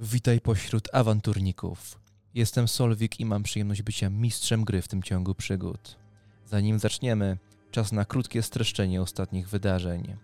Witaj pośród awanturników. Jestem Solwik i mam przyjemność bycia mistrzem gry w tym ciągu przygód. Zanim zaczniemy, czas na krótkie streszczenie ostatnich wydarzeń.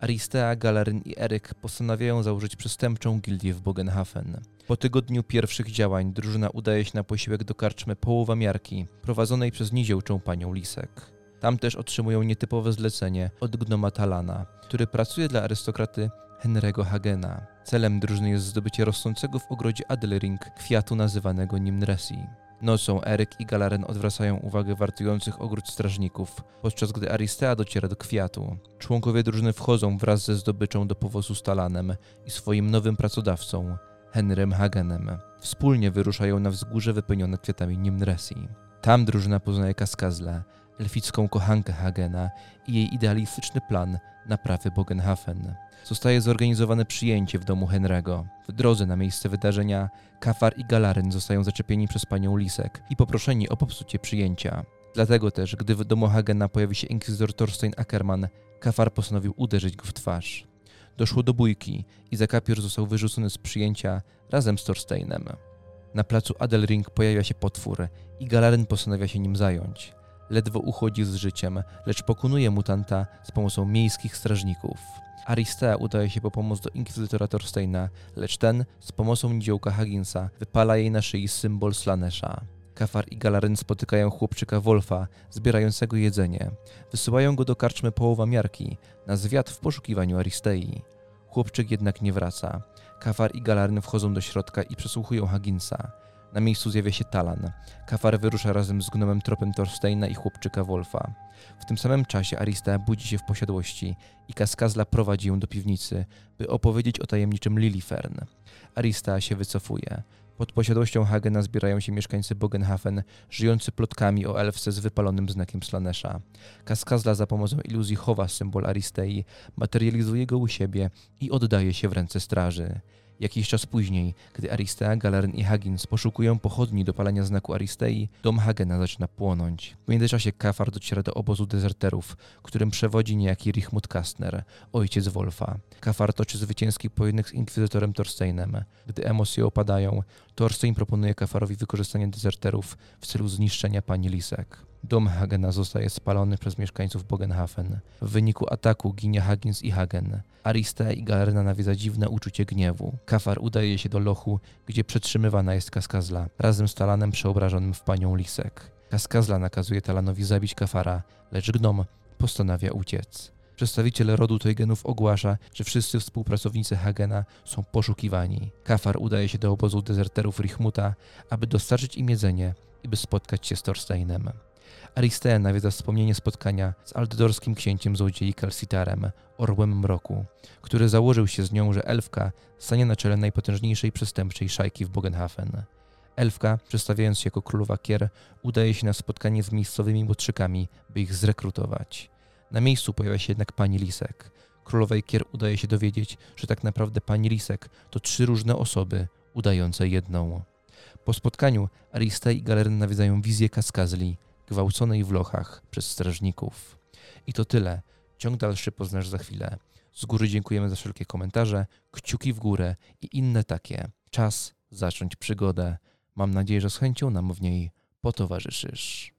Aristea, Galaryn i Eryk postanawiają założyć przestępczą gildię w Bogenhafen. Po tygodniu pierwszych działań drużyna udaje się na posiłek do karczmy Połowa Miarki, prowadzonej przez niziołczą panią Lisek. Tam też otrzymują nietypowe zlecenie od gnoma Talana, który pracuje dla arystokraty Henry'ego Hagena. Celem drużyny jest zdobycie rosnącego w ogrodzie Adelring kwiatu nazywanego Nimnresi. Nocą Eryk i Galaren odwracają uwagę wartujących ogród strażników, podczas gdy Aristea dociera do kwiatu. Członkowie drużyny wchodzą wraz ze zdobyczą do powozu z Talanem i swoim nowym pracodawcą, Henrym Hagenem. Wspólnie wyruszają na wzgórze wypełnione kwiatami Nimnresi. Tam drużyna poznaje Kaskazle, elficką kochankę Hagena i jej idealistyczny plan naprawy Bogenhafen. Zostaje zorganizowane przyjęcie w domu Henry'ego. W drodze na miejsce wydarzenia Kafar i Galaryn zostają zaczepieni przez panią Lisek i poproszeni o popsucie przyjęcia. Dlatego też, gdy w domu Hagena pojawi się inkwizytor Thorstein Ackerman, Kafar postanowił uderzyć go w twarz. Doszło do bójki i Zakapior został wyrzucony z przyjęcia razem z Thorsteinem. Na placu Adelring pojawia się potwór i Galaryn postanawia się nim zająć. Ledwo uchodzi z życiem, lecz pokonuje mutanta z pomocą miejskich strażników. Aristea udaje się po pomoc do inkwizytora Thorsteina, lecz ten, z pomocą niziołka Hagginsa, wypala jej na szyi symbol Slanesha. Kafar i Galaryn spotykają chłopczyka Wolfa, zbierającego jedzenie. Wysyłają go do karczmy połowa miarki, na zwiat w poszukiwaniu Aristei. Chłopczyk jednak nie wraca. Kafar i Galaryn wchodzą do środka i przesłuchują Hagginsa. Na miejscu zjawia się Talan. Kafar wyrusza razem z gnomem tropem Thorsteina i chłopczyka Wolfa. W tym samym czasie Arista budzi się w posiadłości i Kaskazla prowadzi ją do piwnicy, by opowiedzieć o tajemniczym Lilifern. Arista się wycofuje. Pod posiadłością Hagena zbierają się mieszkańcy Bogenhafen, żyjący plotkami o elfce z wypalonym znakiem Slanesha. Kaskazla za pomocą iluzji chowa symbol Aristei, materializuje go u siebie i oddaje się w ręce straży. Jakiś czas później, gdy Aristea, Galaryn i Haggins poszukują pochodni do palenia znaku Aristei, dom Hagena zaczyna płonąć. W międzyczasie Kafar dociera do obozu dezerterów, którym przewodzi niejaki Richmut Kastner, ojciec Wolfa. Kafar toczy zwycięski pojedynek z inkwizytorem Thorsteinem. Gdy emocje opadają, Thorstein proponuje Kafarowi wykorzystanie dezerterów w celu zniszczenia pani Lisek. Dom Hagena zostaje spalony przez mieszkańców Bogenhafen. W wyniku ataku ginie Haggins i Hagen. Aristea i Galerna nawiedza dziwne uczucie gniewu. Kafar udaje się do lochu, gdzie przetrzymywana jest Kaskazla, razem z Talanem przeobrażonym w panią Lisek. Kaskazla nakazuje Talanowi zabić Kafara, lecz gnom postanawia uciec. Przedstawiciel rodu Toygenów ogłasza, że wszyscy współpracownicy Hagena są poszukiwani. Kafar udaje się do obozu dezerterów Richmuta, aby dostarczyć im jedzenie i by spotkać się z Thorsteinem. Aristea nawiedza wspomnienie spotkania z aldedorskim księciem złodziei Kalsitarem, orłem mroku, który założył się z nią, że elfka stanie na czele najpotężniejszej przestępczej szajki w Bogenhafen. Elfka, przedstawiając się jako królowa Kier, udaje się na spotkanie z miejscowymi młodszykami, by ich zrekrutować. Na miejscu pojawia się jednak pani Lisek. Królowej Kier udaje się dowiedzieć, że tak naprawdę pani Lisek to trzy różne osoby, udające jedną. Po spotkaniu Arista i Galeryn nawiedzają wizję Kaskazli, gwałconej w lochach przez strażników. I to tyle. Ciąg dalszy poznasz za chwilę. Z góry dziękujemy za wszelkie komentarze, kciuki w górę i inne takie. Czas zacząć przygodę. Mam nadzieję, że z chęcią nam w niej potowarzyszysz.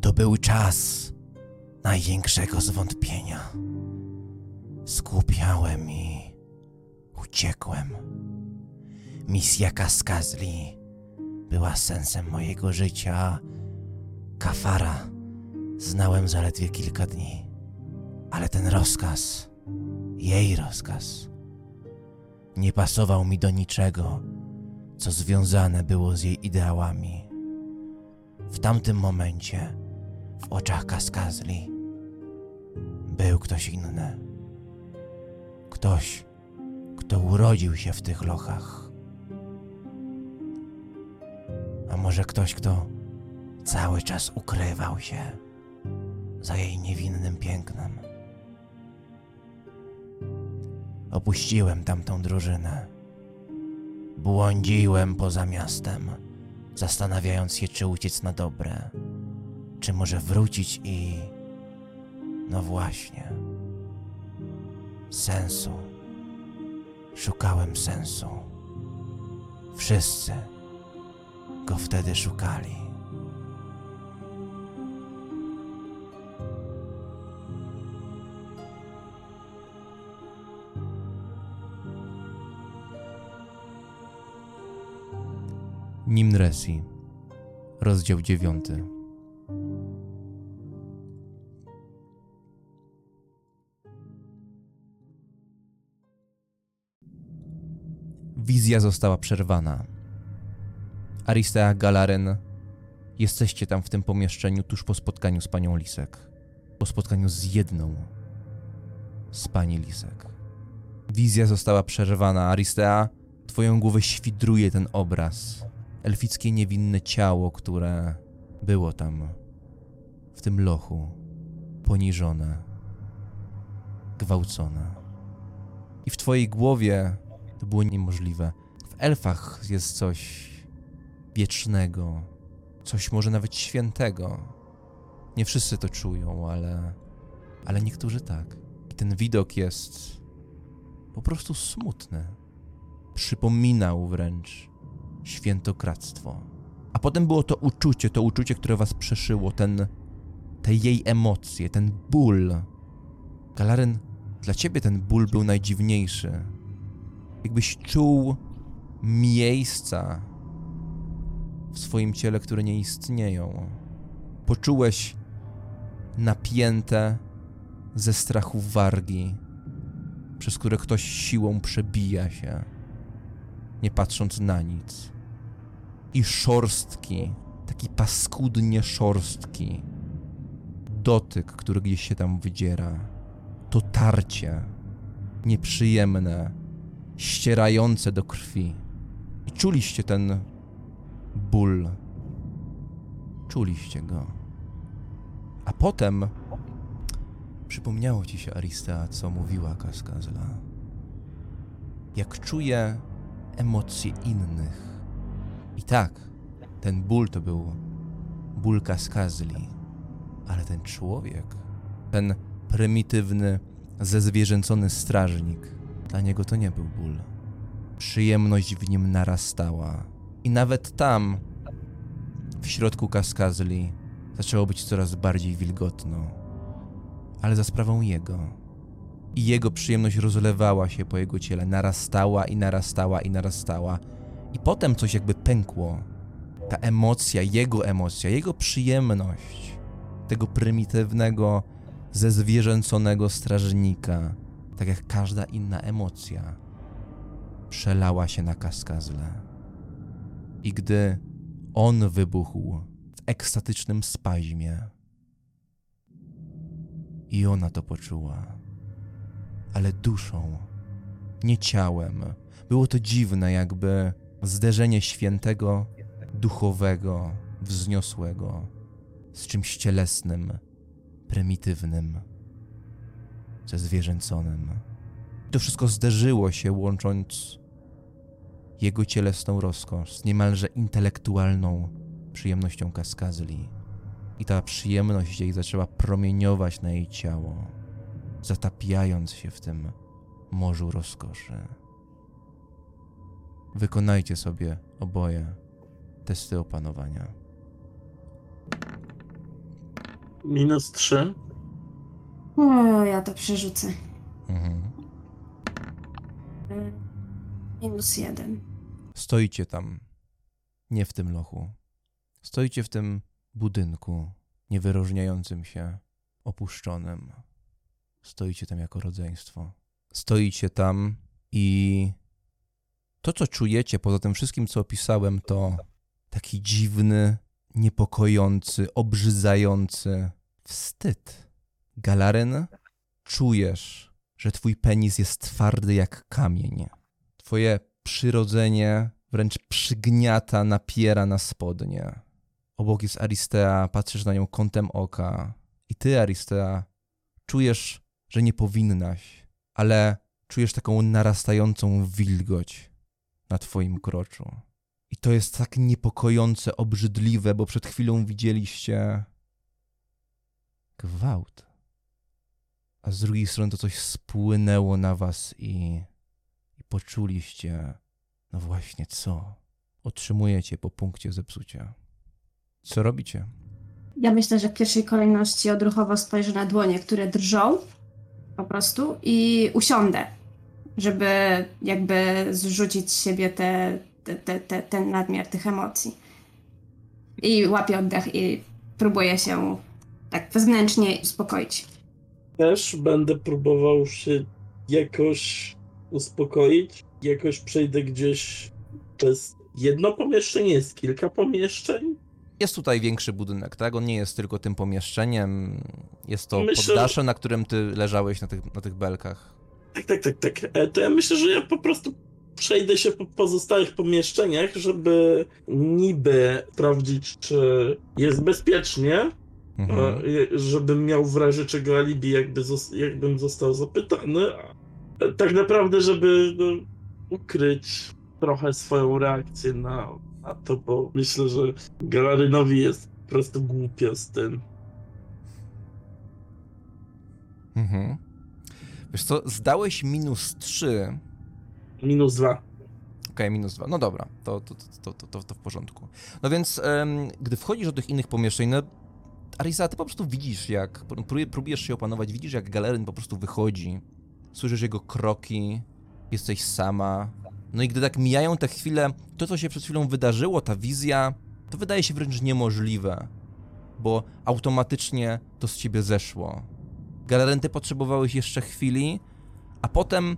To był czas największego zwątpienia. Skupiałem i uciekłem. Misja Kaskazli była sensem mojego życia. Kafara znałem zaledwie kilka dni, ale ten rozkaz, jej rozkaz, nie pasował mi do niczego, co związane było z jej ideałami. W tamtym momencie, w oczach Kaskazli, był ktoś inny. Ktoś, kto urodził się w tych lochach. A może ktoś, kto cały czas ukrywał się za jej niewinnym pięknem. Opuściłem tamtą drużynę, Błądziłem poza miastem, zastanawiając się, czy uciec na dobre, czy może wrócić i. No właśnie. Sensu. Szukałem sensu. Wszyscy go wtedy szukali. Nimresi, rozdział dziewiąty. Wizja została przerwana. Aristea Galaren, jesteście tam w tym pomieszczeniu tuż po spotkaniu z panią Lisek. Po spotkaniu z jedną z pani Lisek. Wizja została przerwana. Aristea, twoją głowę świdruje ten obraz. Elfickie niewinne ciało, które było tam, w tym lochu, poniżone, gwałcone. I w twojej głowie to było niemożliwe. W elfach jest coś wiecznego, coś może nawet świętego. Nie wszyscy to czują, ale, ale niektórzy tak. I ten widok jest po prostu smutny. Przypominał wręcz świętokradztwo. A potem było to uczucie, to uczucie, które was przeszyło, ten, te jej emocje, ten ból. Galaren, dla ciebie ten ból był najdziwniejszy. Jakbyś czuł miejsca w swoim ciele, które nie istnieją. Poczułeś napięte ze strachu wargi, przez które ktoś siłą przebija się, nie patrząc na nic. I szorstki, taki paskudnie szorstki, dotyk, który gdzieś się tam wydziera, to tarcie, nieprzyjemne, ścierające do krwi. I czuliście ten ból. Czuliście go. A potem przypomniało ci się Aristea, co mówiła Kaskazla. Jak czuje emocje innych. I tak, ten ból to był ból Kaskazli, ale ten człowiek, ten prymitywny, zezwierzęcony strażnik, dla niego to nie był ból. Przyjemność w nim narastała. I nawet tam, w środku Kaskazli, zaczęło być coraz bardziej wilgotno. Ale za sprawą jego. I jego przyjemność rozlewała się po jego ciele, narastała i narastała i narastała. I potem coś jakby pękło. Ta emocja, jego emocja, jego przyjemność, tego prymitywnego, zezwierzęconego strażnika, tak jak każda inna emocja, przelała się na kaskazle. I gdy on wybuchł w ekstatycznym spaźmie, i ona to poczuła, ale duszą, nie ciałem. Było to dziwne, jakby zderzenie świętego, duchowego, wzniosłego z czymś cielesnym, prymitywnym, ze zwierzęconym. To wszystko zderzyło się, łącząc jego cielesną rozkosz z niemalże intelektualną przyjemnością kaskazli. I ta przyjemność jej zaczęła promieniować na jej ciało, zatapiając się w tym morzu rozkoszy. Wykonajcie sobie oboje testy opanowania. Minus 3. O, ja to przerzucę. Mhm. Minus jeden. Stoicie tam, nie w tym lochu. Stoicie w tym budynku, niewyróżniającym się, opuszczonym. Stoicie tam jako rodzeństwo. Stoicie tam i to, co czujecie, poza tym wszystkim, co opisałem, to taki dziwny, niepokojący, obrzydzający wstyd. Galaren, czujesz, że twój penis jest twardy jak kamień. Twoje przyrodzenie wręcz przygniata, napiera na spodnie. Obok jest Aristea, patrzysz na nią kątem oka. I ty, Aristea, czujesz, że nie powinnaś, ale czujesz taką narastającą wilgoć na twoim kroczu. I to jest tak niepokojące, obrzydliwe, bo przed chwilą widzieliście gwałt. A z drugiej strony to coś spłynęło na was i, i poczuliście, no właśnie co? Otrzymujecie po punkcie zepsucia. Co robicie? Ja myślę, że w pierwszej kolejności odruchowo spojrzę na dłonie, które drżą po prostu i usiądę, żeby jakby zrzucić z siebie te, te, te, te, ten nadmiar tych emocji. I łapię oddech i próbuję się tak wewnętrznie uspokoić. Też będę próbował się jakoś uspokoić. Jakoś przejdę gdzieś przez jedno pomieszczenie, jest kilka pomieszczeń. Jest tutaj większy budynek, tak? On nie jest tylko tym pomieszczeniem. Jest to Myślę, poddasze, na którym ty leżałeś na tych, na tych belkach. Tak, tak, tak, tak. E, To ja myślę, że ja po prostu przejdę się po pozostałych pomieszczeniach, żeby niby sprawdzić, czy jest bezpiecznie, Mhm. żebym miał w razie czego alibi, jakby jakbym został zapytany. E, tak naprawdę, żeby no, ukryć trochę swoją reakcję na, na to, bo myślę, że Galarynowi jest po prostu głupio z tym. Mhm. Wiesz co, zdałeś minus 3. Minus dwa. Okej, minus 2. No dobra, to, to, to, to, to, to w porządku. No więc, em, gdy wchodzisz do tych innych pomieszczeń, no Arisa, ty po prostu widzisz, jak próbuje- próbujesz się opanować, widzisz, jak galeryn po prostu wychodzi. Słyszysz jego kroki, jesteś sama. No i gdy tak mijają te chwile, to, co się przed chwilą wydarzyło, ta wizja, to wydaje się wręcz niemożliwe, bo automatycznie to z ciebie zeszło. Galeryn, ty potrzebowałeś jeszcze chwili, a potem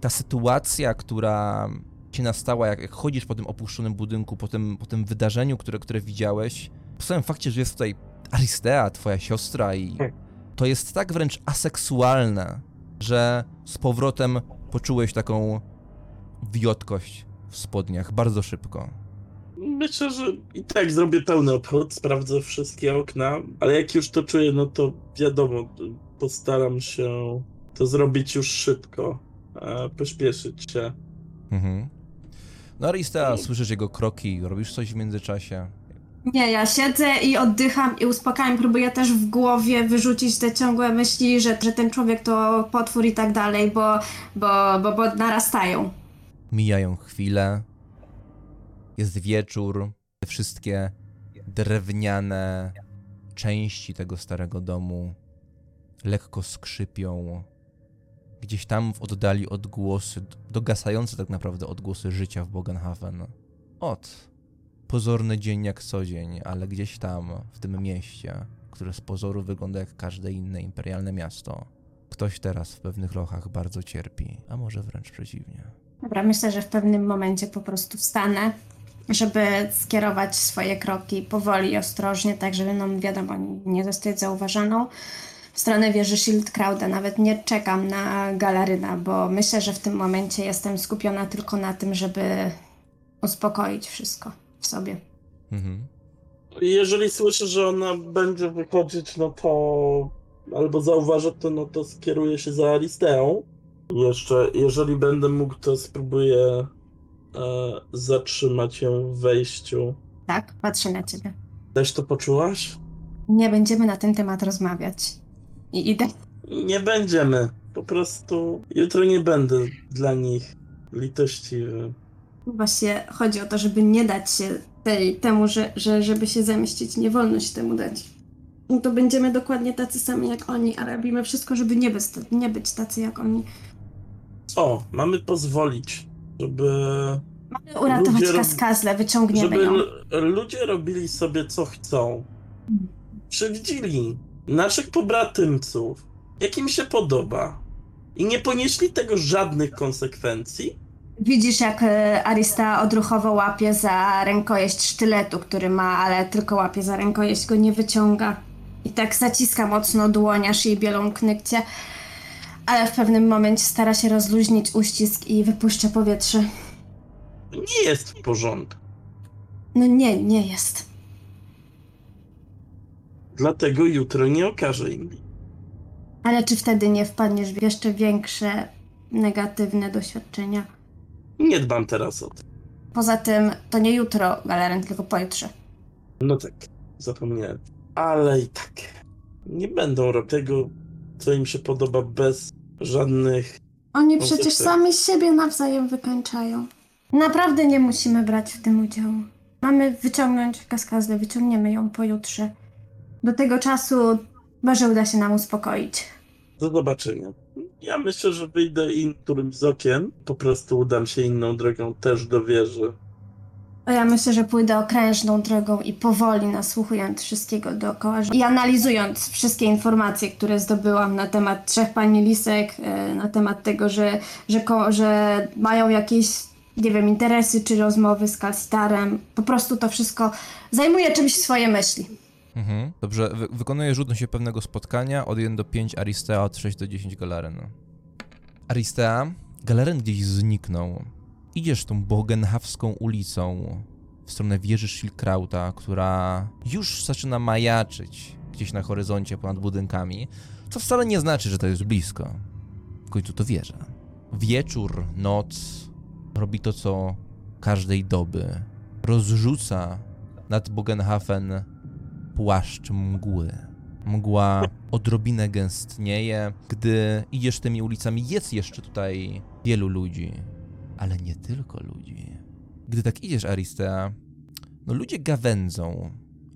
ta sytuacja, która ci nastała, jak, jak chodzisz po tym opuszczonym budynku, po tym, po tym wydarzeniu, które, które widziałeś, po samym fakcie, że jest tutaj Aristea, twoja siostra i to jest tak wręcz aseksualne, że z powrotem poczułeś taką wiotkość w spodniach bardzo szybko. Myślę, że i tak zrobię pełny obchód, sprawdzę wszystkie okna, ale jak już to czuję, no to wiadomo, postaram się to zrobić już szybko, e, pośpieszyć się. Mhm. No Aristea, słyszysz jego kroki, robisz coś w międzyczasie. Nie, ja siedzę i oddycham i uspokajam. Próbuję też w głowie wyrzucić te ciągłe myśli, że, że ten człowiek to potwór i tak dalej, bo, bo, bo, bo narastają. Mijają chwile. Jest wieczór. Te wszystkie drewniane części tego starego domu lekko skrzypią. Gdzieś tam w oddali odgłosy, dogasające tak naprawdę odgłosy życia w Bogenhafen. Ot, pozorny dzień jak co dzień, ale gdzieś tam, w tym mieście, które z pozoru wygląda jak każde inne imperialne miasto, ktoś teraz w pewnych lochach bardzo cierpi, a może wręcz przeciwnie. Dobra, myślę, że w pewnym momencie po prostu wstanę, żeby skierować swoje kroki powoli ostrożnie, tak żeby, no wiadomo, nie zostać zauważoną w stronę wieży Schildkrauda. Nawet nie czekam na galaryna, bo myślę, że w tym momencie jestem skupiona tylko na tym, żeby uspokoić wszystko w sobie. Mhm. Jeżeli słyszę, że ona będzie wychodzić, no to albo zauważę to, no to skieruję się za Aristeą. Jeszcze, jeżeli będę mógł, to spróbuję e, zatrzymać ją w wejściu. Tak, patrzę na ciebie. Też to poczułaś? Nie będziemy na ten temat rozmawiać. I idę. Nie będziemy. Po prostu jutro nie będę dla nich litościwy. Właśnie chodzi o to, żeby nie dać się tej, temu, że, że, żeby się zemścić. Nie wolno się temu dać. No to będziemy dokładnie tacy sami jak oni, a robimy wszystko, żeby nie być, nie być tacy jak oni. O, mamy pozwolić, żeby, Mamy uratować Ludzie kaskazle, wyciągniemy żeby ją. ludzie robili sobie co chcą. Przewidzieli naszych pobratymców, jak im się podoba. I nie ponieśli tego żadnych konsekwencji. Widzisz, jak e, Arista odruchowo łapie za rękojeść sztyletu, który ma, ale tylko łapie za rękojeść, go nie wyciąga. I tak zaciska mocno dłoń, aż jej bielą knykcie. Ale w pewnym momencie stara się rozluźnić uścisk i wypuszcza powietrze. Nie jest w porządku. No nie, nie jest. Dlatego jutro nie okaże im. Ale czy wtedy nie wpadniesz w jeszcze większe negatywne doświadczenia? Nie dbam teraz o to. Poza tym to nie jutro Galeren, tylko pojutrze. No tak, zapomniałem. Ale i tak. Nie będą robić tego, co im się podoba bez żadnych. Oni przecież sami siebie nawzajem wykańczają. Naprawdę nie musimy brać w tym udziału. Mamy wyciągnąć kaskazdę, wyciągniemy ją pojutrze. Do tego czasu może uda się nam uspokoić. Do zobaczenia. Ja myślę, że wyjdę in którymś z okien. Po prostu udam się inną drogą też do wieży. A ja myślę, że pójdę okrężną drogą i powoli nasłuchując wszystkiego dookoła i analizując wszystkie informacje, które zdobyłam na temat trzech pani Lisek, e, na temat tego, że, że, że mają jakieś, nie wiem, interesy czy rozmowy z Kalstarem. Po prostu to wszystko zajmuje czymś swoje myśli. Mhm. Dobrze, wy wykonuję rzut się pewnego spotkania od 1 do 5 Aristea, od 6 do 10 Galaren. Aristea, Galaren gdzieś zniknął. Idziesz tą bogenhawską ulicą w stronę wieży Schilkrauta, która już zaczyna majaczyć gdzieś na horyzoncie ponad budynkami, co wcale nie znaczy, że to jest blisko. W końcu to wieża. Wieczór, noc robi to, co każdej doby. Rozrzuca nad Bogenhafen płaszcz mgły. Mgła odrobinę gęstnieje. Gdy idziesz tymi ulicami, jest jeszcze tutaj wielu ludzi. Ale nie tylko ludzi. Gdy tak idziesz, Aristea, no ludzie gawędzą.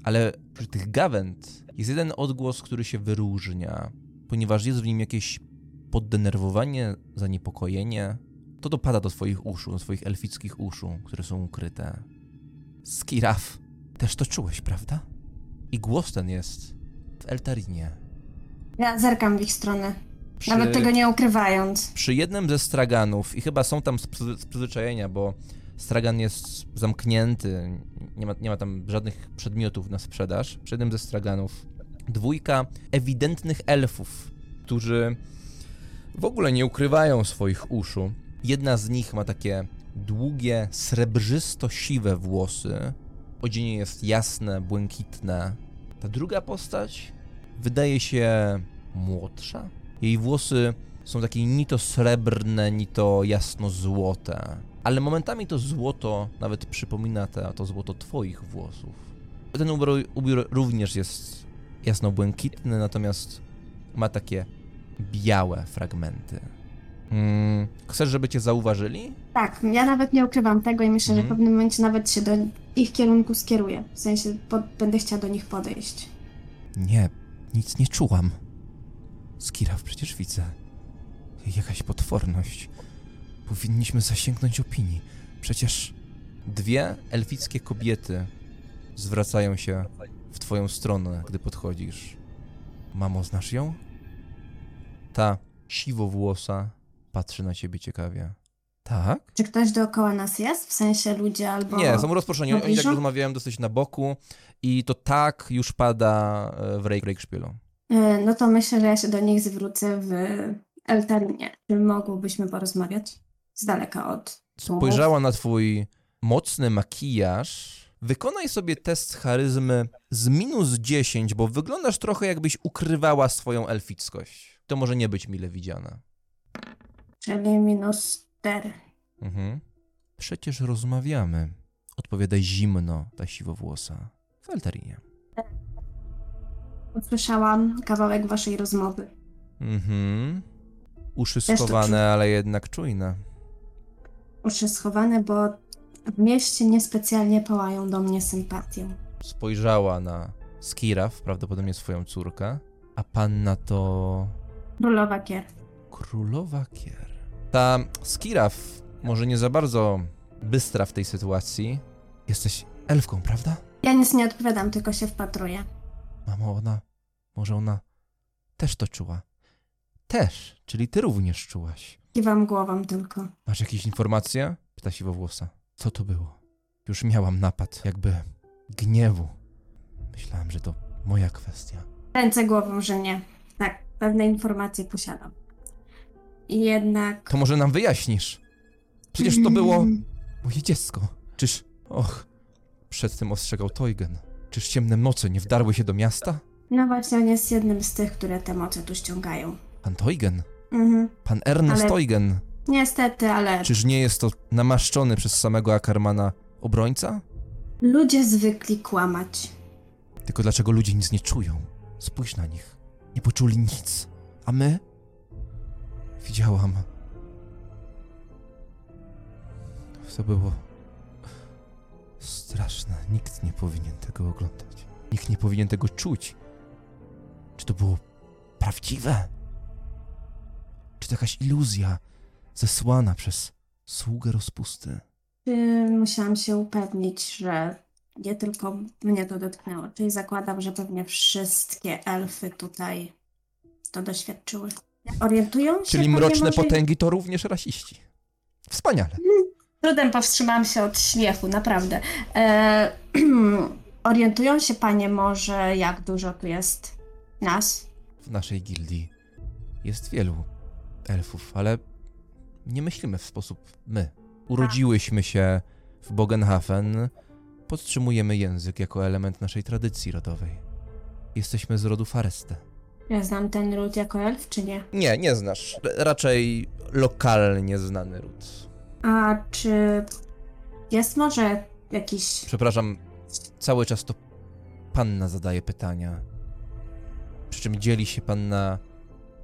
Ale przy tych gawęd jest jeden odgłos, który się wyróżnia, ponieważ jest w nim jakieś poddenerwowanie, zaniepokojenie. To dopada do twoich uszu, do twoich elfickich uszu, które są ukryte. Skiraf, też to czułeś, prawda? I głos ten jest w Eltarinie. Ja zerkam w ich stronę, Przy, nawet tego nie ukrywając. przy jednym ze straganów, i chyba są tam z, przyzwyczajenia, bo stragan jest zamknięty, nie ma, nie ma tam żadnych przedmiotów na sprzedaż. Przy jednym ze straganów dwójka ewidentnych elfów, którzy w ogóle nie ukrywają swoich uszu. Jedna z nich ma takie długie, srebrzysto-siwe włosy. Odzienie jest jasne, błękitne. Ta druga postać wydaje się młodsza. Jej włosy są takie ni to srebrne, ni to jasno-złote. Ale momentami to złoto nawet przypomina te, to złoto twoich włosów. Ten ubiór, ubiór również jest jasno-błękitny, natomiast ma takie białe fragmenty. Mm, chcesz, żeby cię zauważyli? Tak, ja nawet nie ukrywam tego i myślę, że w Mhm. pewnym momencie nawet się do ich kierunku skieruję. W sensie pod, będę chciała do nich podejść. Nie, nic nie czułam. Skiraw, przecież widzę. Jakaś potworność. Powinniśmy zasięgnąć opinii. Przecież dwie elfickie kobiety zwracają się w twoją stronę, gdy podchodzisz. Mamo, znasz ją? Ta siwowłosa patrzy na ciebie ciekawie. Tak? Czy ktoś dookoła nas jest? W sensie ludzie albo... Nie, są rozproszeni. Oni tak rozmawiają dosyć na boku i to tak już pada e, w Reykjaviku. E, No to myślę, że ja się do nich zwrócę w Eltarinie. Czy mogłybyśmy porozmawiać? Z daleka od tłumów. Spojrzała na twój mocny makijaż. Wykonaj sobie test charyzmy z minus 10, bo wyglądasz trochę jakbyś ukrywała swoją elfickość. To może nie być mile widziane. Czyli minus 4. Mhm. Przecież rozmawiamy. Odpowiada zimno ta siwowłosa. W Altarinie. Usłyszałam kawałek waszej rozmowy. Mhm. Uszy schowane, ale jednak czujne. Uszy schowane, bo w mieście niespecjalnie pałają do mnie sympatią. Spojrzała na Skiraw, prawdopodobnie swoją córkę, a panna to Królowa Kier. Królowa Kier. Ta Skiraw może nie za bardzo bystra w tej sytuacji. Jesteś elfką, prawda? Ja nic nie odpowiadam, tylko się wpatruję. Mamo, ona... Może ona też to czuła. Też, czyli ty również czułaś. Kiwam głową tylko. Masz jakieś informacje? Pyta siwowłosa. Co to było? Już miałam napad, jakby gniewu. Myślałam, że to moja kwestia. Ręce głową, że nie. Tak, pewne informacje posiadam. I jednak... To może nam wyjaśnisz? Przecież to było Mm, moje dziecko. Czyż... Och, przed tym ostrzegał Toygen. Czyż ciemne noce nie wdarły się do miasta? No właśnie, on jest jednym z tych, które te moce tu ściągają. Pan Toygen? Mhm. Pan Ernest Ale- Toygen? Niestety, ale Czyż nie jest to namaszczony przez samego Akarmana obrońca? ludzie zwykli kłamać. Tylko dlaczego ludzie nic nie czują? Spójrz na nich. Nie poczuli nic. A my? Widziałam. To było straszne. Nikt nie powinien tego oglądać. Nikt nie powinien tego czuć. Czy to było prawdziwe? Czy to jakaś iluzja zesłana przez sługę rozpusty? Y, Musiałam się upewnić, że nie tylko mnie to dotknęło. Czyli zakładam, że pewnie wszystkie elfy tutaj to doświadczyły. Orientują się? Czyli mroczne może- potęgi to również rasiści. Wspaniale. Trudem powstrzymałam się od śmiechu, naprawdę. E, orientują się panie może, jak dużo tu jest nas? w naszej gildii jest wielu elfów, ale nie myślimy w sposób my. Urodziłyśmy się w Bogenhafen, podtrzymujemy język jako element naszej tradycji rodowej. Jesteśmy z rodu Fareste. Ja znam ten ród jako elf, czy nie? Nie, nie znasz. Raczej lokalnie znany ród. A czy jest może jakiś... Przepraszam, cały czas to panna zadaje pytania. Przy czym dzieli się panna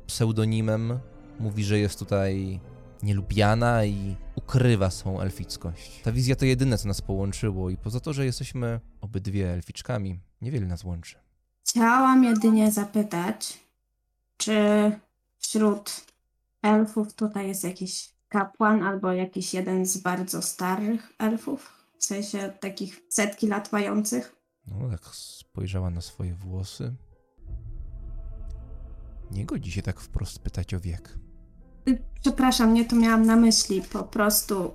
pseudonimem, mówi, że jest tutaj nielubiana i ukrywa swą elfickość. Ta wizja to jedyne, co nas połączyło i poza to, że jesteśmy obydwie elficzkami, niewiele nas łączy. Chciałam jedynie zapytać, czy wśród elfów tutaj jest jakiś kapłan albo jakiś jeden z bardzo starych elfów? W sensie takich setki lat mających? No, tak spojrzała na swoje włosy. Nie godzi się tak wprost pytać o wiek. Y, Przepraszam, nie to miałam na myśli. Po prostu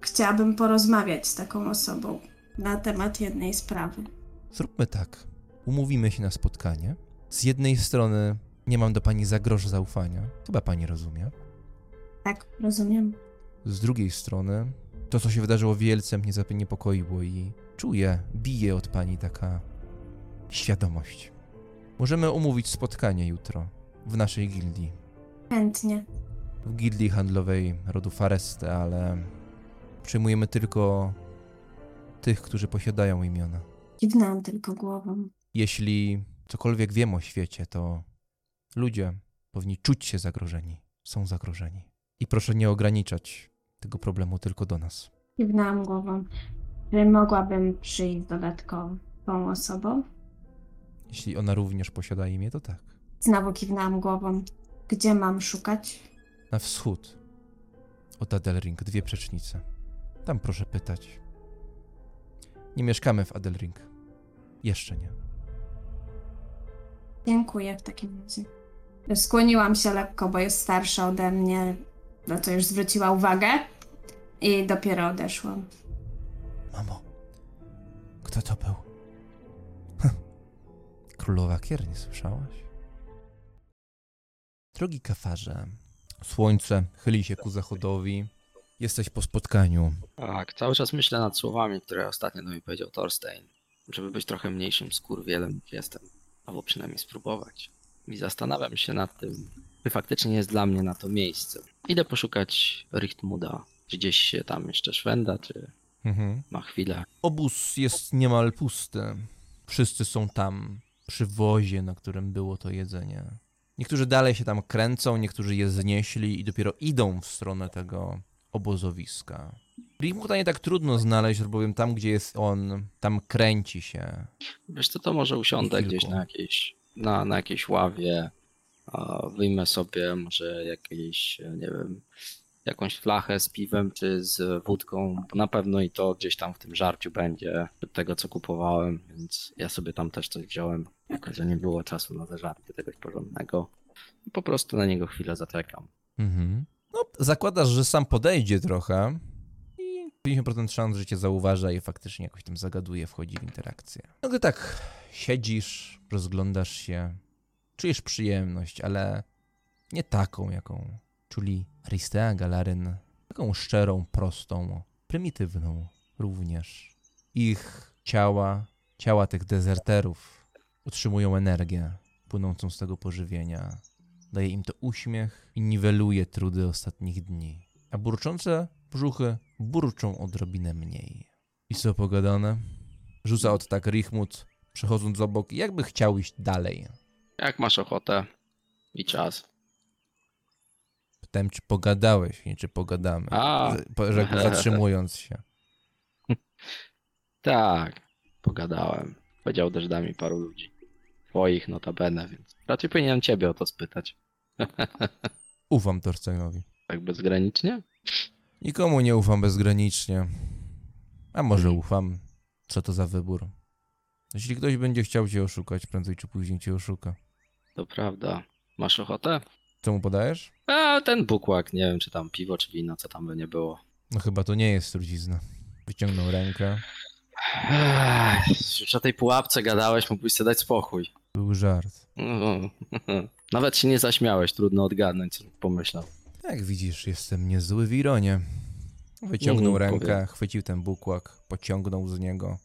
chciałabym porozmawiać z taką osobą na temat jednej sprawy. Zróbmy tak. Umówimy się na spotkanie. Z jednej strony nie mam do pani za grosz zaufania. Chyba pani rozumie. Tak, rozumiem. Z drugiej strony to, co się wydarzyło wielce mnie zaniepokoiło i czuję, bije od pani taka świadomość. Możemy umówić spotkanie jutro w naszej gildii. Chętnie. W gildii handlowej rodu Fareste, ale przyjmujemy tylko tych, którzy posiadają imiona. Kiwnęłam tylko głową. Jeśli cokolwiek wiem o świecie, to ludzie powinni czuć się zagrożeni. Są zagrożeni. I proszę nie ograniczać tego problemu tylko do nas. Kiwnęłam głową. Czy mogłabym przyjść dodatkową osobą? Jeśli ona również posiada imię, to tak. Znowu kiwnęłam głową. Gdzie mam szukać? Na wschód od Adelring, dwie przecznice. Tam proszę pytać. Nie mieszkamy w Adelring. Jeszcze nie. Dziękuję w takim razie. Skłoniłam się lekko, bo jest starsza ode mnie, na co już zwróciła uwagę. I dopiero odeszłam. Mamo, kto to był? Królowa Kier, nie słyszałaś? Drogi kafarze, słońce chyli się ku zachodowi. Jesteś po spotkaniu. Tak, cały czas myślę nad słowami, które ostatnio do mnie powiedział Thorstein, żeby być trochę mniejszym skurwielem niż jestem, albo przynajmniej spróbować. I zastanawiam się nad tym, czy faktycznie jest dla mnie na to miejsce. Idę poszukać Richtmuda, czy gdzieś się tam jeszcze szwenda, czy Mhm. ma chwilę. Obóz jest niemal pusty. Wszyscy są tam, przy wozie, na którym było to jedzenie. Niektórzy dalej się tam kręcą, niektórzy je znieśli i dopiero idą w stronę tego obozowiska. Richmuta nie tak trudno znaleźć, bowiem tam, gdzie jest on, tam kręci się. Wiesz co, to może usiądę gdzieś na jakiejś, na, na jakiejś ławie, wyjmę sobie może jakieś, nie wiem, jakąś flachę z piwem czy z wódką, bo na pewno i to gdzieś tam w tym żarciu będzie tego, co kupowałem, więc ja sobie tam też coś wziąłem, jako że nie było czasu na zażarcie czegoś porządnego. Po prostu na niego chwilę zaczekam. Mhm. No, zakładasz, że sam podejdzie trochę i 50% szans, że cię zauważa i faktycznie jakoś tam zagaduje, wchodzi w interakcję. No gdy tak siedzisz, rozglądasz się, czujesz przyjemność, ale nie taką, jaką czuli Aristea, Galaryn. Taką szczerą, prostą, prymitywną również. Ich ciała, ciała tych dezerterów utrzymują energię płynącą z tego pożywienia. Daje im to uśmiech i niweluje trudy ostatnich dni. a burczące brzuchy burczą odrobinę mniej. I co pogadane? Rzuca od tak Richmut, przechodząc obok, jakby chciał iść dalej. Jak masz ochotę i czas. Pytałem, czy pogadałeś, nie czy pogadamy. A. Rzekł, zatrzymując się. Tak, pogadałem. Powiedział też da mi paru ludzi. Twoich notabene, więc raczej powinienem ciebie o to spytać. Ufam Torsteinowi. Tak bezgranicznie? Nikomu nie ufam bezgranicznie. A może ufam. Co to za wybór? Jeśli ktoś będzie chciał cię oszukać, prędzej czy później cię oszuka. To prawda. Masz ochotę? Co mu podajesz? A ten bukłak, nie wiem czy tam piwo czy wino, co tam by nie było. No chyba to nie jest trucizna. Wyciągnął rękę. Ech, Już o tej pułapce gadałeś, mógłbyś sobie dać spokój. Był żart. No, Nawet się nie zaśmiałeś, trudno odgadnąć, co pomyślał. Jak widzisz, jestem niezły w ironie. Wyciągnął Mhm, rękę, powiem. chwycił ten bukłak, pociągnął z niego,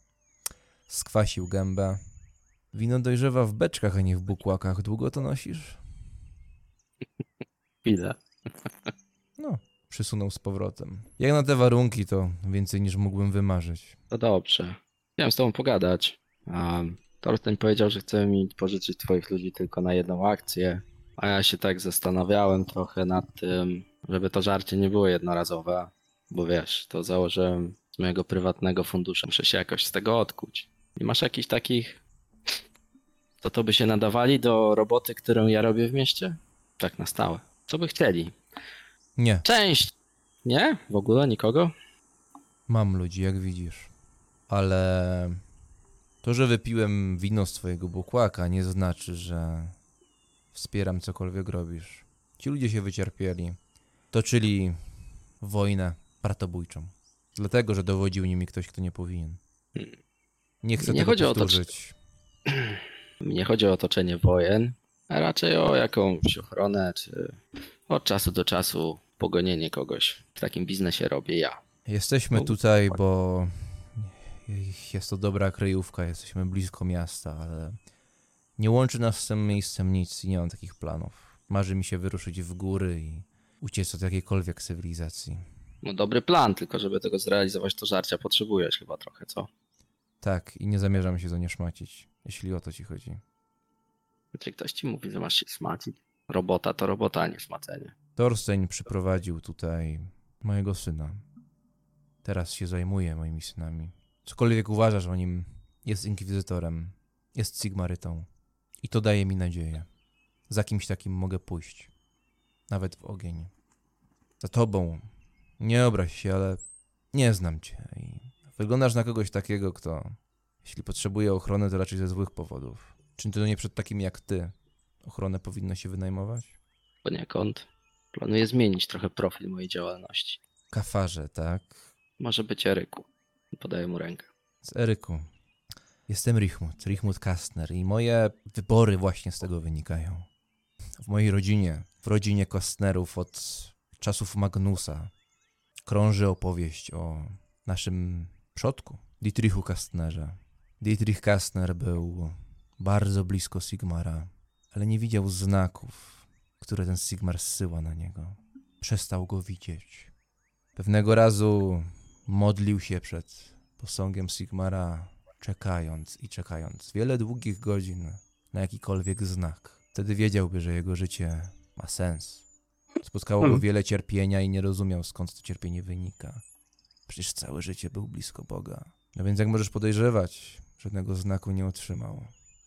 skwasił gębę. Wino dojrzewa w beczkach, a nie w bukłakach. Długo to nosisz? Chwilę. No, przysunął z powrotem. Jak na te warunki, to więcej niż mógłbym wymarzyć. To dobrze. Chciałem z tobą pogadać. Um, Torsten powiedział, że chce mi pożyczyć twoich ludzi tylko na jedną akcję, a ja się tak zastanawiałem trochę nad tym, żeby to żarcie nie było jednorazowe, bo wiesz, to założyłem z mojego prywatnego funduszu. Muszę się jakoś z tego odkuć. Nie masz jakichś takich, to to by się nadawali do roboty, którą ja robię w mieście? Tak na stałe. Co by chcieli? Nie, Część! Nie? W ogóle nikogo? mam ludzi, jak widzisz. Ale to, że wypiłem wino z twojego bukłaka, nie znaczy, że wspieram cokolwiek robisz. Ci ludzie się wycierpieli. Toczyli wojnę bratobójczą. Dlatego, że dowodził nimi ktoś, kto nie powinien. Nie chcę Nie tego chodzi o to, czy-. Nie chodzi o otoczenie wojen, a raczej o jakąś ochronę, czy od czasu do czasu pogonienie kogoś. W takim biznesie robię ja. Jesteśmy No, tutaj, bo jest to dobra kryjówka, jesteśmy blisko miasta, ale nie łączy nas z tym miejscem nic i nie mam takich planów. Marzy mi się wyruszyć w góry i uciec od jakiejkolwiek cywilizacji. No dobry plan, tylko żeby tego zrealizować, to żarcia potrzebujesz chyba trochę, co? Tak, i nie zamierzam się za nie szmacić, jeśli o to ci chodzi. Czy ktoś ci mówi, że masz się smacić? Robota to robota, a nie smacenie. Thorstein przyprowadził tutaj mojego syna. Teraz się zajmuje moimi synami. Cokolwiek uważasz o nim, jest inkwizytorem, jest Sigmarytą. I to daje mi nadzieję. Za kimś takim mogę pójść. Nawet w ogień. Za tobą. Nie obraź się, ale nie znam cię. I wyglądasz na kogoś takiego, kto, jeśli potrzebuje ochrony, to raczej ze złych powodów. Czy to nie przed takim jak ty ochronę powinno się wynajmować? Poniekąd planuję zmienić trochę profil mojej działalności. Kafarze, tak? Może być Eryku. Podaję mu rękę. Z Eryku. Jestem Richmut, Richmut Kastner i moje wybory właśnie z tego wynikają. W mojej rodzinie, w rodzinie Kastnerów od czasów Magnusa krąży opowieść o naszym przodku, Dietrichu Kastnerze. Dietrich Kastner był bardzo blisko Sigmara, ale nie widział znaków, które ten Sigmar zsyła na niego. Przestał go widzieć. Pewnego razu modlił się przed posągiem Sigmara, czekając i czekając wiele długich godzin na jakikolwiek znak. Wtedy wiedziałby, że jego życie ma sens. Spotkało go Hmm. wiele cierpienia i nie rozumiał, skąd to cierpienie wynika. Przecież całe życie był blisko Boga. No więc jak możesz podejrzewać, żadnego znaku nie otrzymał.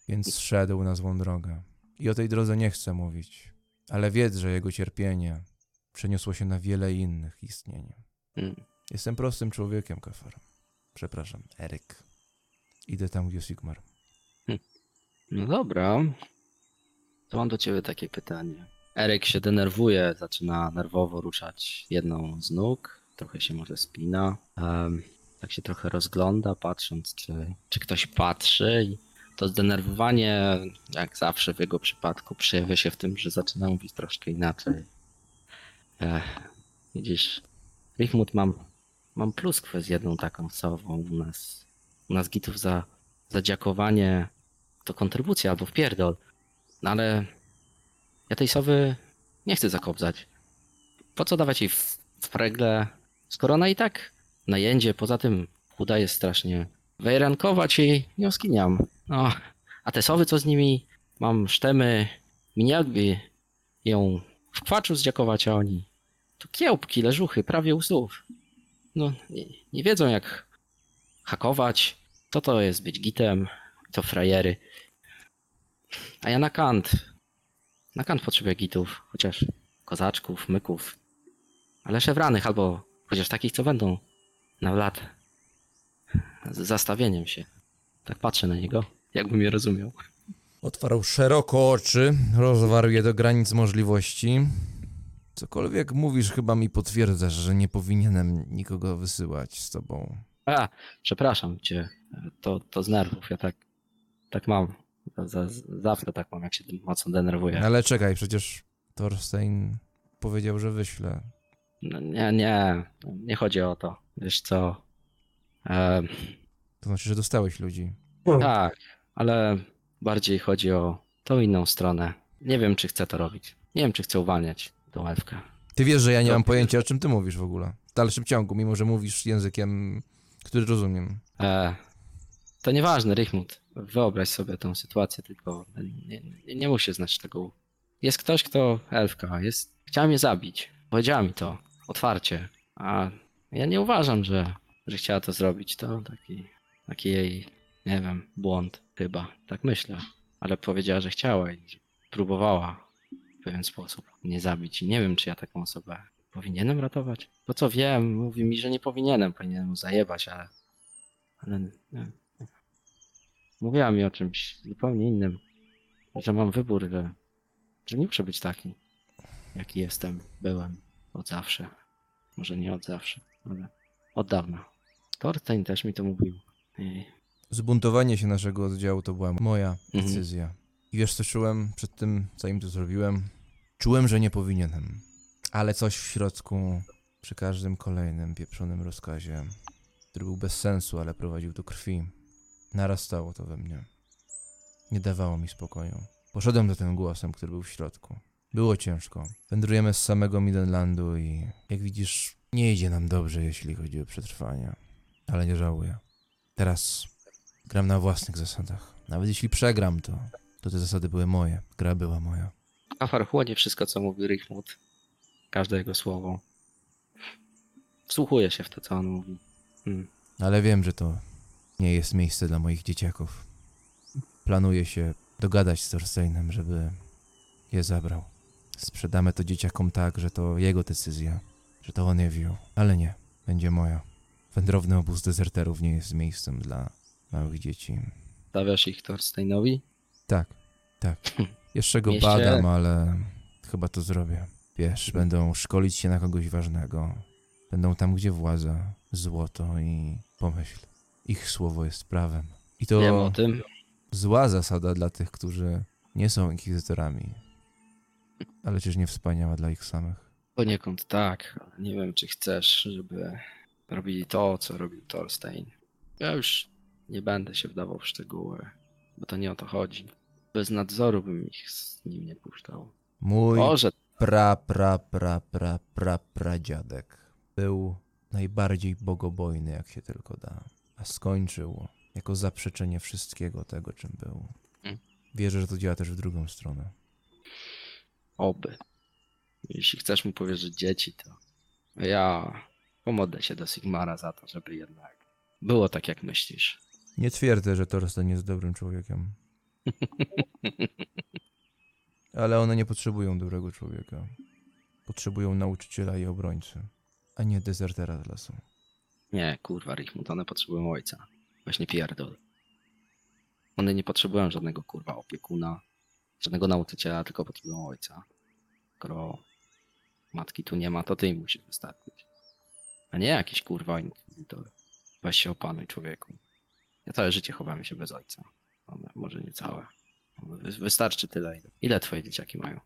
Więc zszedł na złą drogę. I o tej drodze nie chcę mówić, ale wiedz, że jego cierpienie przeniosło się na wiele innych istnień. Mm. Jestem prostym człowiekiem, Kafar. Przepraszam, Eryk. Idę tam, gdzie Sigmar. No dobra. To mam do ciebie takie pytanie. Eryk się denerwuje, zaczyna nerwowo ruszać jedną z nóg, trochę się może spina. em, tak się trochę rozgląda, patrząc, czy, czy ktoś patrzy. I to zdenerwowanie, jak zawsze w jego przypadku, przejawia się w tym, że zaczyna mówić troszkę inaczej. Ech, widzisz, Richmut, mam, mam pluskwę z jedną taką sową u nas. U nas gitów za, za dziakowanie to kontrybucja albo wpierdol. No ale ja tej sowy nie chcę zakobzać. Po co dawać jej w wpregle, skoro ona i tak najędzie, poza tym udaje strasznie wejrankować i nie oskiniam. No, a te sowy, co z nimi, mam sztemy, mnie jakby ją w kwaczu zdziakować, a oni to kiełbki, leżuchy, prawie usów. No, nie, nie wiedzą jak hakować, co to jest być gitem, to frajery. A ja na kant. Na kant potrzebuję gitów, chociaż kozaczków, myków, ale szewranych albo chociaż takich, co będą na lat z zastawieniem się. Tak patrzę na niego, jakbym je rozumiał. Otwarł szeroko oczy, rozwarł je do granic możliwości. Cokolwiek mówisz, chyba mi potwierdzasz, że nie powinienem nikogo wysyłać z tobą. A, przepraszam cię, to, to z nerwów, ja tak, tak mam. Za, zawsze tak mam, jak się tym mocno denerwuję. Ale czekaj, przecież Thorstein powiedział, że wyśle. No, nie, nie, nie chodzi o to. Wiesz co? E, To znaczy, że dostałeś ludzi. O, tak, ale bardziej chodzi o tą inną stronę. Nie wiem, czy chcę to robić. Nie wiem, czy chcę uwalniać tą elfkę. Ty wiesz, że ja nie mam pojęcia, o czym ty mówisz w ogóle. W dalszym ciągu, mimo że mówisz językiem, który rozumiem. E, to nieważne, Richmund. Wyobraź sobie tą sytuację, tylko nie, nie, nie musisz znać tego. Jest ktoś, kto elfka, jest, chciała mnie zabić. Powiedziała mi to otwarcie. A ja nie uważam, że, że chciała to zrobić. To taki, taki jej, nie wiem, błąd chyba. Tak myślę. Ale powiedziała, że chciała i próbowała w pewien sposób mnie zabić. I nie wiem, czy ja taką osobę powinienem ratować. To co wiem, mówi mi, że nie powinienem. Powinienem mu zajebać, ale ale nie. Mówiła mi o czymś zupełnie innym. Że mam wybór, że, że nie muszę być taki, jaki jestem, byłem od zawsze. Może nie od zawsze, ale od dawna. Thorstein też mi to mówił. I Zbuntowanie się naszego oddziału to była moja Mhm. decyzja. I wiesz co czułem przed tym, zanim to zrobiłem? Czułem, że nie powinienem. Ale coś w środku, przy każdym kolejnym pieprzonym rozkazie, który był bez sensu, ale prowadził do krwi, narastało to we mnie. Nie dawało mi spokoju. Poszedłem za tym głosem, który był w środku. Było ciężko. Wędrujemy z samego Midenlandu i jak widzisz, nie idzie nam dobrze, jeśli chodzi o przetrwanie. Ale nie żałuję. Teraz gram na własnych zasadach. Nawet jeśli przegram, to, to te zasady były moje. Gra była moja. Afar chłonie wszystko, co mówi Richmond. Każde jego słowo. Wsłuchuje się w to, co on mówi. Hmm. Ale wiem, że to nie jest miejsce dla moich dzieciaków. Planuję się dogadać z Thorsteinem, żeby je zabrał. Sprzedamy to dzieciakom tak, że to jego decyzja, że to on je wziął. Ale nie, będzie moja. Wędrowny obóz dezerterów nie jest miejscem dla małych dzieci. Stawiasz ich Thorsteinowi? Tak, tak. Jeszcze go badam, ale chyba to zrobię. Wiesz, będą szkolić się na kogoś ważnego. Będą tam, gdzie władza, złoto i pomyśl. Ich słowo jest prawem. I to Wiem o tym. zła zasada dla tych, którzy nie są inkwizytorami. Ale czyż nie wspaniała dla ich samych? Poniekąd tak, nie wiem, czy chcesz, żeby robili to, co robił Thorstein. Ja już nie będę się wdawał w szczegóły, bo to nie o to chodzi. Bez nadzoru bym ich z nim nie puszczał. Mój Może pra, pra, pra, pra, pra, pradziadek był najbardziej bogobojny, jak się tylko da. A skończył jako zaprzeczenie wszystkiego tego, czym był. Mm. Wierzę, że to działa też w drugą stronę. oby. Jeśli chcesz mu powierzyć dzieci, to ja pomodlę się do Sigmara za to, żeby jednak było tak, jak myślisz. Nie twierdzę, że Thorsten jest dobrym człowiekiem. Ale one nie potrzebują dobrego człowieka. Potrzebują nauczyciela i obrońcy, a nie dezertera z lasu. Nie, kurwa, Richmond, one potrzebują ojca. Właśnie pierdol. One nie potrzebują żadnego kurwa opiekuna, żadnego nauczyciela, tylko potrzebują ojca. Skoro matki tu nie ma, to ty im musisz wystarczyć. A nie jakiś kurwa inkwizytor. Weź się opanuj, człowieku. Ja całe życie chowałem się bez ojca. Ale może nie całe. Wy- Wystarczy tyle. ile- twoje dzieciaki mają?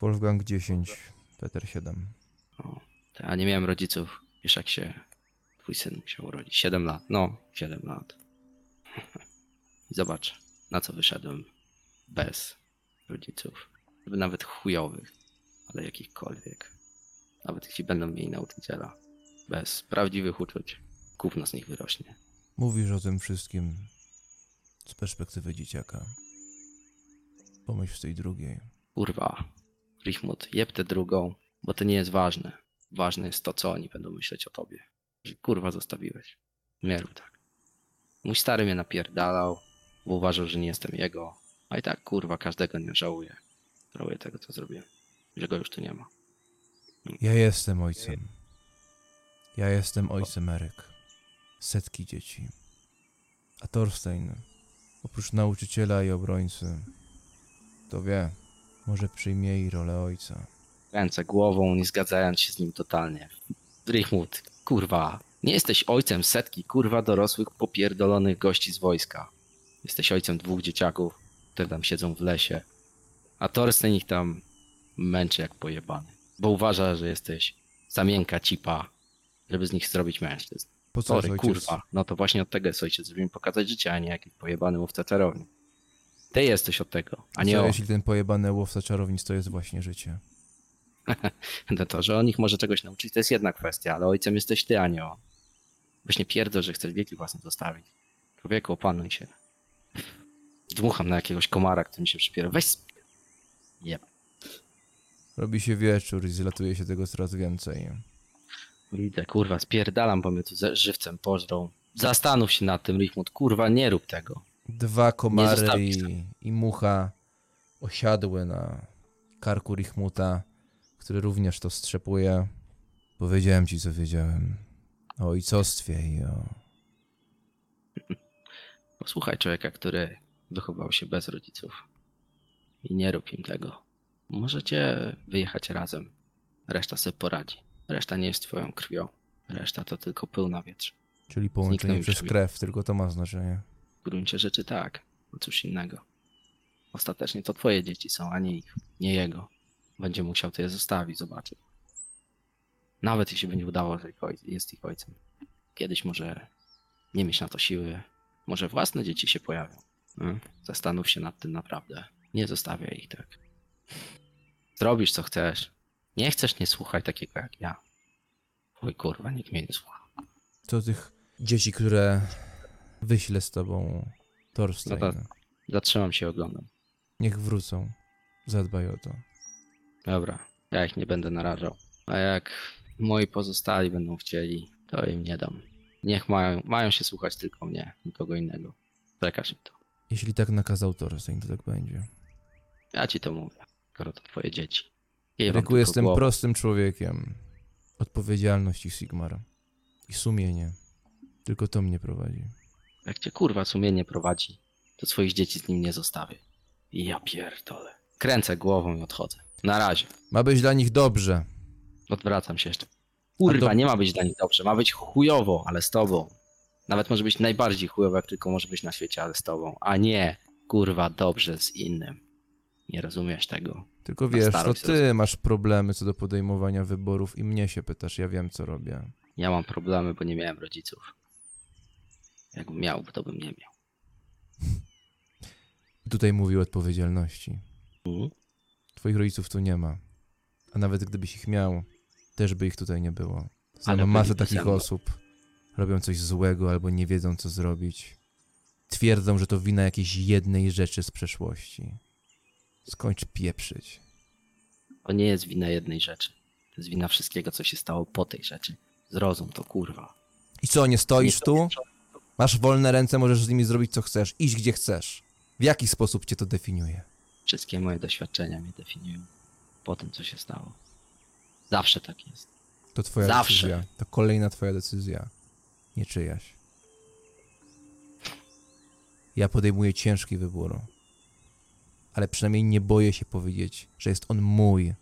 Wolfgang 10, Peter 7. O, ja nie miałem rodziców, wiesz jak się twój syn musiał urodzić. 7 lat, no, 7 lat. Zobacz, na co wyszedłem bez rodziców. Nawet chujowych, ale jakichkolwiek. Nawet jeśli będą mieli nauczyciela. Bez prawdziwych uczuć, gówno z nich wyrośnie. Mówisz o tym wszystkim z perspektywy dzieciaka. Pomyśl z tej drugiej. Kurwa, Richmut, jeb tę drugą, bo to nie jest ważne. Ważne jest to, co oni będą myśleć o tobie. Że kurwa zostawiłeś. Nie rób tak. Mój stary mnie napierdalał, bo uważał, że nie jestem jego. A i tak, kurwa, każdego nie żałuję. Żałuję tego, co zrobiłem. Że go już tu nie ma. Ja jestem ojcem. Ja jestem ojcem Eryk. Setki dzieci. A Thorstein, oprócz nauczyciela i obrońcy, to wie, może przyjmie jej rolę ojca. Ręce głową, nie zgadzając się z nim totalnie. Richmut, kurwa, nie jesteś ojcem setki, kurwa, dorosłych, popierdolonych gości z wojska. Jesteś ojcem dwóch dzieciaków, które tam siedzą w lesie. A Thorsten ich tam męczy jak pojebany. Bo uważa, że jesteś za miękka cipa, żeby z nich zrobić mężczyzn. Po co Sorry, kurwa. No to właśnie od tego jest ojciec, żeby mi pokazać życie, a nie jakiś pojebany łowca czarowni. Ty jesteś od tego, a nie co on. jeśli ten pojebany łowca czarownic to jest właśnie życie? No to, że on ich może czegoś nauczyć, to jest jedna kwestia, ale ojcem jesteś ty, a nie on. Właśnie pierdol, że chcesz dzieci własne zostawić. Człowieku, opanuj się. Dmucham na jakiegoś komara, który mi się przypiera. Weź. Jeb. Robi się wieczór i zlatuje się tego coraz więcej. Idę, kurwa, spierdalam, bo mnie tu żywcem pożrą. Zastanów się nad tym, Richmut, kurwa, nie rób tego. Dwa komary i, i mucha osiadły na karku Richmuta, który również to strzepuje. Powiedziałem ci, co wiedziałem. O ojcostwie i o... Posłuchaj człowieka, który wychował się bez rodziców. I nie rób im tego. Możecie wyjechać razem. Reszta sobie poradzi. Reszta nie jest twoją krwią. Reszta to tylko pył na wietrze. Czyli połączenie przez drzwi. krew, tylko to ma znaczenie. W gruncie rzeczy tak. No cóż innego. Ostatecznie to twoje dzieci są, a nie ich. Nie jego. Będzie musiał to je zostawić, zobaczy. Nawet jeśli będzie udało, że jest ich ojcem. Kiedyś może nie mieć na to siły. Może własne dzieci się pojawią. Hmm? Zastanów się nad tym naprawdę. Nie zostawiaj ich tak. Zrobisz co chcesz. Nie chcesz, nie słuchaj takiego jak ja. Oj kurwa, nikt mnie nie słucha. To tych dzieci, które wyślę z tobą Thorstein. No to- Zatrzymam się oglądam. Niech wrócą. Zadbaj o to. Dobra, ja ich nie będę narażał. A jak moi pozostali będą chcieli, to im nie dam. Niech mają, mają się słuchać tylko mnie, nikogo innego. Przekaż im to. Jeśli tak nakazał Thorstein, to tak będzie. Ja ci to mówię, skoro to twoje dzieci. Jej Ryku, jestem głowę. prostym człowiekiem. Odpowiedzialność i Sigmar. I sumienie. Tylko to mnie prowadzi. Jak cię kurwa sumienie prowadzi, to swoich dzieci z nim nie zostawię. I ja pierdolę. Kręcę głową i odchodzę. Na razie. Ma być dla nich dobrze. Odwracam się jeszcze. Kurwa, do- nie ma być dla nich dobrze. Ma być chujowo, ale z tobą. Nawet może być najbardziej chujowo, jak tylko może być na świecie, ale z tobą. A nie, kurwa, dobrze z innym. Nie rozumiesz tego. Tylko Na wiesz, to starość ty masz problemy co do podejmowania wyborów i mnie się pytasz, ja wiem co robię. Ja mam problemy, bo nie miałem rodziców. Jakbym miał, to bym nie miał. I tutaj mówię o odpowiedzialności. Mhm. Twoich rodziców tu nie ma. A nawet gdybyś ich miał, też by ich tutaj nie było. Znam masę takich osób. Robią coś złego albo nie wiedzą co zrobić. Twierdzą, że to wina jakiejś jednej rzeczy z przeszłości. Skończ pieprzyć. To nie jest wina jednej rzeczy. To jest wina wszystkiego, co się stało po tej rzeczy. Zrozum to, kurwa. I co, nie stoisz Nie tu? Masz wolne ręce, możesz z nimi zrobić co chcesz. Idź gdzie chcesz. W jaki sposób cię to definiuje? Wszystkie moje doświadczenia mnie definiują po tym, co się stało. Zawsze tak jest. To twoja Zawsze. decyzja. To kolejna twoja decyzja. Nie czyjaś. Ja podejmuję ciężki wybór. Ale przynajmniej nie boję się powiedzieć, że jest on mój.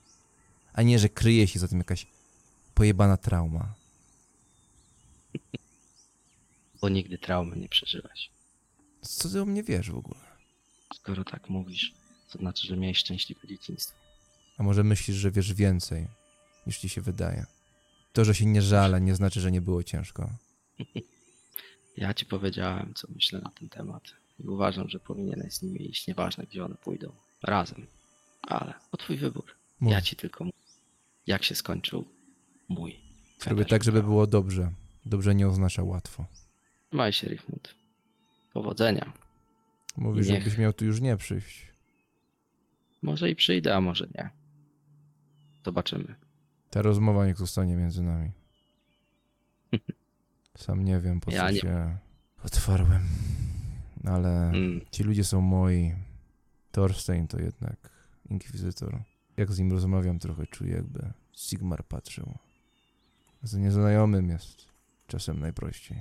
A nie, że kryje się za tym jakaś pojebana trauma. Bo nigdy traumy nie przeżyłeś. Co ty o mnie wiesz w ogóle? Skoro tak mówisz, to znaczy, że miałeś szczęśliwe dzieciństwo. A może myślisz, że wiesz więcej, niż ci się wydaje? To, że się nie żalę, nie znaczy, że nie było ciężko. Ja ci powiedziałem, co myślę na ten temat. I uważam, że powinieneś z nimi iść, nieważne gdzie one pójdą. Razem. Ale to twój wybór. Mów. Ja ci tylko mówię, jak się skończył mój. Robię tak, żeby było dobrze. Dobrze nie oznacza łatwo. Trzymaj się, Richmond. Powodzenia. Mówisz, Niech. żebyś miał tu już nie przyjść. Może i przyjdę, a może nie. Zobaczymy. Ta rozmowa niech zostanie między nami. Sam nie wiem, po co Ja nie- się otwarłem. Ale Mm, ci ludzie są moi. Thorstein to jednak inkwizytor. Jak z nim rozmawiam, trochę czuję, jakby Sigmar patrzył. Z nieznajomym jest czasem najprościej.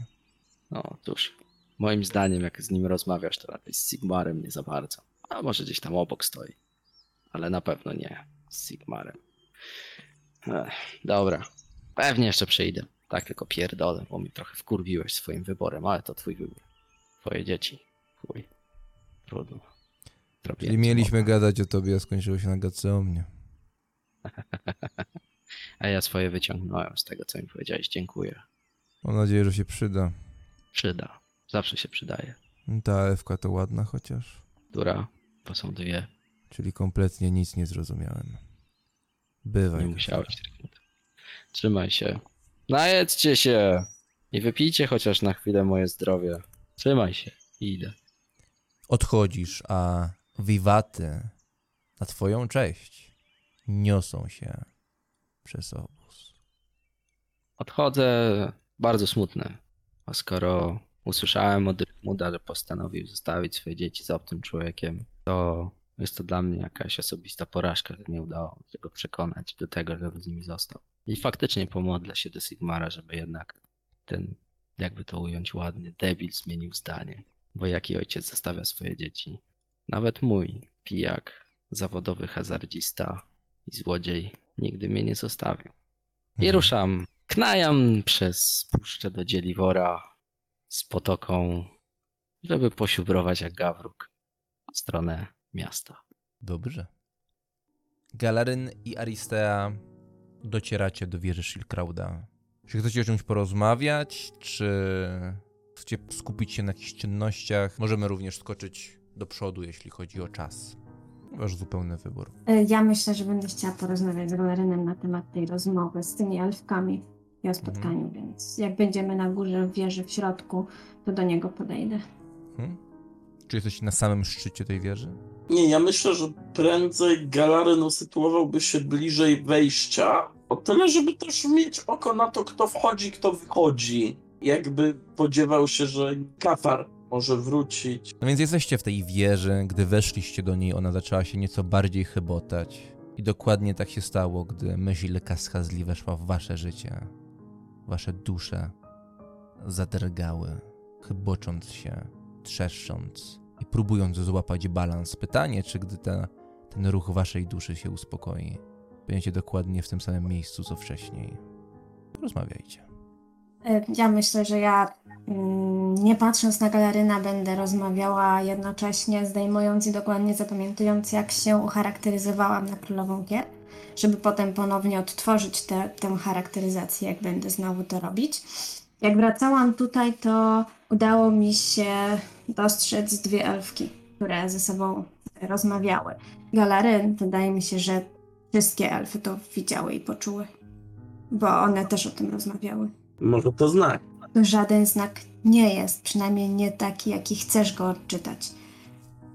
no cóż, moim zdaniem, jak z nim rozmawiasz, to raczej z Sigmarem nie za bardzo. A może gdzieś tam obok stoi. Ale na pewno nie z Sigmarem. Ech, dobra. Pewnie jeszcze przyjdę. Tak tylko pierdolę, bo mi trochę wkurwiłeś swoim wyborem, ale to twój wybór. Twoje dzieci. Chuj. Trudno. Zrobiłem Czyli mieliśmy gadać o tobie, a skończyło się na gadce o mnie. A ja swoje wyciągnąłem z tego, co mi powiedziałeś. Dziękuję. Mam nadzieję, że się przyda. Przyda. Zawsze się przydaje. Ta Ewka to ładna chociaż. Która? Bo są dwie. Czyli kompletnie nic nie zrozumiałem. Bywaj. Nie musiałeś. Trzymaj się. Najedzcie się! I wypijcie chociaż na chwilę moje zdrowie. Trzymaj się. Idę. Odchodzisz, a wiwaty na twoją cześć niosą się przez obóz. Odchodzę bardzo smutny. A skoro usłyszałem od Rychmuda, że postanowił zostawić swoje dzieci z obcym człowiekiem, to jest to dla mnie jakaś osobista porażka, że nie udało mi się go przekonać do tego, żeby z nimi został. I faktycznie pomodlę się do Sigmara, żeby jednak ten, jakby to ująć ładnie, debil zmienił zdanie. Bo jaki ojciec zostawia swoje dzieci? Nawet mój pijak, zawodowy hazardzista i złodziej nigdy mnie nie zostawił. I Mhm. ruszam. Knajam przez puszczę do Dzieliwora z potoką, żeby posiubrować jak gawruk w stronę miasta. Dobrze. Galaryn i Aristea docieracie do wieży Shilkrauda. Czy chcecie o czymś porozmawiać, czy chcecie skupić się na jakichś czynnościach? Możemy również skoczyć do przodu, jeśli chodzi o czas. Wasz zupełny wybór. Y, Ja myślę, że będę chciała porozmawiać z Galerynem na temat tej rozmowy z tymi elfkami i o spotkaniu, więc jak będziemy na górze w wieży w środku, to do niego podejdę. Hmm? Czy jesteście na samym szczycie tej wieży? Nie, ja myślę, że prędzej Galaryn usytuowałby się bliżej wejścia, o tyle, żeby też mieć oko na to, kto wchodzi, kto wychodzi. Jakby spodziewał się, że Kafar może wrócić. No więc jesteście w tej wieży, gdy weszliście do niej, ona zaczęła się nieco bardziej chybotać. I dokładnie tak się stało, gdy myśl Kaskazli weszła w wasze życie. Wasze dusze zadrgały, chybocząc się, trzeszcząc i próbując złapać balans. Pytanie, czy gdy ta, ten ruch waszej duszy się uspokoi, będziecie dokładnie w tym samym miejscu, co wcześniej. Rozmawiajcie. Y, Ja myślę, że ja mm, nie patrząc na galeryna będę rozmawiała jednocześnie, zdejmując i dokładnie zapamiętując, jak się ucharakteryzowałam na Królową Gier, żeby potem ponownie odtworzyć tę tę charakteryzację, jak będę znowu to robić. Jak wracałam tutaj, to udało mi się dostrzec dwie elfki, które ze sobą rozmawiały. Galaryn, wydaje mi się, że wszystkie elfy to widziały i poczuły, bo one też o tym rozmawiały. Może to znak. To żaden znak nie jest, przynajmniej nie taki, jaki chcesz go odczytać.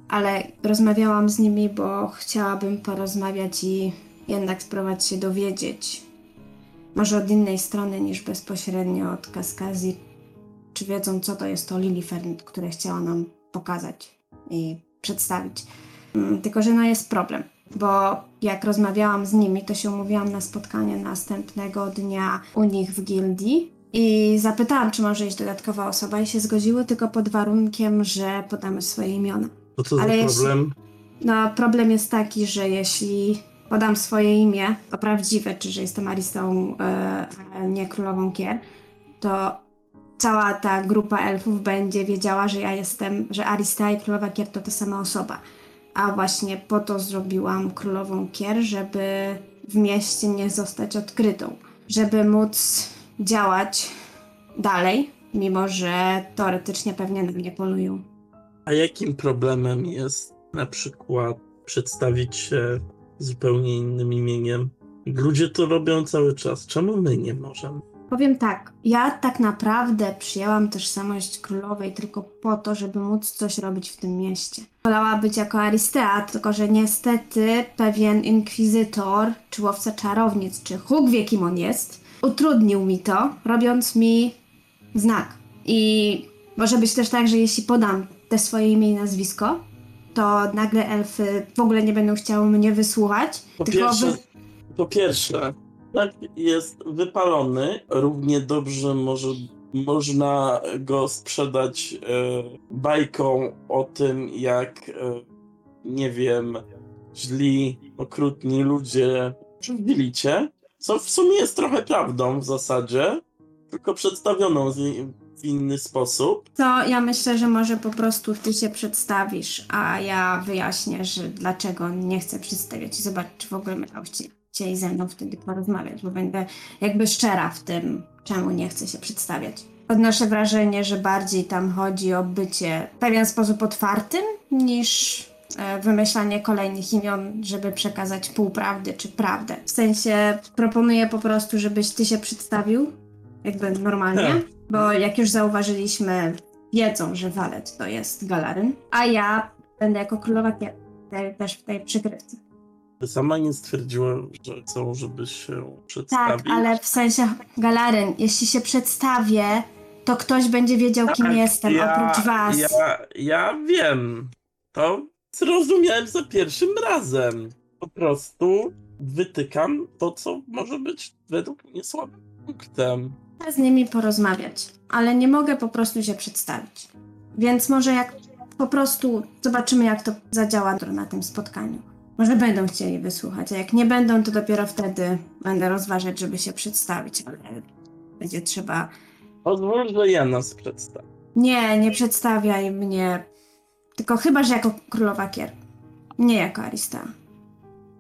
Ale rozmawiałam z nimi, bo chciałabym porozmawiać i jednak spróbować się dowiedzieć. Może od innej strony niż bezpośrednio od Kaskazji. Czy wiedzą, co to jest to Lilifern, które chciała nam pokazać i przedstawić. Mm, Tylko, że no jest problem, bo jak rozmawiałam z nimi, to się umówiłam na spotkanie następnego dnia u nich w gildii i zapytałam, czy może iść dodatkowa osoba i się zgodziły tylko pod warunkiem, że podamy swoje imiona. To co Ale za jeśli- problem? No, problem jest taki, że jeśli podam swoje imię, to prawdziwe, czy że jestem Aristą, e, nie królową Kier, to cała ta grupa elfów będzie wiedziała, że ja jestem, że Arista i królowa Kier to ta sama osoba. A właśnie po to zrobiłam królową Kier, żeby w mieście nie zostać odkrytą. Żeby móc działać dalej, mimo że teoretycznie pewnie na mnie polują. A jakim problemem jest na przykład przedstawić się zupełnie innym imieniem? Ludzie to robią cały czas. Czemu my nie możemy? Powiem tak, ja tak naprawdę przyjęłam tożsamość królowej tylko po to, żeby móc coś robić w tym mieście. Wolała być jako Aristea, tylko że niestety pewien inkwizytor, czy łowca czarownic, czy Huk wie kim on jest, utrudnił mi to, robiąc mi znak. I może być też tak, że jeśli podam te swoje imię i nazwisko, to nagle elfy w ogóle nie będą chciały mnie wysłuchać, Po tylko pierwsze, wy... po pierwsze, tak jest wypalony. Równie dobrze może, można go sprzedać e, bajką o tym, jak e, nie wiem, źli, okrutni ludzie krzywdzili cię. Co w sumie jest trochę prawdą w zasadzie, tylko przedstawioną w inny sposób. To ja myślę, że może po prostu ty się przedstawisz, a ja wyjaśnię, że dlaczego nie chcę przedstawiać i zobacz, czy w ogóle miał chci- chcieli ze mną wtedy porozmawiać, bo będę jakby szczera w tym, czemu nie chcę się przedstawiać. Odnoszę wrażenie, że bardziej tam chodzi o bycie w pewien sposób otwartym niż e, wymyślanie kolejnych imion, żeby przekazać półprawdy czy prawdę. W sensie proponuję po prostu, żebyś ty się przedstawił, jakby normalnie, Tak. bo jak już zauważyliśmy, wiedzą, że Walet to jest Galaryn, a ja będę jako królowa też w tej przykrywce. Sama nie stwierdziła, że chcą, żebyś się Tak, przedstawił. ale w sensie Galaryn, jeśli się przedstawię, to ktoś będzie wiedział, kim Tak, jestem, oprócz was. Ja, ja wiem. To zrozumiałem za pierwszym razem. Po prostu wytykam to, co może być według mnie słabym punktem. Chcę z nimi porozmawiać, ale nie mogę po prostu się przedstawić. Więc może jak po prostu zobaczymy, jak to zadziała na tym spotkaniu. Może będą chcieli wysłuchać, a jak nie będą, to dopiero wtedy będę rozważać, żeby się przedstawić, ale będzie trzeba. Pozwól, że ja nas przedstawię. Nie, nie przedstawiaj mnie. Tylko chyba, że jako królowa Kier. Nie jako Arista.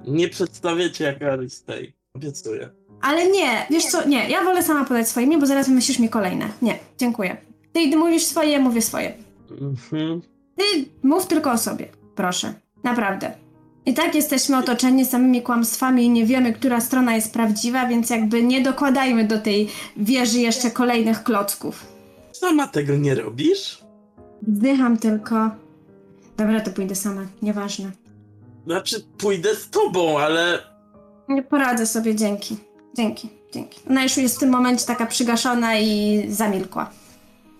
Nie przedstawię cię jako Aristei. Obiecuję. Ale nie, wiesz co, nie, ja wolę sama podać swoje imię, bo zaraz wymyślisz mi kolejne. Nie, dziękuję. Ty mówisz swoje, ja mówię swoje. Mhm. Ty mów tylko o sobie, proszę. Naprawdę. I tak jesteśmy otoczeni samymi kłamstwami i nie wiemy, która strona jest prawdziwa, więc jakby nie dokładajmy do tej wieży jeszcze kolejnych klocków. Sama tego nie robisz? Wdycham tylko. Dobra, to pójdę sama, nieważne. Znaczy, pójdę z tobą, ale Nie poradzę sobie, dzięki. Dzięki, dzięki. Ona już jest w tym momencie taka przygaszona i zamilkła.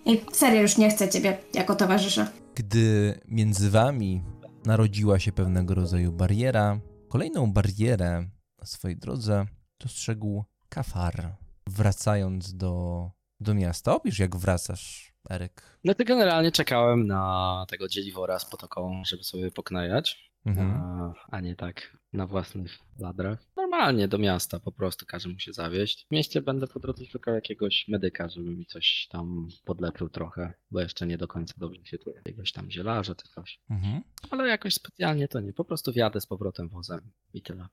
I serio już nie chcę ciebie jako towarzysza. Gdy między wami narodziła się pewnego rodzaju bariera, kolejną barierę na swojej drodze dostrzegł Kafar, wracając do, do miasta. Opisz, jak wracasz, Eryk. No to generalnie czekałem na tego dzieliwora z potoką, żeby sobie poknajać, Mhm. a, a nie tak na własnych ladrach. Normalnie do miasta po prostu każe mu się zawieźć. W mieście będę po drodze szukał jakiegoś medyka, żeby mi coś tam podleczył trochę, bo jeszcze nie do końca dobrze się czuję. Jakiegoś tam zielarza czy coś. Mhm. Ale jakoś specjalnie to nie, po prostu wjadę z powrotem wozem i tyle.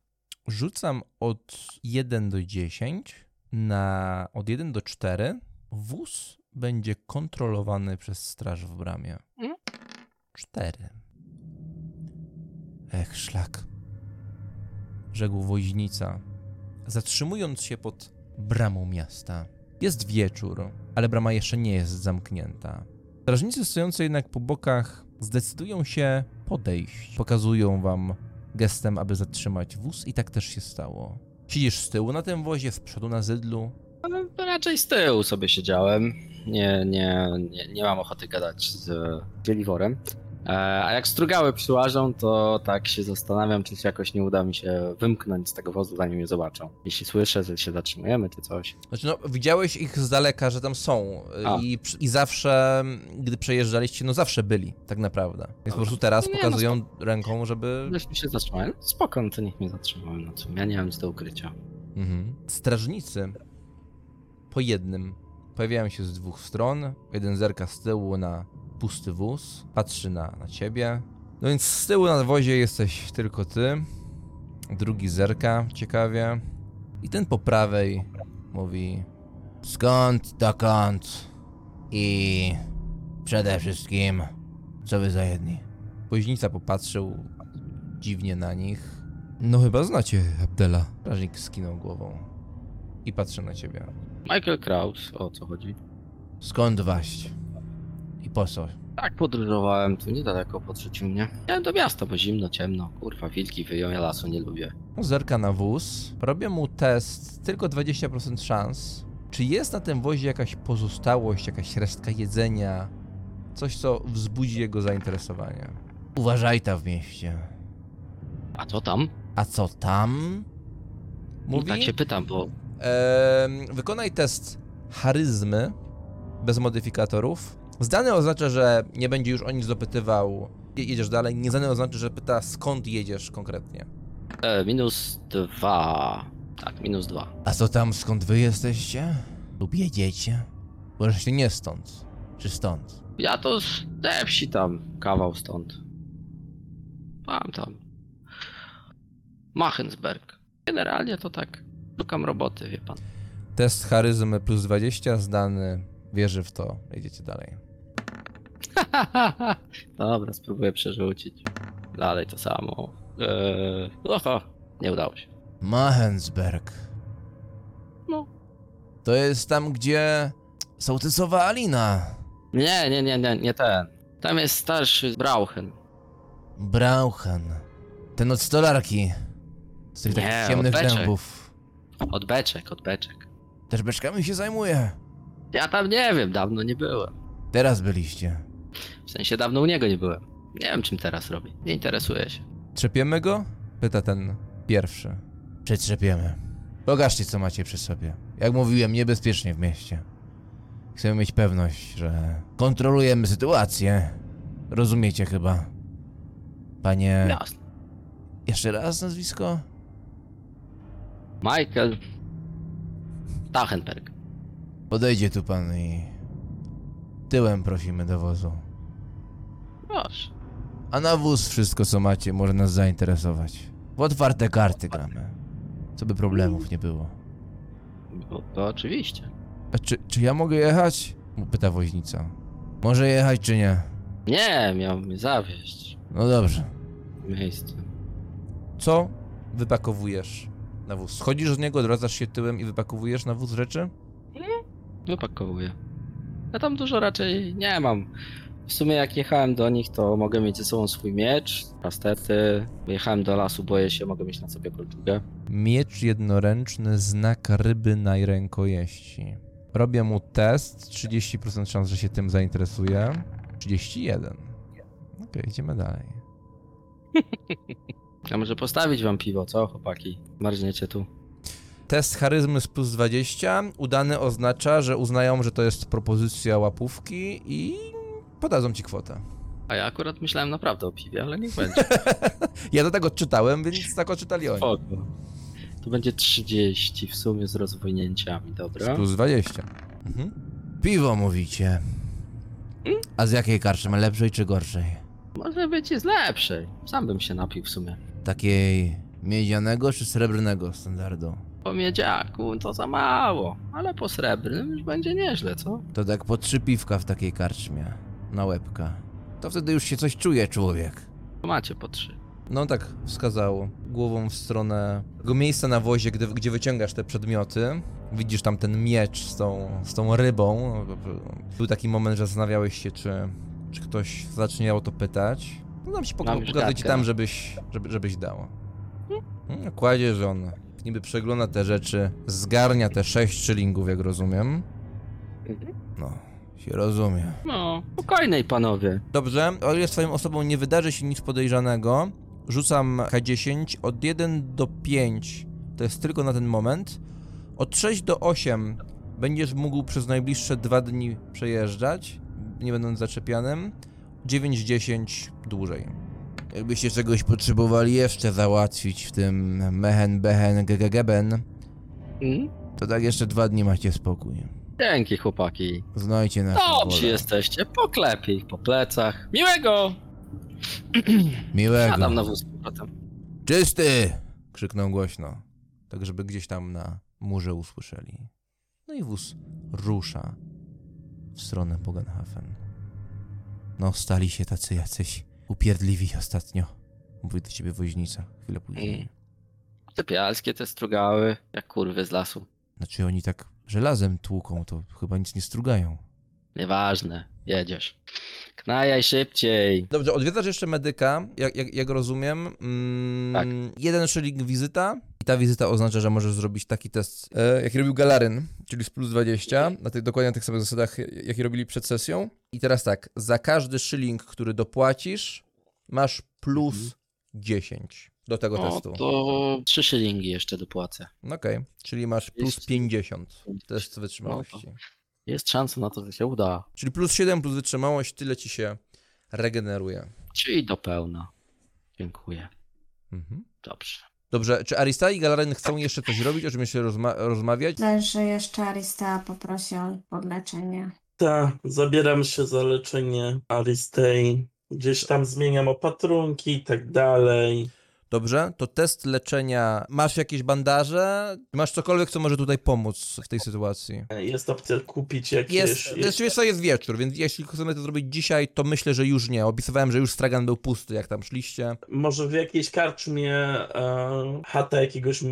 Rzucam od 1 do 10 na od 1 do 4. Wóz będzie kontrolowany przez straż w bramie. Mhm. 4. Ech, szlak. Rzekł woźnica, zatrzymując się pod bramą miasta. Jest wieczór, ale brama jeszcze nie jest zamknięta. Strażnicy stojący jednak po bokach zdecydują się podejść. Pokazują wam gestem, aby zatrzymać wóz i tak też się stało. Siedzisz z tyłu na tym wozie, z przodu na zydlu. To raczej z tyłu sobie siedziałem. Nie, nie, nie, nie mam ochoty gadać z dzieliworem. E, A jak strugały przyłażą, to tak się zastanawiam, czy się jakoś nie uda mi się wymknąć z tego wozu, zanim je zobaczą. Jeśli słyszę, że się zatrzymujemy, czy coś. Znaczy, no, widziałeś ich z daleka, że tam są. A. I, I zawsze, gdy przejeżdżaliście, no zawsze byli, tak naprawdę. Więc po prostu teraz Nie, no pokazują ręką, żeby. Jeśli się zatrzymają, spoko, no to niech mnie zatrzymają. No co, ja nie mam nic do ukrycia. Mhm. Strażnicy po jednym pojawiają się z dwóch stron. Jeden zerka z tyłu na pusty wóz, patrzy na, na ciebie. No więc z tyłu na wozie jesteś tylko ty. Drugi zerka ciekawie. I ten po prawej mówi: Skąd, dokąd? I przede wszystkim, co wy za jedni? Woźnica popatrzył dziwnie na nich. No chyba znacie Abdela. Strażnik skinął głową. I patrzy na ciebie. Michael Kraus, o co chodzi? Skąd waść? I po co? Tak podróżowałem, tu niedaleko podrzucił mnie. Miałem do miasta, bo zimno, ciemno. Kurwa, wilki wyją, ja lasu nie lubię. Zerka na wóz. Robię mu test, tylko 20% szans. Czy jest na tym wozie jakaś pozostałość, jakaś resztka jedzenia? Coś, co wzbudzi jego zainteresowanie. Uważaj ta w mieście. A co tam? A co tam? Mówi, Tak się pytam, bo em, wykonaj test charyzmy bez modyfikatorów. Zdany oznacza, że nie będzie już o nic dopytywał, je- jedziesz dalej. Niezdany oznacza, że pyta skąd jedziesz konkretnie. e, minus dwa. Tak, minus dwa. A co tam, skąd wy jesteście? Lub jedziecie? Właśnie nie stąd. Czy stąd? Ja to z te wsi tam, kawał stąd. Mam tam. Machensberg. Generalnie to tak, szukam roboty, wie pan. Test charyzmy plus 20, zdany, wierzy w to, jedziecie dalej. Dobra, spróbuję przerzucić. Dalej to samo. Eee, oho, nie udało się. Mahensberg. No. To jest tam, gdzie sołtysowa Alina. Nie, nie, nie, nie, nie ten. Tam jest starszy Brauchen. Brauchen. Ten od stolarki. Z tych Nie, takich ciemnych od beczek. dębów. Od beczek, od beczek. Też beczkami się zajmuje. Ja tam nie wiem, dawno nie byłem. Teraz byliście. W sensie dawno u niego nie byłem. Nie wiem, czym teraz robi. Nie interesuje się. Trzepiemy go? Pyta ten pierwszy. Przetrzepiemy. Pokażcie, co macie przy sobie. Jak mówiłem, niebezpiecznie w mieście. Chcemy mieć pewność, że kontrolujemy sytuację. Rozumiecie chyba. Panie... Jasne. Jeszcze raz nazwisko? Michael Tachenberg. Podejdzie tu pan i... Tyłem prosimy do wozu. Proszę. A na wóz wszystko, co macie, może nas zainteresować. W otwarte karty gramy. Co by problemów nie było. No, to oczywiście. A czy, czy ja mogę jechać? Mu Pyta woźnica. Może jechać czy nie? Nie, miał mnie zawieźć No dobrze. w miejscu. Co wypakowujesz na wóz? Schodzisz z niego, odwracasz się tyłem i wypakowujesz na wóz rzeczy? Wypakowuję. Ja tam dużo raczej nie mam. W sumie jak jechałem do nich, to mogę mieć ze sobą swój miecz, pastety. Jechałem do lasu, boję się, mogę mieć na sobie kolczugę. Miecz jednoręczny, znak ryby na rękojeści. Robię mu test, 30% szans, że się tym zainteresuje. 31. Okej, idziemy dalej. A może postawić wam piwo, co chłopaki? Marzniecie tu. Test charyzmy z plus 20. Udany oznacza, że uznają, że to jest propozycja łapówki i podadzą ci kwotę. A ja akurat myślałem naprawdę o piwie, ale niech będzie. Ja do tego odczytałem, więc tak odczytali oni. Spoko. Tu będzie 30 w sumie z rozwojnięciami, Z dobra? plus 20. Mhm. Piwo mówicie. A z jakiej karczmy? Lepszej czy gorszej? Może być i z lepszej. Sam bym się napił w sumie. Takiej miedzianego czy srebrnego standardu? Po miedziaku to za mało, ale po srebrnym już będzie nieźle, co? To tak po trzy piwka w takiej karczmie. Na łebka. To wtedy już się coś czuje człowiek. Macie po trzy. No tak wskazał głową w stronę tego miejsca na wozie, gdy, gdzie wyciągasz te przedmioty. Widzisz tam ten miecz z tą, z tą rybą. Był taki moment, że zastanawiałeś się, czy, czy ktoś zacznie o to pytać. No tam się Mam pok- już pokazać ci tam, żebyś, żeby, żebyś dał. Hmm, Kładzie, że on niby przegląda te rzeczy, zgarnia te 6 szylingów, jak rozumiem. No, się rozumie. No, spokojnej panowie. Dobrze, o ile z twoją osobą nie wydarzy się nic podejrzanego, rzucam K10 od 1 do 5, to jest tylko na ten moment. Od 6 do 8 będziesz mógł przez najbliższe dwa dni przejeżdżać, nie będąc zaczepianym. 9-10 dłużej. Jakbyście czegoś potrzebowali jeszcze załatwić w tym mehen behen gegegeben, Mm? to tak jeszcze dwa dni macie spokój. Dzięki chłopaki. Znajcie naszą Dobrzy jesteście, poklepiej ich po plecach. Miłego! Miłego. Siadam na wózku potem. Czysty! Krzyknął głośno, tak żeby gdzieś tam na murze usłyszeli. No i wóz rusza w stronę Bogenhafen. No, stali się tacy jacyś upierdliwi ostatnio. Mówi do ciebie woźnica chwilę później. Mm. Sypialskie te strugały, jak kurwy z lasu. Znaczy oni tak żelazem tłuką, to chyba nic nie strugają. Nieważne, jedziesz. Knajaj szybciej. Dobrze, odwiedzasz jeszcze medyka, jak, jak, jak rozumiem. Mm, Tak. Jeden szylik wizyta. I ta wizyta oznacza, że możesz zrobić taki test, e, jaki robił Galaryn, czyli z plus 20, na tych, dokładnie na tych samych zasadach, jakie robili przed sesją. I teraz tak, za każdy szyling, który dopłacisz, masz plus 10 do tego O, testu. to trzy szylingi jeszcze dopłacę. Okej, czyli masz plus Jest- 50 test wytrzymałości. Jest szansa na to, że się uda. Czyli plus 7 plus wytrzymałość, tyle ci się regeneruje. Czyli do pełna. Dziękuję. Mhm. Dobrze. Dobrze, czy Arista i Galaryn chcą jeszcze coś robić, o czym jeszcze rozma- rozmawiać? Myślę, że jeszcze Arista poprosi o podleczenie. Tak, zabieram się za leczenie Aristei. Gdzieś tam zmieniam opatrunki i tak dalej. Dobrze, to test leczenia. Masz jakieś bandaże? Masz cokolwiek, co może tutaj pomóc w tej sytuacji? Jest opcja kupić jakieś... Jest, jest, co, jest wieczór, więc jeśli chcemy to zrobić dzisiaj, to myślę, że już nie. Opisywałem, że już stragan był pusty, jak tam szliście. Może w jakiejś karczmie e, chata jakiegoś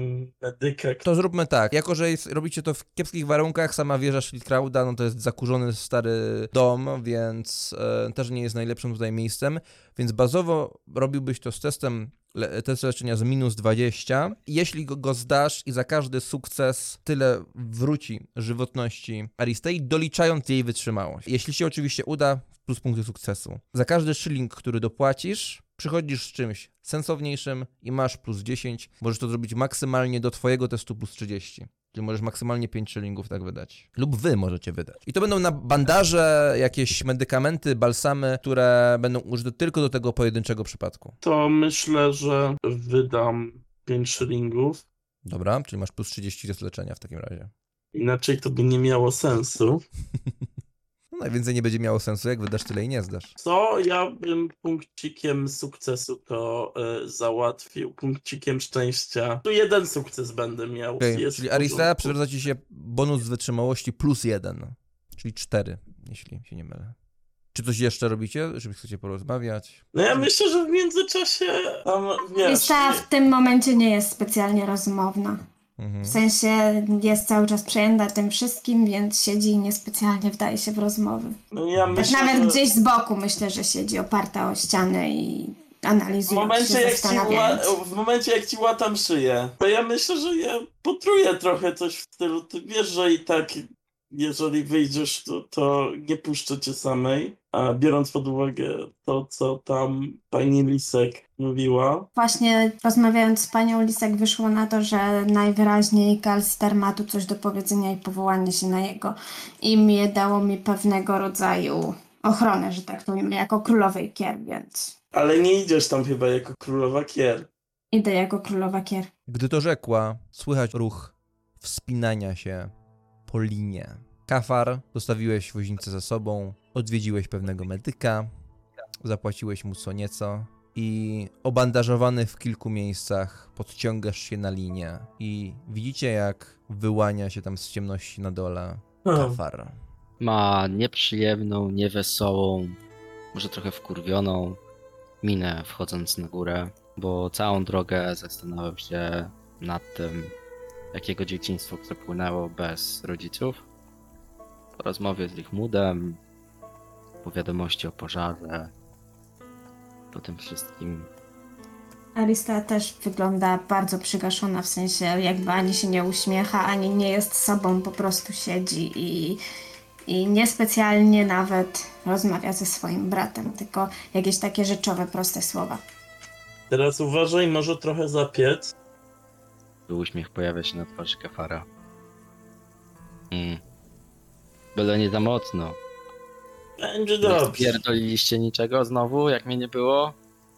medyka. To zróbmy tak. Jako, że jest, robicie to w kiepskich warunkach, sama wieża Schildkrauda, no to jest zakurzony stary dom, więc e, też nie jest najlepszym tutaj miejscem. Więc bazowo robiłbyś to z testem test leczenia z minus 20. Jeśli go, go zdasz i za każdy sukces tyle wróci żywotności Aristei, doliczając jej wytrzymałość. Jeśli się oczywiście uda, plus punkty sukcesu. Za każdy szyling, który dopłacisz, przychodzisz z czymś sensowniejszym i masz plus 10. Możesz to zrobić maksymalnie do twojego testu plus 30. Czyli możesz maksymalnie 5 szylingów tak wydać. Lub wy możecie wydać. I to będą na bandaże, jakieś medykamenty, balsamy, które będą użyte tylko do tego pojedynczego przypadku. To myślę, że wydam 5 szylingów. Dobra, czyli masz plus 30 test leczenia w takim razie. Inaczej to by nie miało sensu. No najwięcej nie będzie miało sensu, jak wydasz tyle i nie zdasz. Co ja bym punkcikiem sukcesu to e, załatwił? Punkcikiem szczęścia. Tu jeden sukces będę miał. Okay, Jest czyli Arista przywraca ci się bonus z wytrzymałości plus 1, czyli 4, jeśli się nie mylę. Czy coś jeszcze robicie, żeby chcecie porozmawiać? No ja myślę, że w międzyczasie tam, wiesz... W tym momencie nie jest specjalnie rozmowna. Mhm. W sensie jest cały czas przejęta tym wszystkim, więc siedzi i niespecjalnie wdaje się w rozmowy. No ja Tak myślę, nawet że gdzieś z boku myślę, że siedzi oparta o ścianę i w analizuje momencie, się jak ci ła... w momencie jak ci łatam szyję, to ja myślę, że ja potruję trochę coś w stylu, ty wiesz, że i tak jeżeli wyjdziesz, to, to nie puszczę cię samej, a biorąc pod uwagę to, co tam pani Lisek mówiła, Właśnie rozmawiając z panią Lisek wyszło na to, że najwyraźniej Galster ma tu coś do powiedzenia i powołanie się na jego imię dało mi pewnego rodzaju ochronę, że tak to ujmę, jako królowej kier, więc ale nie idziesz tam chyba jako królowa Kier. idę jako królowa kier. Gdy to rzekła, słychać ruch wspinania się po linie. Kafar zostawiłeś woźnicę za sobą, odwiedziłeś pewnego medyka, zapłaciłeś mu co nieco i obandażowany w kilku miejscach podciągasz się na linię i widzicie jak wyłania się tam z ciemności na dole Kafar. Ma nieprzyjemną, niewesołą, może trochę wkurwioną minę wchodząc na górę, bo całą drogę zastanawiał się nad tym, jakiego dzieciństwo przepłynęło bez rodziców. Po rozmowie z Lichmudem, po wiadomości o pożarze, po tym wszystkim Arista też wygląda bardzo przygaszona, w sensie jakby ani się nie uśmiecha, ani nie jest sobą, po prostu siedzi i, i niespecjalnie nawet rozmawia ze swoim bratem, tylko jakieś takie rzeczowe, proste słowa. Teraz uważaj, może trochę zapiec. Uśmiech pojawia się na twarzy Kafara. Mm. Byle nie za mocno. Będzie Nie dobrze. spierdoliliście niczego znowu, jak mnie nie było?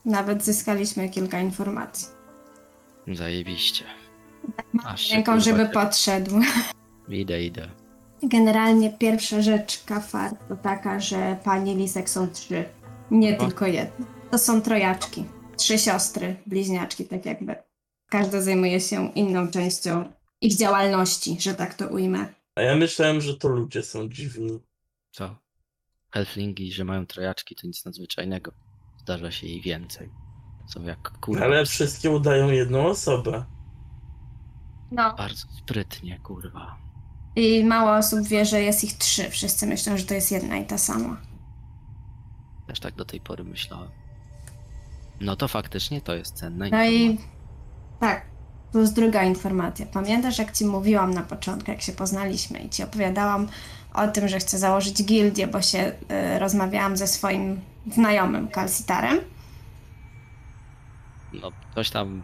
Nawet zyskaliśmy kilka informacji. Zajebiście. Aż się, Ręką, kurwa, żeby podszedł. Idę, idę. Generalnie pierwsza rzecz kafar to taka, że pani Lisek są trzy, nie O. tylko jedna. To są trojaczki, trzy siostry, bliźniaczki, tak jakby. Każda zajmuje się inną częścią ich działalności, że tak to ujmę. A ja myślałem, że to ludzie są dziwni. Co? Helflingi, że mają trojaczki, to nic nadzwyczajnego. Zdarza się jej więcej. Są jak kurwa. Ale wszystkie udają jedną osobę. No. Bardzo sprytnie, kurwa. I mało osób wie, że jest ich trzy. Wszyscy myślą, że to jest jedna i ta sama. Też tak do tej pory myślałem. No to faktycznie to jest cenne. No i tak, plus druga informacja. Pamiętasz, jak ci mówiłam na początku, jak się poznaliśmy i ci opowiadałam o tym, że chcę założyć gildię, bo się y, rozmawiałam ze swoim znajomym Kalsitarem? No coś tam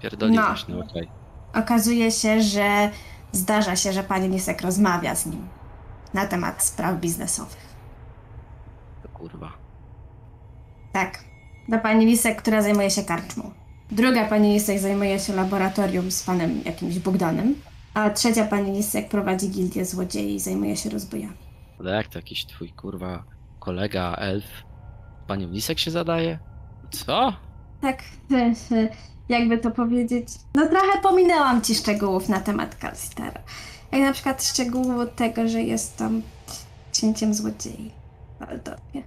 pierdoliłeś, No. no okej. Okazuje się, że zdarza się, że pani Lisek rozmawia z nim na temat spraw biznesowych. To kurwa. Tak, do pani Lisek, która zajmuje się karczmą. Druga pani Lisek zajmuje się laboratorium z panem jakimś Bogdanem, a trzecia pani Lisek prowadzi gildię złodziei i zajmuje się rozbojami. Ale jak to jakiś twój kurwa kolega elf panią Lisek się zadaje? Co? Tak, jakby to powiedzieć. No trochę pominęłam ci szczegółów na temat Kalstara. Jak na przykład szczegółu tego, że jest tam księciem złodziei w Waldorfie.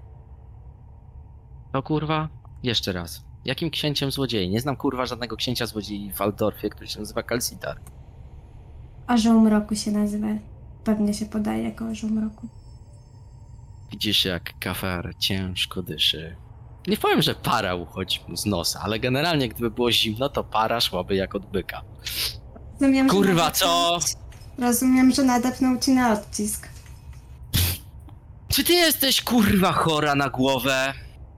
To kurwa? Jeszcze raz. Jakim księciem złodziei? Nie znam kurwa żadnego księcia złodziei w Waldorfie, który się nazywa Kalsitar. Orzeł Mroku się nazywa. Pewnie się podaje jako Orzeł Mroku. Widzisz jak kafar ciężko dyszy. Nie powiem, że para uchodzi mu z nosa, ale generalnie gdyby było zimno, to para szłaby jak od byka. Rozumiem, że Kurwa, co? Rozumiem, że nadepnął ci na odcisk. Czy ty jesteś kurwa chora na głowę?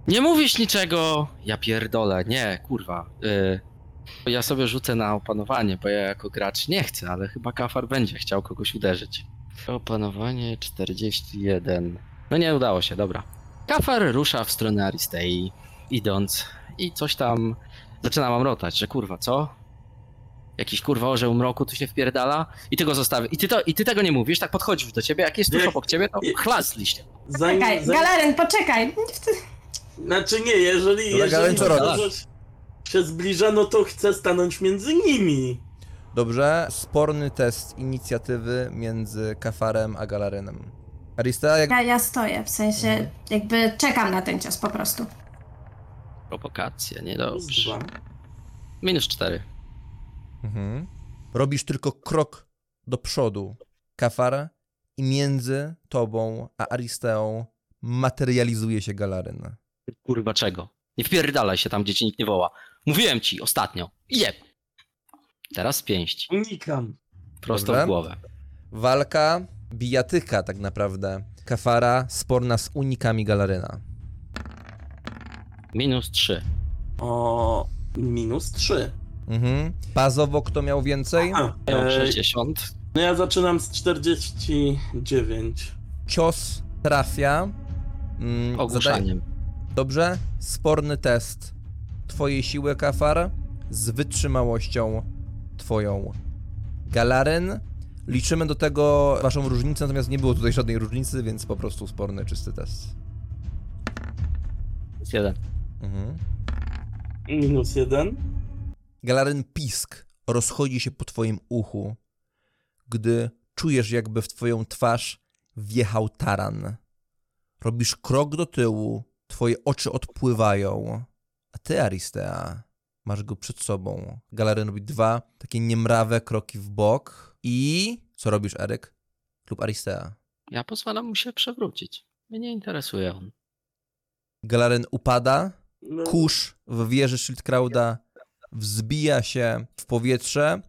Nie mówisz niczego. Ja pierdolę, nie, kurwa. Y, ja sobie rzucę na opanowanie, bo ja jako gracz nie chcę, ale chyba kafar będzie chciał kogoś uderzyć. Opanowanie 41. No nie udało się, dobra. Kafar rusza w stronę Aristei, idąc i coś tam zaczyna mamrotać, że kurwa, co? Jakiś kurwa orzeł mroku tu się wpierdala i ty go zostawię. I ty, to, I ty tego nie mówisz, tak podchodzisz do ciebie, jak jest tuż obok ciebie, to chlas z liście. Zanim, Czekaj, zanim, poczekaj! Znaczy nie, jeżeli, Dobra, Galen, jeżeli co to robisz? się zbliża, no to chcę stanąć między nimi. Dobrze, sporny test inicjatywy między Kafarem a Galarynem. Arista, jak... Ja, ja stoję, w sensie Mhm. jakby czekam na ten cios po prostu. Prowokacja, niedobrze. Minus 4. Mhm. Robisz tylko krok do przodu, Kafar, i między tobą a Aristeą materializuje się Galaryn. Kurwa czego? Nie wpierdalaj się tam, gdzie cię nikt nie woła. Mówiłem ci ostatnio. Jeb. Teraz z pięści. Unikam. Prosto Dobrze. w głowę. Walka, bijatyka tak naprawdę. Kafara sporna z unikami Galaryna. Minus 3. O minus 3. Mhm. Bazowo kto miał więcej? A, Miał e, 60. no ja zaczynam z 49. Cios trafia. Mm, Ogłuszaniem. Dobrze? Sporny test twojej siły, Kafar, z wytrzymałością twoją. Galaryn, liczymy do tego waszą różnicę, natomiast nie było tutaj żadnej różnicy, więc po prostu sporny, czysty test. Jest jeden. Mhm. Minus 1. Galaryn pisk rozchodzi się po twoim uchu, gdy czujesz jakby w twoją twarz wjechał taran. Robisz krok do tyłu, twoje oczy odpływają, a ty, Aristea, masz go przed sobą. Galaryn robi dwa takie niemrawe kroki w bok i... Co robisz, Eryk? Lub Aristea? Ja pozwalam mu się przewrócić. Mnie nie interesuje on. Galaryn upada, No, kurz w wieży Schildkrauda wzbija się w powietrze.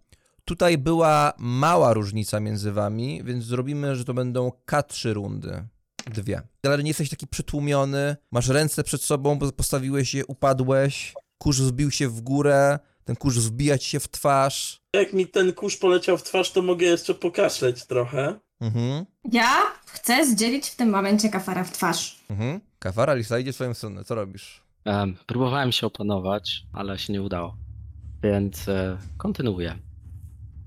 Tutaj była mała różnica między wami, więc zrobimy, że to będą K3 rundy. Dwie. Ale nie jesteś taki przytłumiony, masz ręce przed sobą, bo postawiłeś je, upadłeś, kurz wzbił się w górę, ten kurz wzbija ci się w twarz. jak mi ten kurz poleciał w twarz, to mogę jeszcze pokaszleć trochę. Mhm, Ja chcę zdzielić w tym momencie kafara w twarz. mhm. Kafara, Lisa idzie w swoją stronę, co robisz? Em, próbowałem się opanować, ale się nie udało. Więc e, kontynuuję.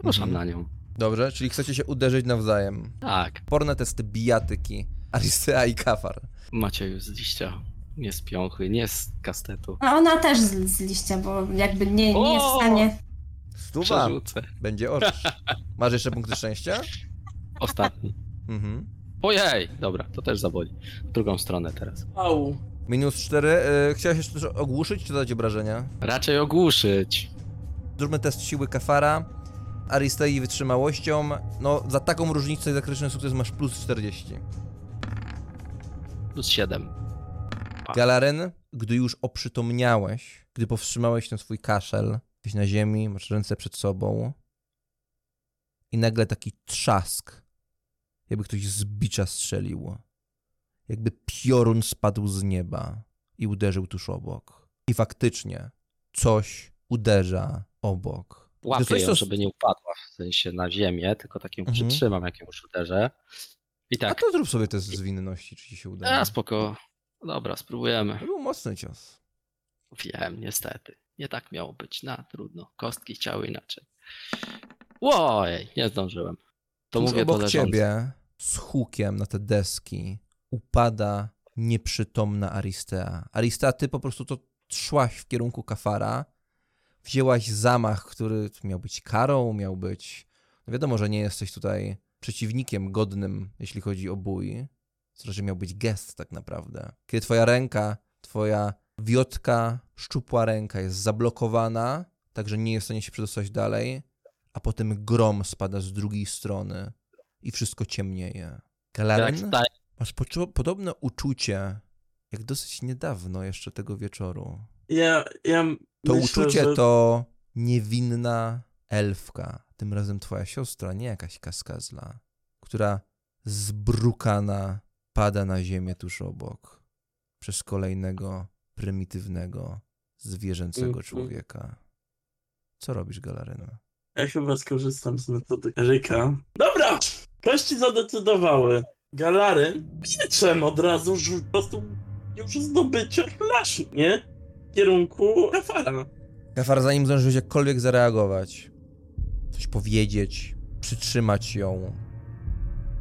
Ruszam Mhm. na nią. Dobrze, czyli chcecie się uderzyć nawzajem. Tak. Porne testy bijatyki. Aristea i Kafar. Macieju z liścia. Nie z piąchy, nie z kastetu. A ona też z, z liścia, bo jakby nie, nie jest w stanie. Stuwa. Przerzucę. Będzie orzeł. Masz jeszcze punkty szczęścia? Ostatni. Mhm. Ojej! Dobra, to też zaboli. W drugą stronę teraz. Au. Minus 4. Chciałeś jeszcze coś ogłuszyć, czy dać obrażenia? Raczej ogłuszyć. Zróbmy test siły Kafara. Aristei wytrzymałością. No, za taką różnicę za krytyczny sukces masz plus 40. Plus 7. Galaren, gdy już oprzytomniałeś, gdy powstrzymałeś ten swój kaszel, jesteś na ziemi, masz ręce przed sobą i nagle taki trzask, jakby ktoś z bicza strzelił. Jakby piorun spadł z nieba i uderzył tuż obok. I faktycznie coś uderza obok. Łapię coś, ją, co- żeby nie upadła w sensie na ziemię, tylko tak ją Mhm. przytrzymam, jak ją już uderzę. I A tak, to zrób sobie test zwinności, czy ci się uda. a spoko. Dobra, spróbujemy. To był mocny cios. Wiem, niestety. Nie tak miało być. Na, trudno. Kostki chciały inaczej. Łoj, nie zdążyłem. To Tuż mówię to obok leżąc. ciebie z hukiem na te deski upada nieprzytomna Aristea. Aristea, ty po prostu to szłaś w kierunku Kafara, wzięłaś zamach, który miał być karą, miał być... No wiadomo, że nie jesteś tutaj przeciwnikiem godnym, jeśli chodzi o bój. Zresztą miał być gest tak naprawdę. Kiedy twoja ręka, twoja wiotka, szczupła ręka jest zablokowana, także nie jest w stanie się przedostać dalej, a potem grom spada z drugiej strony i wszystko ciemnieje. Galaren, staję, masz podobne uczucie, jak dosyć niedawno jeszcze tego wieczoru. Ja, ja To myślę, uczucie że... to niewinna elfka, tym razem twoja siostra, nie jakaś kaskazla, która zbrukana pada na ziemię tuż obok przez kolejnego prymitywnego, zwierzęcego Mhm. człowieka. Co robisz, Galarena? Ja chyba skorzystam z metody Eryka. Dobra! Kości zadecydowały. Galary pieczem od razu po prostu już zdobycia flash, nie? W kierunku Kafara. Kafar, zanim zdążyłeś jakkolwiek zareagować, coś powiedzieć, przytrzymać ją,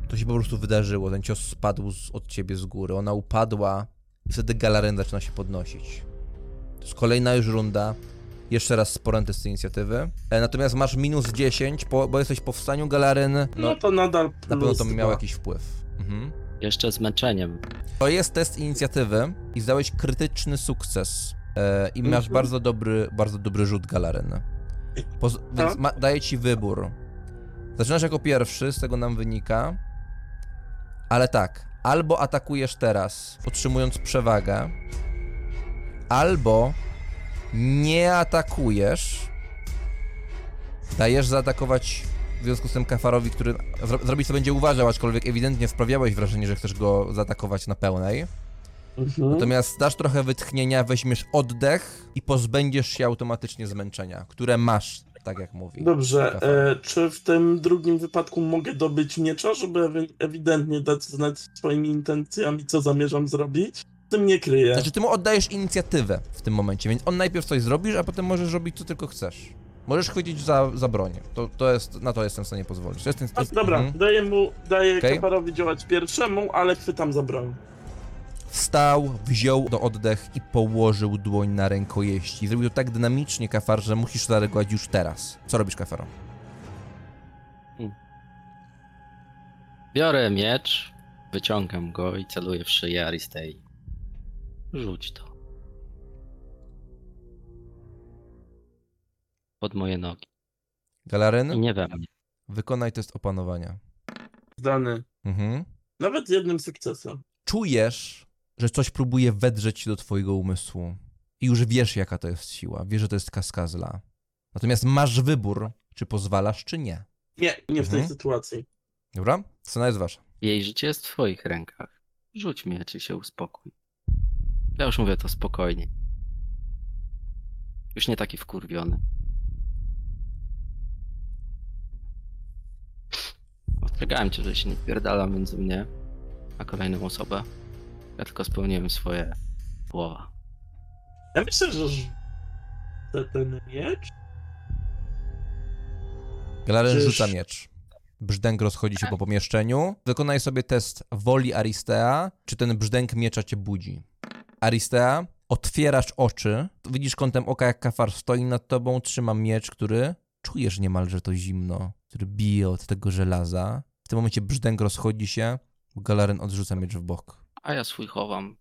to się po prostu wydarzyło. Ten cios spadł z, od ciebie z góry. Ona upadła i wtedy Galaren zaczyna się podnosić. To jest kolejna już runda. Jeszcze raz sporę test inicjatywy. E, natomiast masz minus 10, po, bo jesteś po wstaniu Galaren. No, No, to nadal plus na pewno to miało jakiś wpływ. Mhm. jeszcze z męczeniem. To jest test inicjatywy i zdałeś krytyczny sukces. E, I masz Mhm. bardzo dobry, bardzo dobry rzut Galaren. Poz- więc Tak. ma, daję ci wybór. Zaczynasz jako pierwszy, z tego nam wynika. Ale tak, albo atakujesz teraz, otrzymując przewagę, albo nie atakujesz, dajesz zaatakować w związku z tym Kafarowi, który zro- zrobić co będzie uważał, aczkolwiek ewidentnie sprawiałeś wrażenie, że chcesz go zaatakować na pełnej. Mhm. Natomiast dasz trochę wytchnienia, weźmiesz oddech i pozbędziesz się automatycznie zmęczenia, które masz, tak jak mówi. Dobrze, e, czy w tym drugim wypadku mogę dobyć miecza, żeby ewi- ewidentnie dać znać swoimi intencjami, co zamierzam zrobić? Tym nie kryję. Znaczy, ty mu oddajesz inicjatywę w tym momencie, więc on najpierw coś zrobisz, a potem możesz robić, co tylko chcesz. Możesz chwycić za, za broń. To, to jest, na to jestem w stanie pozwolić. To jest, to A, dobra, mhm. daję mu, daję Okej. Kafarowi działać pierwszemu, ale chwytam za broń. Wstał, wziął do oddech i położył dłoń na rękojeści. Zrobił to tak dynamicznie, Kafar, że musisz zareagować już teraz. Co robisz, Kafaro? Biorę miecz, wyciągam go i celuję w szyję Aristei. Rzuć to. Pod moje nogi. I Galaren, nie we mnie. wykonaj test opanowania. Zdany. Mhm. Nawet z jednym sukcesem. czujesz, że coś próbuje wedrzeć się do twojego umysłu. I już wiesz, jaka to jest siła. Wiesz, że to jest kaskazla. Natomiast masz wybór, czy pozwalasz, czy nie. Nie, nie w tej Mhm. sytuacji. Dobra? Scena jest wasza. Jej życie jest w twoich rękach. Rzuć miecz i się uspokój. Ja już mówię to spokojnie. Już nie taki wkurwiony. Ostrzegałem cię, że się nie wpierdala między mnie a kolejną osobę. Ja tylko spełniłem swoje słowa. Ja myślę, że że ten miecz Galaren Czyż- rzuca miecz. Brzdęk rozchodzi się po pomieszczeniu. Wykonaj sobie test woli Aristea, czy ten brzdęk miecza cię budzi. Aristea, otwierasz oczy, widzisz kątem oka, jak kafar stoi nad tobą, trzyma miecz, który czujesz niemalże to zimno, który bije od tego żelaza. W tym momencie brzdęk rozchodzi się, Galaren odrzuca miecz w bok. A ja swój chowam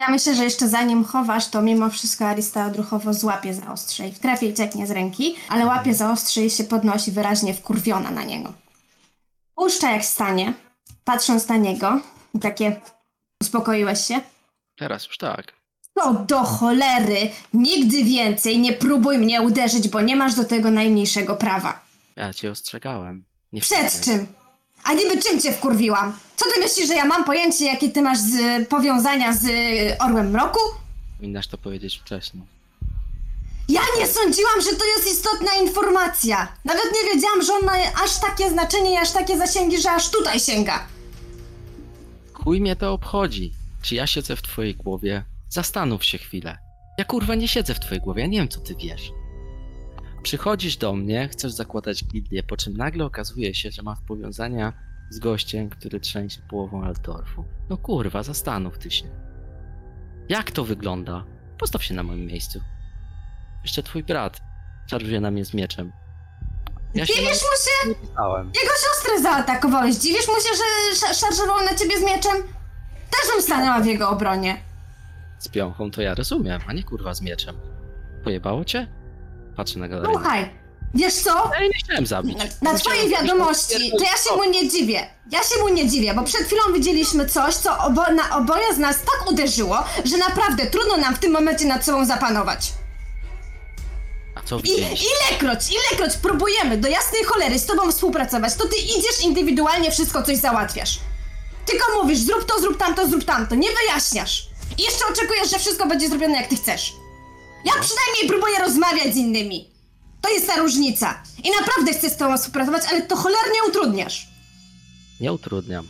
Ja myślę, że jeszcze zanim chowasz, to mimo wszystko Arista odruchowo złapie za ostrze i w trefie cieknie z ręki, ale łapie za ostrze i się podnosi wyraźnie wkurwiona na niego. Puszcza jak stanie, patrząc na niego i takie uspokoiłeś się? Teraz już tak. To do cholery! Nigdy więcej nie próbuj mnie uderzyć, bo nie masz do tego najmniejszego prawa. Ja cię ostrzegałem. Nie Przed wkurzaj. czym? A niby czym cię wkurwiłam? Co ty myślisz, że ja mam pojęcie, jakie ty masz z powiązania z y, Orłem Mroku? Powinnaś to powiedzieć wcześniej. Ja nie sądziłam, że to jest istotna informacja. Nawet nie wiedziałam, że on ma aż takie znaczenie i aż takie zasięgi, że aż tutaj sięga. Chuj mnie to obchodzi. Czy ja siedzę w twojej głowie? Zastanów się chwilę. Ja kurwa nie siedzę w twojej głowie, ja nie wiem co ty wiesz. Przychodzisz do mnie, chcesz zakładać gildię, po czym nagle okazuje się, że masz powiązania z gościem, który trzęsie połową Altdorfu. No kurwa, zastanów ty się. Jak to wygląda? Postaw się na moim miejscu. Jeszcze twój brat czaruje na mnie z mieczem. Ja się Dziwisz mu się? pisałem. Jego siostrę zaatakowałeś. Dziwisz mu się, że sz- szarżował na ciebie z mieczem? Też bym stanęła w jego obronie. Z piąchą to ja rozumiem, a nie kurwa z mieczem. Pojebało cię? Patrzę na galerię. Słuchaj, wiesz co? Ja jej nie chciałem zabić. Na twojej wiadomości, to ja się mu nie dziwię. Ja się mu nie dziwię, bo przed chwilą widzieliśmy coś, co obo na oboje z nas tak uderzyło, że naprawdę trudno nam w tym momencie nad sobą zapanować. A co I widzieliście? ilekroć, ilekroć próbujemy do jasnej cholery z tobą współpracować, to ty idziesz indywidualnie wszystko coś załatwiasz. Tylko mówisz, zrób to, zrób tamto, zrób tamto, nie wyjaśniasz. I jeszcze oczekujesz, że wszystko będzie zrobione jak ty chcesz. Ja przynajmniej próbuję rozmawiać z innymi. To jest ta różnica. I naprawdę chcę z tobą współpracować, ale to cholernie utrudniasz. Nie utrudniam.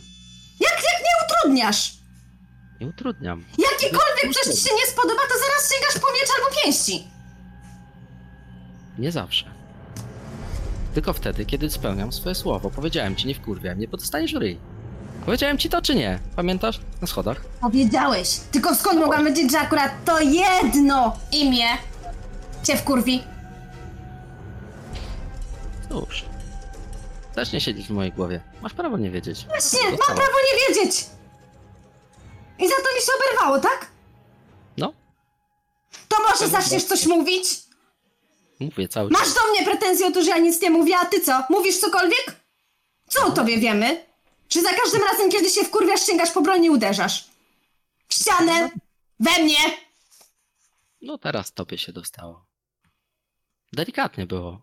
Jak, jak nie utrudniasz? Nie utrudniam. Jakiekolwiek coś ci się nie spodoba, to zaraz sięgasz po miecz albo pięści. Nie zawsze. Tylko wtedy, kiedy spełniam swoje słowo. Powiedziałem ci, nie wkurwiaj mnie, bo dostaniesz w ryj. Powiedziałem ci to czy nie? Pamiętasz? Na schodach. Powiedziałeś. Tylko skąd mogłam wiedzieć, że akurat to jedno imię cię wkurwi? Cóż. Też nie siedzieć w mojej głowie. Masz prawo nie wiedzieć. Właśnie, mam prawo nie wiedzieć. I za to mi się oberwało, tak? No, To może zaczniesz coś mówić? mówię cały Masz czas. do mnie pretensje o to, że ja nic nie mówię, a ty co? Mówisz cokolwiek? Co o tobie wiemy? Czy za każdym razem, kiedy się wkurwiasz, sięgasz po broń i uderzasz? W ścianę? We mnie? No teraz tobie się dostało. Delikatnie było.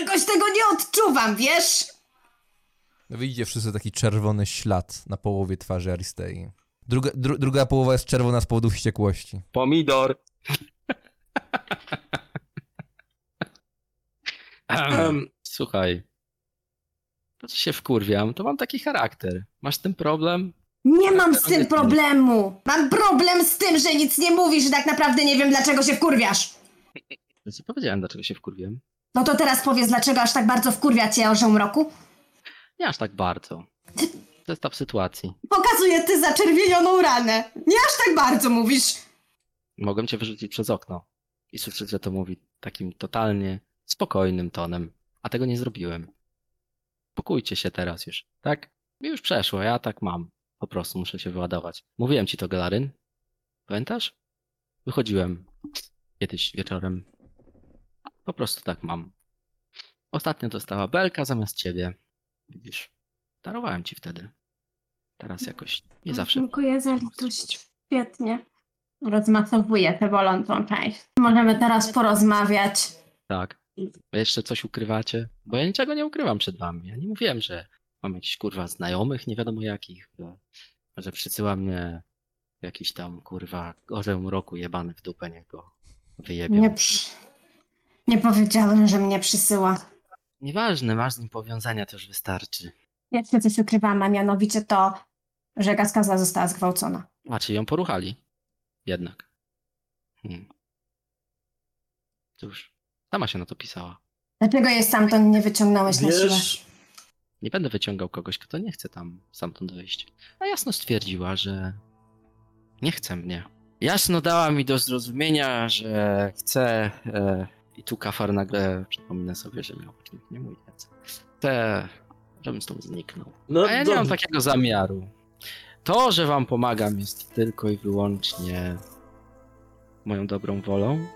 Jakoś tego nie odczuwam, wiesz? Widzicie wszyscy taki czerwony ślad na połowie twarzy Aristei. Druga, dru, druga połowa jest czerwona z powodu wściekłości. Pomidor. Słuchaj. Po co się wkurwiam, to mam taki charakter. Masz tym problem? Nie mam z tym problemu. Mam problem z tym, że nic nie mówisz i tak naprawdę nie wiem, dlaczego się wkurwiasz. Nie powiedziałem, dlaczego się wkurwiłem. No to teraz powiedz, dlaczego aż tak bardzo wkurwia cię orzeł mroku? Nie aż tak bardzo. Ta sytuacji. Pokazuję ty zaczerwienioną ranę. Nie aż tak bardzo mówisz. Mogłem cię wyrzucić przez okno. I słyszeć, że to mówi takim totalnie spokojnym tonem. A tego nie zrobiłem. Pokójcie się teraz już, tak? Mi już przeszło, ja tak mam. Po prostu muszę się wyładować. Mówiłem ci to, Galaryn. Pamiętasz? Wychodziłem kiedyś wieczorem. Po prostu tak mam. Ostatnio dostała belka zamiast ciebie. Widzisz, darowałem ci wtedy. Teraz jakoś nie zawsze. Dziękuję za litość. Świetnie. Rozmasowuję tę bolącą część. Możemy teraz porozmawiać. Tak. Jeszcze coś ukrywacie? Bo ja niczego nie ukrywam przed wami. Ja nie mówiłem, że mam jakichś kurwa znajomych, nie wiadomo jakich, że, że przysyła mnie jakiś tam kurwa orzeł roku jebany w dupę, niech go wyjebią. Nie, przy... nie powiedziałem, że mnie przysyła. Nieważne, masz z nim powiązania, to już wystarczy. Jeszcze coś ukrywam, a mianowicie to, że Gaskaza została zgwałcona. A, czy ją poruchali? Jednak. Hmm. Cóż, sama się na to pisała. Dlaczego jej stamtąd nie wyciągnąłeś na siłę? wiesz, Nie będę wyciągał kogoś, kto nie chce tam stamtąd wyjść. A jasno stwierdziła, że nie chce mnie. Jasno dała mi do zrozumienia, że chce. E, I tu kafar nagle przypomina sobie, że miał być nie mój ojciec. Chce, żebym stąd zniknął. no A ja nie mam dobrze. takiego zamiaru. To, że wam pomagam, jest tylko i wyłącznie moją dobrą wolą.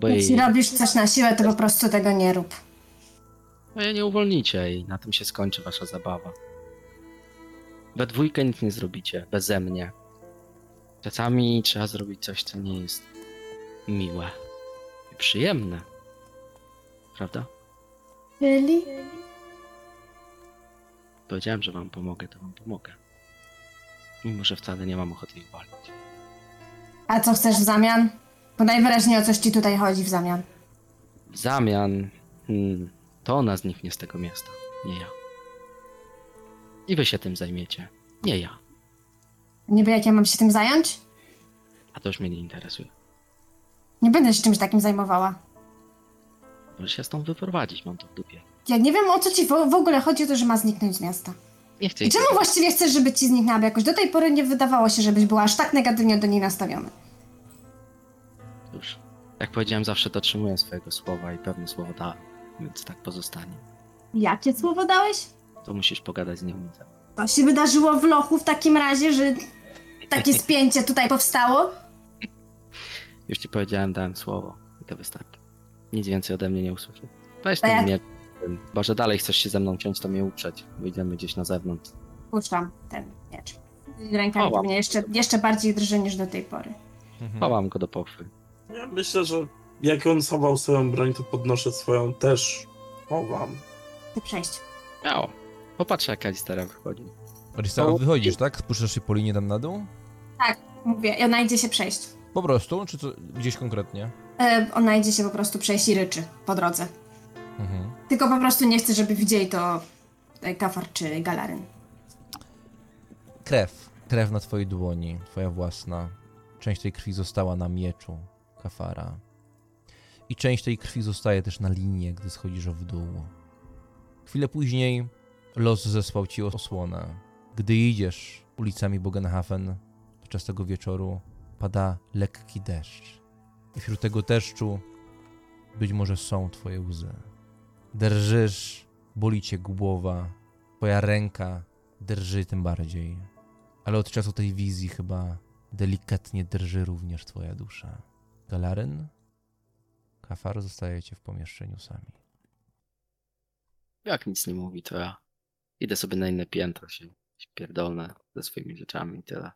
Bo Jeśli jej, robisz coś na siłę, to po prostu tego nie rób. bo jej nie uwolnicie i na tym się skończy wasza zabawa. We dwójkę nic nie zrobicie, beze mnie. Czasami trzeba zrobić coś, co nie jest miłe i przyjemne. Prawda? Czyli? Powiedziałem, że wam pomogę, to wam pomogę. Mimo, że wcale nie mam ochoty ich walić. A co chcesz w zamian? Bo najwyraźniej o coś ci tutaj chodzi w zamian. W zamian, hmm, to ona zniknie z tego miasta, nie ja. I wy się tym zajmiecie, nie ja. Niby jak ja mam się tym zająć? A to już mnie nie interesuje. Nie będę się czymś takim zajmowała. Możesz się stąd wyprowadzić, mam to w dupie. Ja nie wiem o co ci w, w ogóle chodzi o to, że ma zniknąć z miasta. Nie chcę I czemu właściwie chcesz, żeby ci zniknęła? Bo jakoś do tej pory nie wydawało się, żebyś była aż tak negatywnie do niej nastawiony. Już. Jak powiedziałem, zawsze dotrzymuję swojego słowa i pewne słowo dałem, więc tak pozostanie. Jakie słowo dałeś? To musisz pogadać z nią. To się wydarzyło w lochu w takim razie, że takie spięcie tutaj powstało? Już ci powiedziałem, dałem słowo i to wystarczy. Nic więcej ode mnie nie usłyszy. Weź ten jak- mnie. Chyba, że dalej chcesz się ze mną ciąć, to mnie uprzeć. Wyjdziemy gdzieś na zewnątrz. Puszczam ten miecz. Ręka O, mnie jeszcze, jeszcze bardziej drży niż do tej pory. Mhm. Chowam go do pochwy. Ja myślę, że jak on schował swoją broń, to podnoszę swoją też. Chowam. Ty przejść. Miało. Popatrzę, jak Alistera wychodzi. Arista, No. wychodzisz, tak? Spuszczasz się po linii tam na dół? Mówię, i ona idzie się przejść. Po prostu, czy co, gdzieś konkretnie? E, ona idzie się po prostu przejść i ryczy po drodze. Mhm. Tylko po prostu nie chcę, żeby widzieli to e, Kafar czy Galaryn. Krew. Krew na twojej dłoni, twoja własna. Część tej krwi została na mieczu Kafara. I część tej krwi zostaje też na linie, gdy schodzisz w dół. Chwilę później los zesłał ci osłonę. Gdy idziesz ulicami Bogenhafen podczas tego wieczoru, pada lekki deszcz. I wśród tego deszczu być może są twoje łzy. Drżysz, boli cię głowa, twoja ręka drży tym bardziej. Ale od czasu tej wizji chyba delikatnie drży również twoja dusza. Galaryn? Kafar zostajecie w pomieszczeniu sami. Jak nic nie mówi, to ja idę sobie na inne piętro się pierdolę ze swoimi rzeczami i tyle.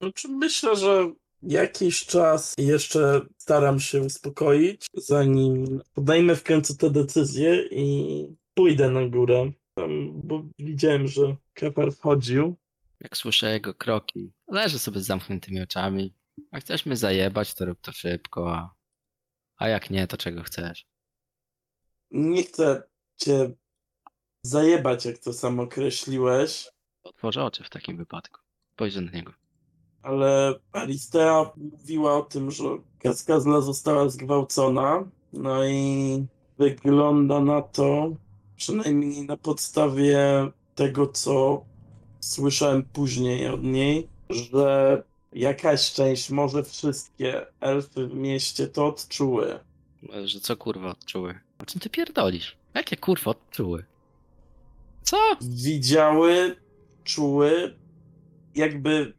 Znaczy, myślę, że jakiś czas jeszcze staram się uspokoić, zanim podejmę w końcu tę decyzję i pójdę na górę. Tam, bo widziałem, że Kepar wchodził. Jak słyszę jego kroki, leżę sobie z zamkniętymi oczami. A chcesz mnie zajebać, to rób to szybko, a, a jak nie, to czego chcesz? Nie chcę cię zajebać, jak to sam określiłeś, Otworzę oczy w takim wypadku. Spojrzę na niego. ale Aristea mówiła o tym, że Kaskazla została zgwałcona. No i wygląda na to, przynajmniej na podstawie tego, co słyszałem później od niej, że jakaś część, może wszystkie elfy w mieście to odczuły. Że co kurwa odczuły? O czym ty pierdolisz? Jakie kurwa odczuły? Co? Widziały, czuły, jakby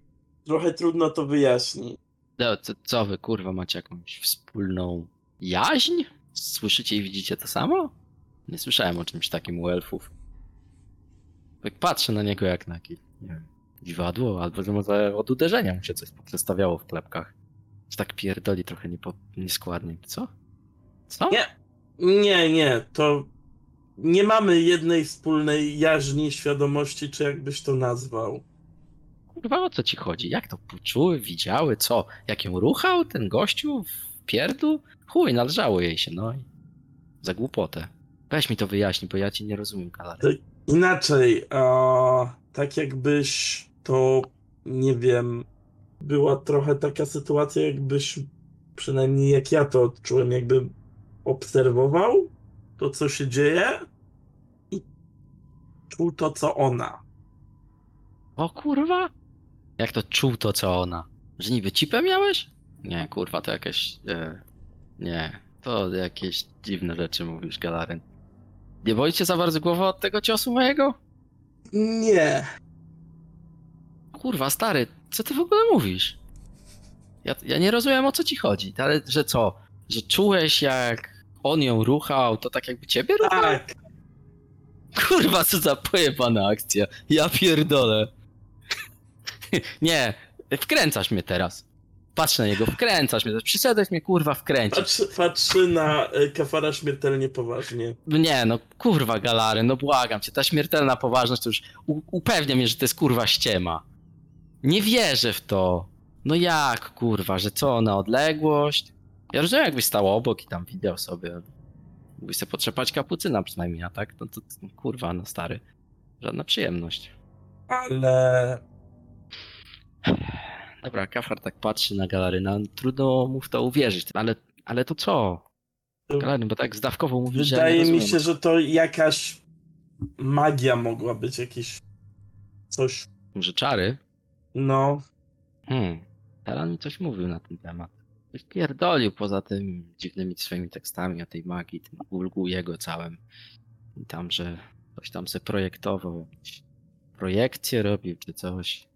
trochę trudno to wyjaśnić. No, co, co wy kurwa macie jakąś wspólną jaźń? Słyszycie i widzicie to samo? Nie słyszałem o czymś takim u elfów. Tak patrzę na niego jak na jakieś, nie wiem, dziwadło, albo że może od uderzenia mu się coś poprzestawiało w klepkach. Czy tak pierdoli trochę niepo, nieskładnie. Co? Co? Nie. Nie, nie, to nie mamy jednej wspólnej jaźni, świadomości, czy jakbyś to nazwał. Kurwa, o co ci chodzi? Jak to poczuły, widziały, co? Jak ją ruchał ten gościu w pierdlu? Chuj, należało jej się, no i za głupotę. Weź mi to wyjaśnij, bo ja ci nie rozumiem, Kalary. Tak. Inaczej, a tak jakbyś to, nie wiem, była trochę taka sytuacja, jakbyś, przynajmniej jak ja to odczułem, jakby obserwował to, co się dzieje i czuł to, co ona. O kurwa? Jak to czuł to, co ona? Że niby cipę miałeś? Nie, kurwa, to jakieś... E, nie, to jakieś dziwne rzeczy mówisz, Galaryn. Nie boli cię za bardzo głowa od tego ciosu mojego? Nie. Kurwa, stary, co ty w ogóle mówisz? Ja, ja nie rozumiem o co ci chodzi, ale że co? Że czułeś jak on ją ruchał, to tak jakby ciebie ruchał? Tak. Kurwa, co za pojebana akcja. Ja pierdolę. Nie, wkręcasz mnie teraz. Patrz na niego, wkręcasz mnie. Przyszedłeś mnie kurwa wkręcić. Patrzy, patrzy na e, kafara śmiertelnie poważnie. Nie, no kurwa galary, no błagam cię, ta śmiertelna poważność to już upewnia mnie, że to jest kurwa ściema. Nie wierzę w to. No jak kurwa, że co, na odległość? Ja rozumiem jakbyś stał obok i tam widział sobie. Mógłbyś sobie potrzepać kapucyna przynajmniej, a tak? No to to, kurwa, no stary. Żadna przyjemność. Ale Dobra, Kafar tak patrzy na galaryna, trudno mu w to uwierzyć, ale, ale to co? Galaryn, bo tak zdawkowo mówisz, że wydaje mi się, że to jakaś magia mogła być, jakieś coś. Może czary? No, Hmm. Taran mi coś mówił na ten temat. Coś pierdolił poza tym dziwnymi swoimi tekstami o tej magii, tym ulgu jego całym. I tam, że coś tam se projektował, jakieś projekcje robił czy coś.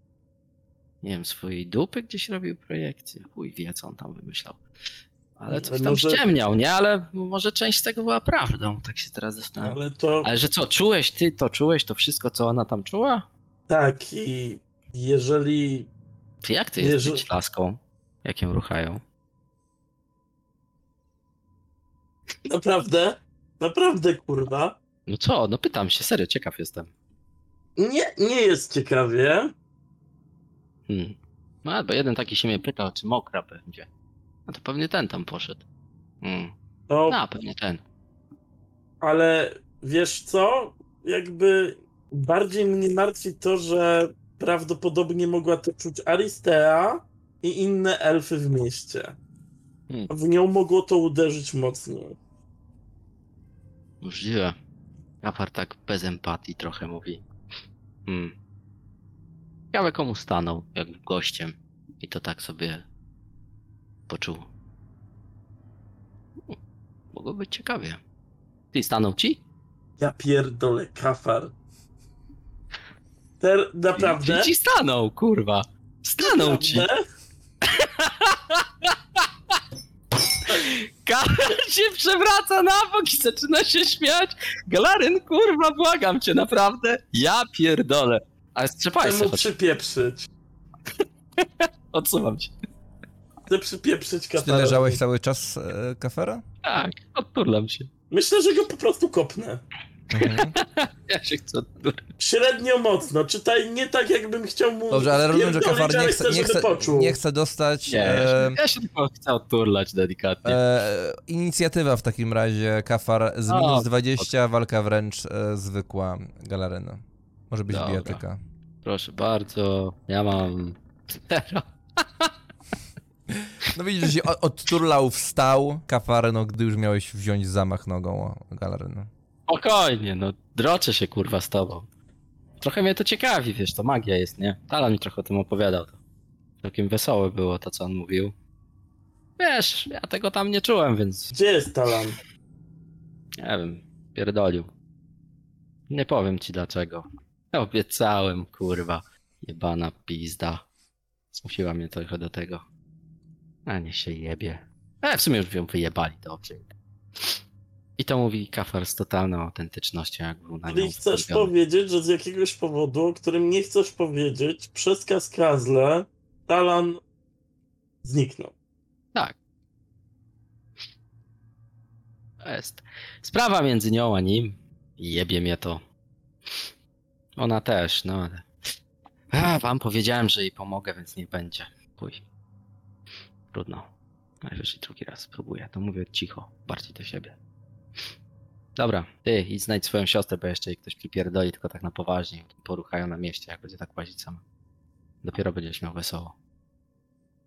Nie wiem, swojej dupy gdzieś robił projekcje. Chuj wie, co on tam wymyślał. Ale coś tam Może- ściemniał, nie? Ale może część z tego była prawdą, tak się teraz zastanawiam. ale to Ale że co, czułeś ty, to czułeś to wszystko, co ona tam czuła? tak i jeżeli Ty jak ty jest Jezu- być laską, jak ją ruchają? naprawdę, naprawdę kurwa, No co, no pytam się, serio, ciekaw jestem. nie, nie jest ciekawie, Hmm. No, bo jeden taki się mnie pytał, czy mokra będzie. No to pewnie ten tam poszedł. Hmm. to, No, pewnie ten. ale wiesz co, jakby bardziej mnie martwi to, że prawdopodobnie mogła to czuć Aristea i inne elfy w mieście. Hmm. W nią mogło to uderzyć mocniej. Możliwe. Gafar tak bez empatii trochę mówi. Hmm. Ciekawe komu stanął, jak gościem. I to tak sobie poczuł. Hmm. Mogło być ciekawie. Ty stanął ci? Ja pierdolę, kafar. Ter, naprawdę? Ci, ci stanął, kurwa. Stanął ci. Galaryn się przewraca na bok i zaczyna się śmiać. Galaryn, kurwa, błagam cię, naprawdę. Ja pierdolę. Ale strzepaj Chcę mu przypieprzyć. odsuwam cię. Chcę przypieprzyć Czy ty leżałeś cały czas e, kafera? Tak, odturlam się. Myślę, że go po prostu kopnę. Mhm. Ja się chcę. Średnio mocno. Czytaj nie tak, jakbym chciał mu. Dobrze, ale rozumiem, że kafar nie chce, nie chce, poczuł. nie chce dostać Nie, e, ja się tylko chcę odturlać delikatnie. e, inicjatywa w takim razie. Kafar z O, minus 20, walka wręcz e, zwykła galaryna. Może być Dobra. bijatyka. Proszę bardzo, ja mam zero. No widzisz, że się o- odturlał, wstał. Kafar, no gdy już miałeś wziąć zamach nogą o galarynę. Spokojnie, no droczę się kurwa z tobą. Trochę mnie to ciekawi, wiesz, to magia jest, nie? Talan mi trochę o tym opowiadał. Całkiem wesołe było to, co on mówił. Wiesz, ja tego tam nie czułem, więc Gdzie jest Talan? nie wiem, pierdolił. Nie powiem ci dlaczego. Obiecałem, kurwa. Jebana pizda. Zmusiła mnie trochę do tego. A nie się jebie. E, w sumie już ją wyjebali, dobrze. I to mówi Kafar z totalną autentycznością, jak był na Czyli chcesz powiedzieć, że z jakiegoś powodu, o którym nie chcesz powiedzieć, przez Kaskazle Talan zniknął. Tak. To jest sprawa między nią a nim. Jebie mnie to. Ona też, no ale... A, wam powiedziałem, że jej pomogę, więc nie będzie. Pój. Trudno. Najwyżej drugi raz spróbuję. To mówię cicho, bardziej do siebie. Dobra, ty idź znajdź swoją siostrę, bo jeszcze jej ktoś przypierdoli, tylko tak na poważnie. Poruchają na mieście, jak będzie tak łazić sama. Dopiero będziesz miał wesoło.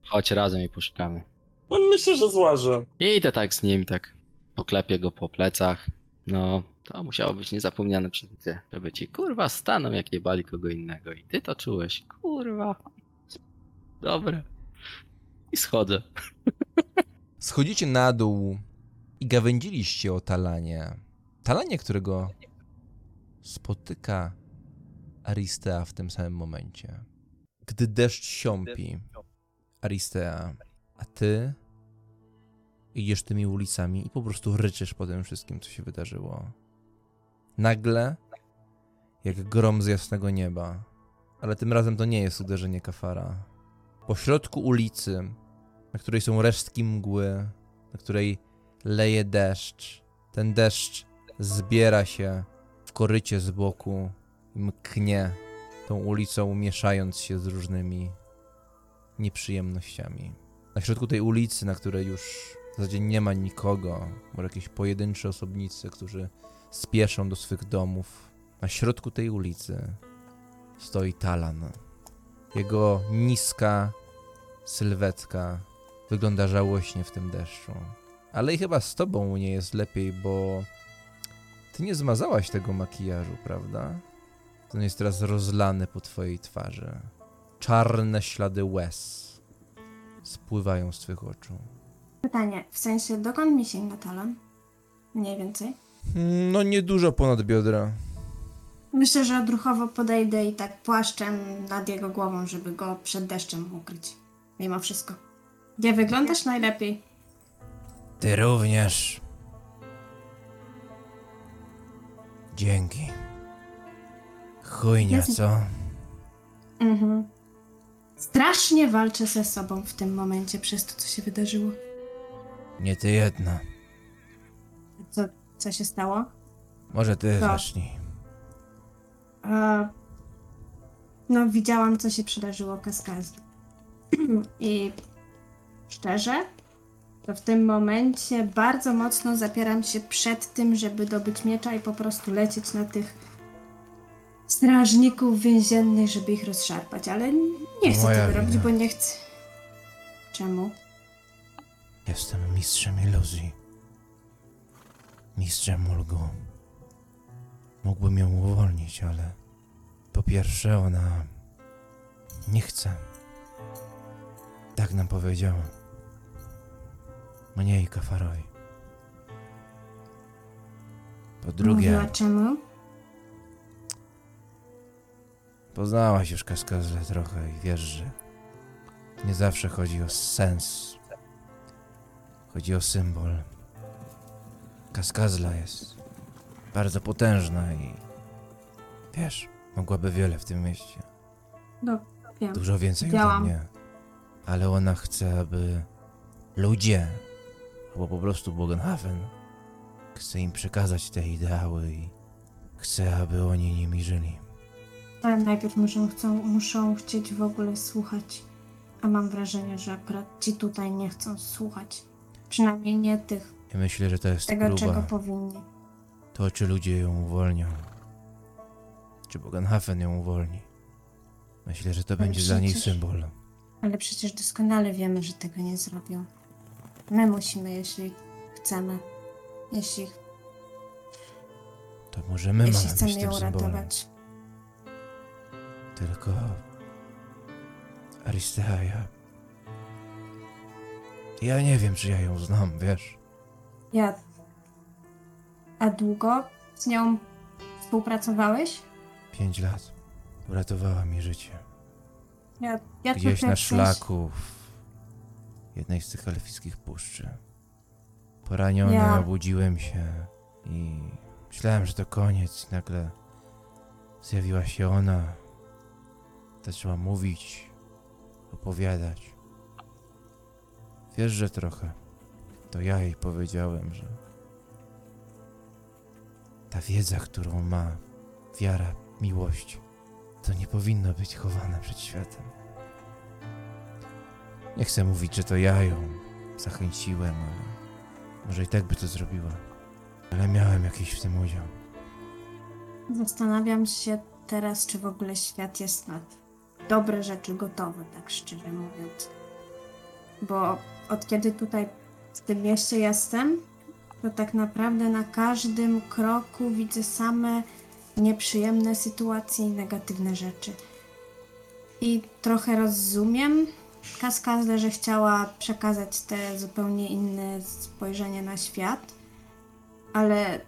Chodź razem i poszukamy. No, myślę, że złażę. I idę tak z nim, tak poklepię go po plecach. No, to musiało być niezapomniane przeżycie, żeby ci kurwa staną jak jebali kogo innego. I ty to czułeś, kurwa. Dobre. I schodzę. Schodzicie na dół i gawędziliście o Talanie. Talanie, którego spotyka Aristea w tym samym momencie. Gdy deszcz siąpi, Aristea, a ty idziesz tymi ulicami i po prostu ryczysz po tym wszystkim, co się wydarzyło. Nagle, jak grom z jasnego nieba, ale tym razem to nie jest uderzenie kafara. Po środku ulicy, na której są resztki mgły, na której leje deszcz, ten deszcz zbiera się w korycie z boku mknie tą ulicą, mieszając się z różnymi nieprzyjemnościami. Na środku tej ulicy, na której już w zasadzie nie ma nikogo, może jakieś pojedyncze osobnicy, którzy spieszą do swych domów, na środku tej ulicy stoi Talan. Jego niska sylwetka wygląda żałośnie w tym deszczu. Ale i chyba z tobą nie jest lepiej, bo ty nie zmazałaś tego makijażu, prawda? Ten jest teraz rozlany po twojej twarzy. Czarne ślady łez spływają z twych oczu. Pytanie, w sensie dokąd mi sięga talon? Mniej więcej. No niedużo ponad biodra. Myślę, że odruchowo podejdę i tak płaszczem nad jego głową, żeby go przed deszczem ukryć. Mimo wszystko. Nie wyglądasz najlepiej. Ty również. Dzięki. Chujnia, co? Mhm. Strasznie walczę ze sobą w tym momencie przez to, co się wydarzyło. Nie ty jedna. Co, co się stało? Może ty Co? zacznij. E, no, widziałam, co się przydarzyło kaskadzie. I szczerze, to w tym momencie bardzo mocno zapieram się przed tym, żeby dobyć miecza i po prostu lecieć na tych strażników więziennych, żeby ich rozszarpać, ale nie chcę Moja tego robić, wina. bo nie chcę. Czemu? Jestem mistrzem iluzji. Mistrzem mulgu. Mógłbym ją uwolnić, ale po pierwsze ona nie chce. Tak nam powiedziała. Mnie i Kafarowi. Po drugie, Mówiła czemu? poznałaś już Kaskazle trochę i wiesz, że nie zawsze chodzi o sens. Chodzi o symbol. Kaskazla jest bardzo potężna i wiesz, mogłaby wiele w tym mieście. No, wiem. Dużo więcej ode Wiedziałam. mnie. Ale ona chce, aby ludzie, albo po prostu Bogenhafen, chce im przekazać te ideały i chce, aby oni nimi żyli. Ale najpierw muszą, chcą, muszą chcieć w ogóle słuchać. A mam wrażenie, że akurat ci tutaj nie chcą słuchać. Przynajmniej nie tych, I myślę, że to jest tego, próba. czego powinni. To, czy ludzie ją uwolnią. Czy Bogenhafen ją uwolni. Myślę, że to będzie dla niej przecież- symbol. Ale przecież doskonale wiemy, że tego nie zrobią. My musimy, jeśli chcemy. Jeśli, To może my jeśli mamy chcemy być ją tym symbolem. uratować. Tylko... Aristea, ja... Ja nie wiem, czy ja ją znam, wiesz? Ja. A długo z nią współpracowałeś? Pięć lat. Uratowała mi życie. Ja, ja Gdzieś trochę na szlaku jednej z tych elfickich puszczy. Poraniony Ja- obudziłem się i myślałem, że to koniec. Nagle zjawiła się ona. Zaczęła mówić, opowiadać. Wiesz, że trochę. To ja jej powiedziałem, że ta wiedza, którą ma, wiara, miłość, to nie powinno być chowane przed światem. Nie chcę mówić, że to ja ją zachęciłem, ale może i tak by to zrobiła. Ale miałem jakiś w tym udział. Zastanawiam się teraz, czy w ogóle świat jest na dobre rzeczy gotowy, tak szczerze mówiąc. Bo od kiedy tutaj w tym mieście jestem, to tak naprawdę na każdym kroku widzę same nieprzyjemne sytuacje i negatywne rzeczy. I trochę rozumiem Kaskazdę, że chciała przekazać te zupełnie inne spojrzenie na świat, ale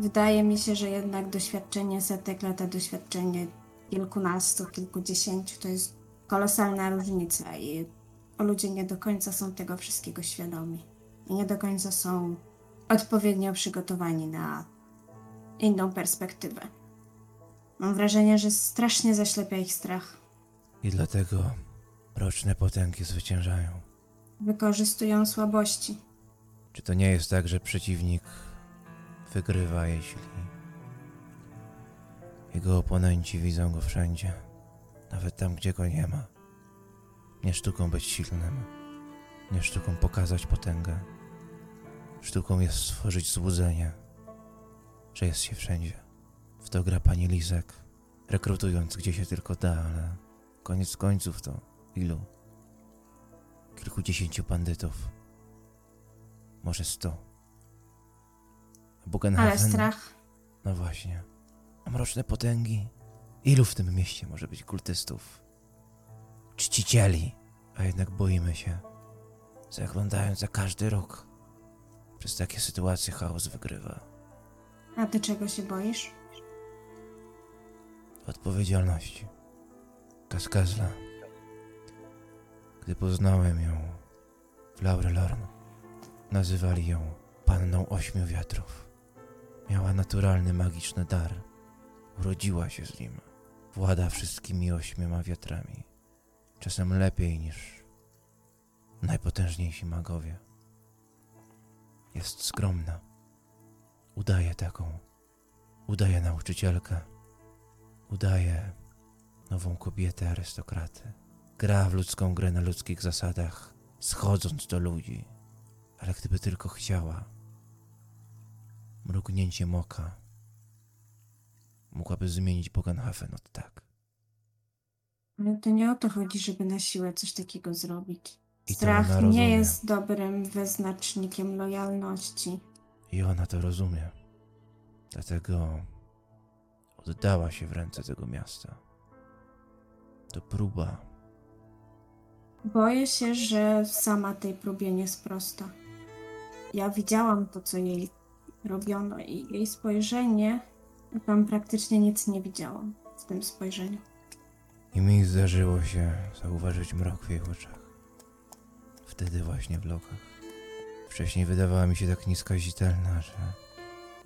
wydaje mi się, że jednak doświadczenie setek lat, a doświadczenie kilkunastu, kilkudziesięciu. To jest kolosalna różnica i ludzie nie do końca są tego wszystkiego świadomi. I nie do końca są odpowiednio przygotowani na inną perspektywę. Mam wrażenie, że strasznie zaślepia ich strach. I dlatego roczne potęgi zwyciężają. Wykorzystują słabości. Czy to nie jest tak, że przeciwnik wygrywa, jeśli jego oponenci widzą go wszędzie, nawet tam, gdzie go nie ma? Nie sztuką być silnym, nie sztuką pokazać potęgę. Sztuką jest stworzyć złudzenie, że jest się wszędzie. W to gra pani Lizek, rekrutując gdzie się tylko da, ale koniec końców to ilu? Kilkudziesięciu bandytów. Może sto. Bugenhagen. Ale strach. No właśnie. A mroczne potęgi? Ilu w tym mieście może być kultystów? Czcicieli. A jednak boimy się. Zaglądając za każdy rok. Przez takie sytuacje chaos wygrywa. A ty czego się boisz? Odpowiedzialności. Kaskazla. Gdy poznałem ją w Laurelorn, nazywali ją Panną Ośmiu Wiatrów. Miała naturalny magiczny dar. Urodziła się z nim. Włada wszystkimi ośmioma wiatrami. Czasem lepiej niż najpotężniejsi magowie. Jest skromna. Udaje taką. Udaje nauczycielkę. Udaje nową kobietę arystokraty. Gra w ludzką grę na ludzkich zasadach, schodząc do ludzi. Ale gdyby tylko chciała, mrugnięciem oka, mogłaby zmienić Bogenhafen od tak. Ale to nie o to chodzi, żeby na siłę coś takiego zrobić. I Strach nie jest dobrym wyznacznikiem lojalności. I ona to rozumie. Dlatego oddała się w ręce tego miasta. To próba. Boję się, że sama tej próbie nie sprosta. Ja widziałam to, co jej robiono i jej spojrzenie, tam praktycznie nic nie widziałam w tym spojrzeniu. I mi zdarzyło się zauważyć mrok w jej oczach. Wtedy właśnie w lokach. Wcześniej wydawała mi się tak nieskazitelna, że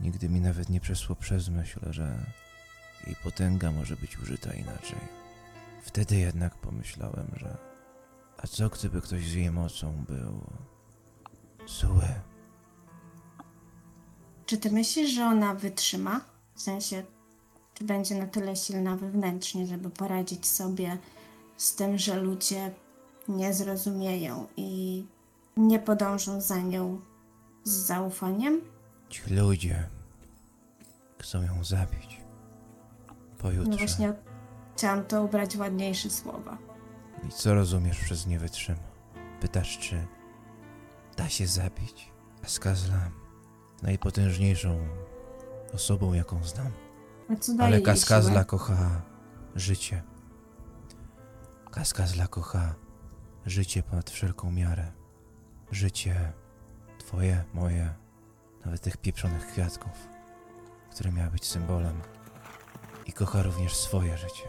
nigdy mi nawet nie przeszło przez myśl, że jej potęga może być użyta inaczej. Wtedy jednak pomyślałem, że a co gdyby ktoś z jej mocą był zły? Czy ty myślisz, że ona wytrzyma? W sensie, czy będzie na tyle silna wewnętrznie, żeby poradzić sobie z tym, że ludzie nie zrozumieją i nie podążą za nią z zaufaniem? Ci ludzie chcą ją zabić. Pojutrze. No właśnie chciałam to ubrać w ładniejsze słowa. I co rozumiesz przez nie wytrzyma? Pytasz, czy da się zabić? Kaskazla najpotężniejszą osobą, jaką znam. A co daje Ale jej Kaskazla siłę? kocha życie. Kaskazla kocha życie ponad wszelką miarę. Życie twoje, moje, nawet tych pieprzonych kwiatków, które miały być symbolem. I kocha również swoje życie.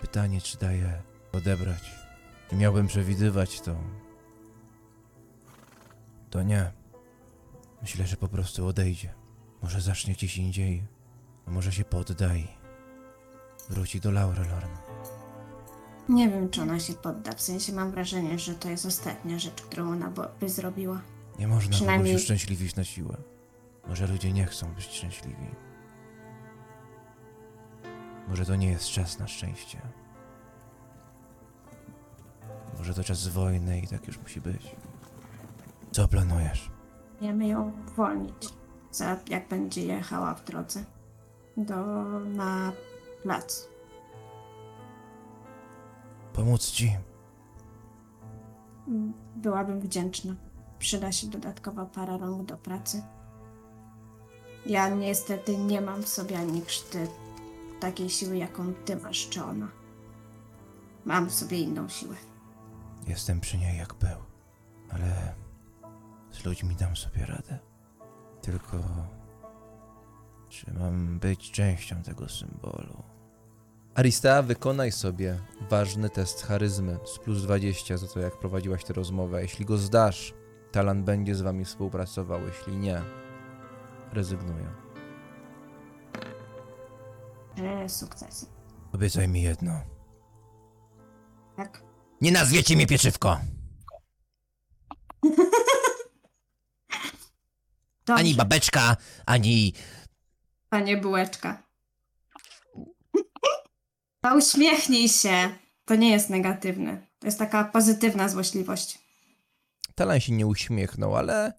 Pytanie, czy daje odebrać. I miałbym przewidywać to. To nie. Myślę, że po prostu odejdzie. Może zacznie gdzieś indziej, a może się podda i wróci do Laurelorn. Nie wiem, czy ona się podda. W sensie mam wrażenie, że to jest ostatnia rzecz, którą ona by zrobiła. Nie można Przynajmniej- kogoś uszczęśliwić na siłę. Może ludzie nie chcą być szczęśliwi. Może to nie jest czas na szczęście. Może to czas wojny i tak już musi być. Co planujesz? Wiemy ją uwolnić, za, jak będzie jechała w drodze do, na plac. Pomóc ci? Byłabym wdzięczna. Przyda się dodatkowa para rąk do pracy. Ja niestety nie mam w sobie ani krzty takiej siły, jaką ty masz, czy ona. Mam w sobie inną siłę. Jestem przy niej jak był, ale z ludźmi dam sobie radę. Tylko czy mam być częścią tego symbolu? Aristea, wykonaj sobie ważny test charyzmy z plus 20 za to, jak prowadziłaś tę rozmowę. Jeśli go zdasz, Talan będzie z wami współpracował. Jeśli nie, rezygnuję. Trzy sukcesy. Obiecaj mi jedno. Tak. Nie nazwiecie mnie pieczywko! Dobrze, Ani babeczka, ani... panie bułeczka. To uśmiechnij się. To nie jest negatywne. To jest taka pozytywna złośliwość. Talan się nie uśmiechnął, ale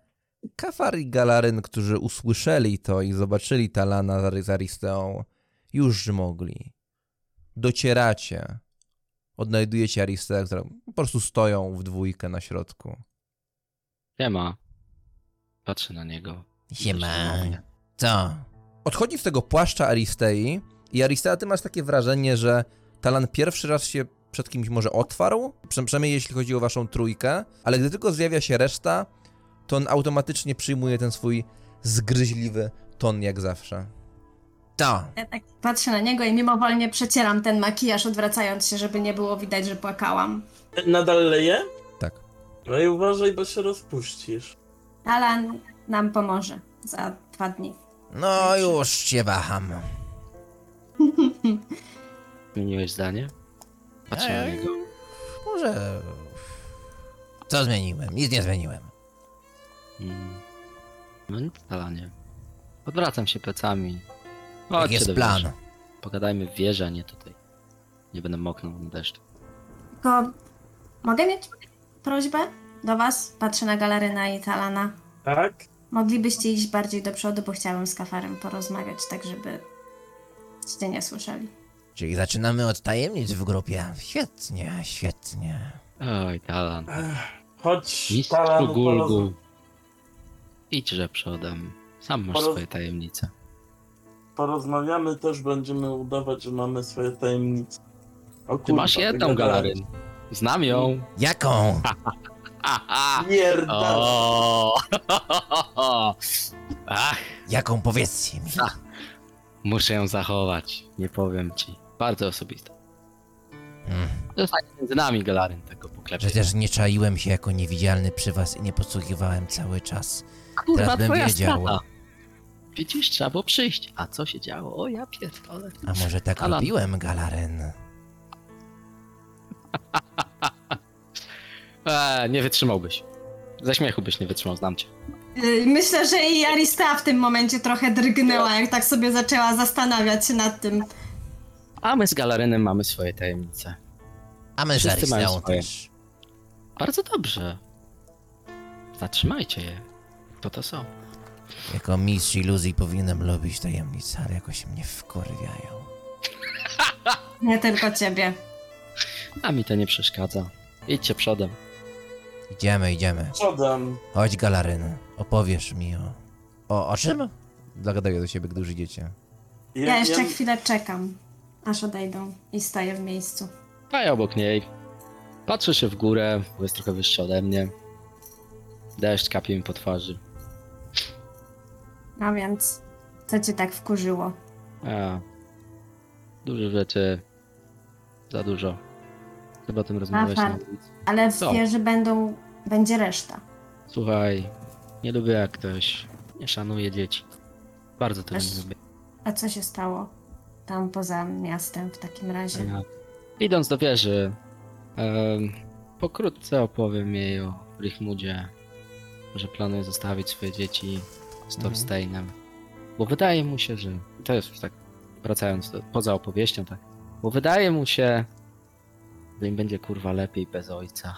Kafar i Galaryn, którzy usłyszeli to i zobaczyli Talana z Aristeą, już mogli. Docieracie. Odnajdujecie Aristeę, która po prostu stoją w dwójkę na środku. Nie ma. Patrzę na niego. Siema. Co? Odchodzi z tego płaszcza Aristei i Aristea, ty masz takie wrażenie, że Talan pierwszy raz się przed kimś może otwarł, przynajmniej jeśli chodzi o waszą trójkę, ale gdy tylko zjawia się reszta, to on automatycznie przyjmuje ten swój zgryźliwy ton jak zawsze. To. Ja tak patrzę na niego i mimowolnie przecieram ten makijaż, odwracając się, żeby nie było widać, że płakałam. Nadal leje? Tak. No i uważaj, bo się rozpuścisz. Alan nam pomoże za dwa dni. No już się waham. Zmieniłeś zdanie? Patrzę na niego. Może... Co zmieniłem? Nic nie zmieniłem. Mm. No nic, Talanie. Odwracam się plecami. Jak Chodźcie jest plan? wieży. Pogadajmy w wieży, a nie tutaj. Nie będę moknął na deszcz. Tylko mogę mieć prośbę do was? Patrzę na galeryna i Talana. Tak? Moglibyście iść bardziej do przodu, bo chciałabym z kafarem porozmawiać, tak żeby cię nie słyszeli. Czyli zaczynamy od tajemnic w grupie. Świetnie, świetnie. Oj, Talan. Chodź, Mistrzu Talan, Gulgu. Idźże przodem. Sam masz Poroz- swoje tajemnice. Porozmawiamy też, będziemy udawać, że mamy swoje tajemnice. O Ty kurwa, masz jedną wygadałem. galaryn. Znam ją. Jaką? O! Ach, Jaką powiedzcie mi? muszę ją zachować. Nie powiem ci. Bardzo osobista. Hmm. Zostanie między nami galaryn tego poklepie. Przecież nie czaiłem się jako niewidzialny przy was i nie podsłuchiwałem cały czas. Kurwa, teraz bym twoja wiedział. strata. Widzisz, trzeba było przyjść. A co się działo? O, ja pierdolę. A może tak Alan. robiłem, Galaren? Eee, nie wytrzymałbyś. Ze śmiechu byś nie wytrzymał, znam cię. Yy, Myślę, że i Arista w tym momencie trochę drgnęła, jak tak sobie zaczęła zastanawiać się nad tym. A my z galarynem mamy swoje tajemnice. A my z Aristą swoje. też. Bardzo dobrze. Zatrzymajcie je. To to są. Jako mistrz iluzji powinienem lubić tajemnice, ale jakoś mnie wkurwiają. Nie tylko ciebie. A mi to nie przeszkadza. Idźcie przodem. Idziemy, idziemy. Przodem. Chodź, Galaryn. Opowiesz mi o... O, o czym? Zagadaję do siebie, gdy już idziecie. Ja jeszcze chwilę czekam, aż odejdą i stoję w miejscu. A ja obok niej. Patrzę się w górę, bo jest trochę wyższa ode mnie. Deszcz kapie mi po twarzy. No więc, co cię tak wkurzyło? A, dużo rzeczy. Za dużo. Chyba o tym rozmawiać na ulicy. Ale w Co? wieży będą, będzie reszta. Słuchaj, nie lubię jak ktoś nie szanuje dzieci. Bardzo tego Aż- nie lubię. A co się stało tam poza miastem w takim razie? Ja. Idąc do wieży, em, pokrótce opowiem jej o Richmudzie, że planuje zostawić swoje dzieci z Thorsteinem. Bo wydaje mu się, że. To jest już tak, wracając do, poza opowieścią, tak. Bo wydaje mu się, że im będzie kurwa lepiej bez ojca.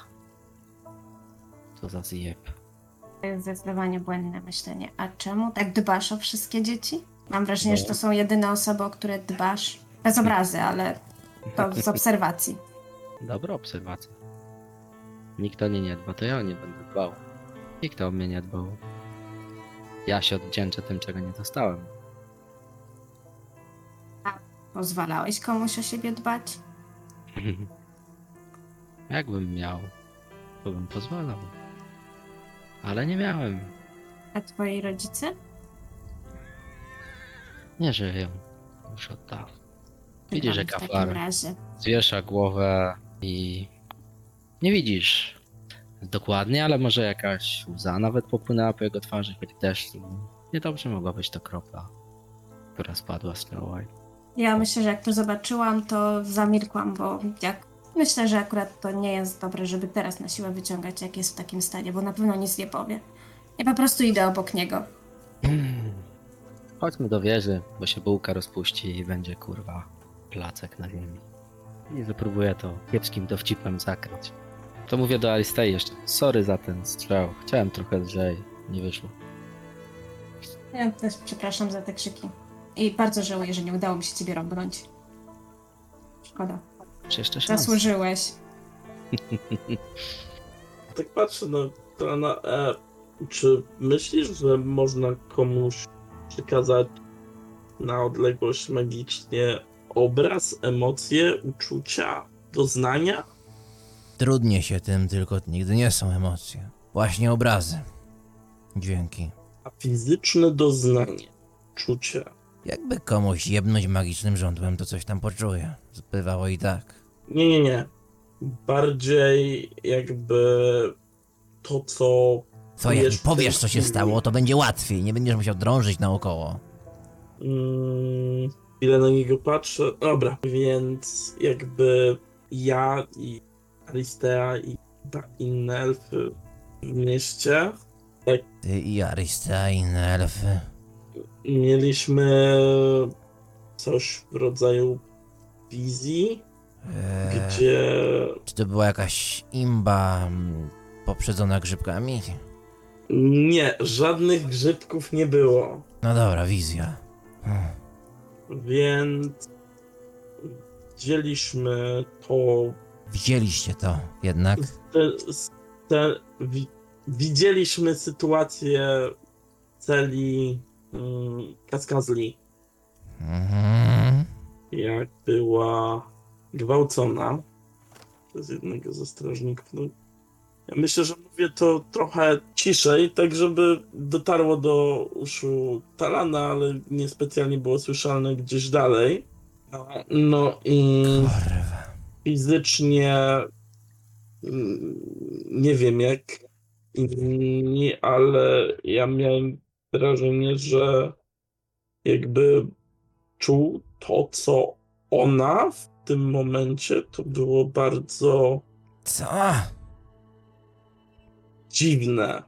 Co za zjeb. To jest zdecydowanie błędne myślenie. A czemu tak dbasz o wszystkie dzieci? Mam wrażenie, No. że to są jedyne osoby, o które dbasz. Bez obrazy, ale to z obserwacji. Dobra obserwacja. Nikt o nie nie dba, to ja o nie będę dbał. Nikt o mnie nie dbał. Ja się oddzięczę tym, czego nie dostałem. Pozwalałeś komuś o siebie dbać? Jakbym miał, to bym pozwalał. Ale nie miałem. A twoi rodzice? Nie żyją. Już od dawna. Widzisz, że w takim kaflar razie. zwiesza głowę i nie widzisz dokładnie, ale może jakaś łza nawet popłynęła po jego twarzy, choć też niedobrze mogła być to kropla, która spadła z Snow White. Ja myślę, że jak to zobaczyłam, to zamilkłam, bo jak myślę, że akurat to nie jest dobre, żeby teraz na siłę wyciągać, jak jest w takim stanie, bo na pewno nic nie powie. Ja po prostu idę obok niego. Chodźmy do wieży, bo się bułka rozpuści i będzie kurwa placek na ziemi. I zapróbuję to kiepskim dowcipem zakryć. To mówię do Alistei jeszcze. Sorry za ten strzał. Chciałem trochę lżej. Nie wyszło. Ja też przepraszam za te krzyki. I bardzo żałuję, że nie udało mi się ciebie rąbnąć. Szkoda. Czy jeszcze szansa? Zasłużyłeś. Tak patrzę na pana E. Czy myślisz, że można komuś przekazać na odległość magicznie obraz, emocje, uczucia, doznania? Trudnie się tym, tylko nigdy nie są emocje. Właśnie obrazy. Dźwięki. A fizyczne doznanie, uczucie. Jakby komuś jebnąć magicznym żądłem, to coś tam poczuje. Bywało i tak. Nie, nie, nie. Bardziej jakby to, co. Co, jak powiesz, co się stało, to będzie łatwiej. Nie będziesz musiał drążyć naokoło. Mm, ile na niego patrzę. Dobra, więc jakby ja i Aristea i inne elfy w mieście Ty i Arista, inne elfy. mieliśmy coś w rodzaju wizji, Eee, gdzie Czy to była jakaś imba mm, poprzedzona grzybkami? nie, żadnych grzybków nie było. No dobra, wizja. Hmm. Więc widzieliśmy to. Widzieliście to jednak? Te, te, wi, widzieliśmy sytuację celi mm, Kaskazli, Mhm. jak była gwałcona przez jednego ze strażników. No, ja myślę, że mówię to trochę ciszej, tak żeby dotarło do uszu Talana, ale niespecjalnie było słyszalne gdzieś dalej. No, No i. fizycznie mm, nie wiem jak inni, ale ja miałem wrażenie, że jakby czuł to, co ona w tym momencie, to było bardzo Co? dziwne.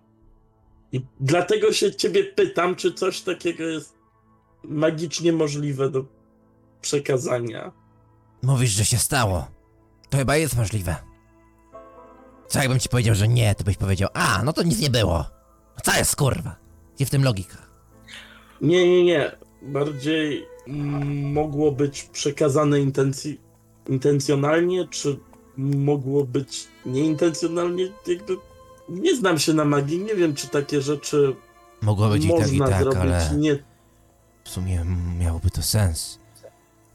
I dlatego się ciebie pytam, czy coś takiego jest magicznie możliwe do przekazania. Mówisz, że się stało. To chyba jest możliwe. Co jakbym ci powiedział, że nie, to byś powiedział, a, no to nic nie było. Co jest kurwa? Gdzie w tym logika? Nie, nie, nie. Bardziej mogło być przekazane intencji, intencjonalnie, czy mogło być nieintencjonalnie? Jakby nie znam się na magii, nie wiem, czy takie rzeczy Mogło być i tak, i można tak, zrobić. ale Nie, w sumie miałoby to sens.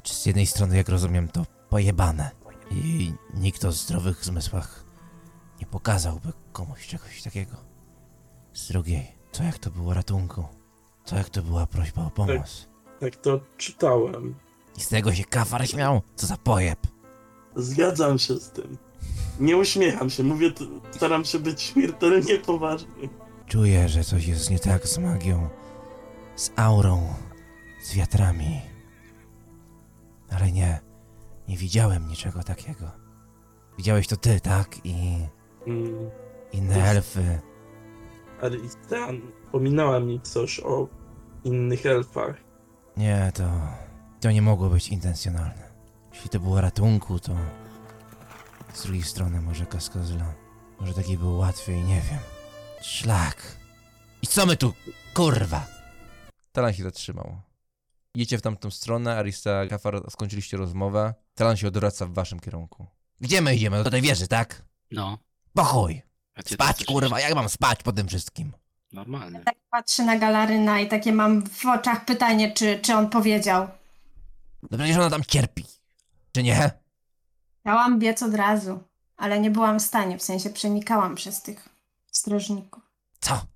Czy z jednej strony, jak rozumiem, to pojebane. I nikt o zdrowych zmysłach nie pokazałby komuś czegoś takiego. Z drugiej, co jak to było ratunku? Co jak to była prośba o pomoc? tak to czytałem. I z tego się kafar śmiał? Co za pojeb? Zgadzam się z tym. Nie uśmiecham się, mówię, staram się być śmiertelnie poważny. Czuję, że coś jest nie tak z magią, z aurą, z wiatrami. Ale nie, nie widziałem niczego takiego. Widziałeś to ty, tak? I Mm. inne elfy. Aristan wspominała mi coś o innych elfach. Nie, to. To nie mogło być intencjonalne. Jeśli to było ratunku, to. Z drugiej strony, może Kaskazla. Może taki był łatwiej, nie wiem. Szlak. I co my tu, kurwa? Talan się zatrzymał. Idziecie w tamtą stronę, Arista, Kafar, skończyliście rozmowę. Talan się odwraca w waszym kierunku. Gdzie my idziemy? Do tej wieży, tak? No. Po chuj. A ty Spać, kurwa, jak mam spać po tym wszystkim? Normalnie. Tak patrzę na Galaryna i takie mam w oczach pytanie, czy, czy on powiedział. No przecież ona tam cierpi. Czy nie? Chciałam biec od razu, ale nie byłam w stanie, w sensie przenikałam przez tych strażników. Co?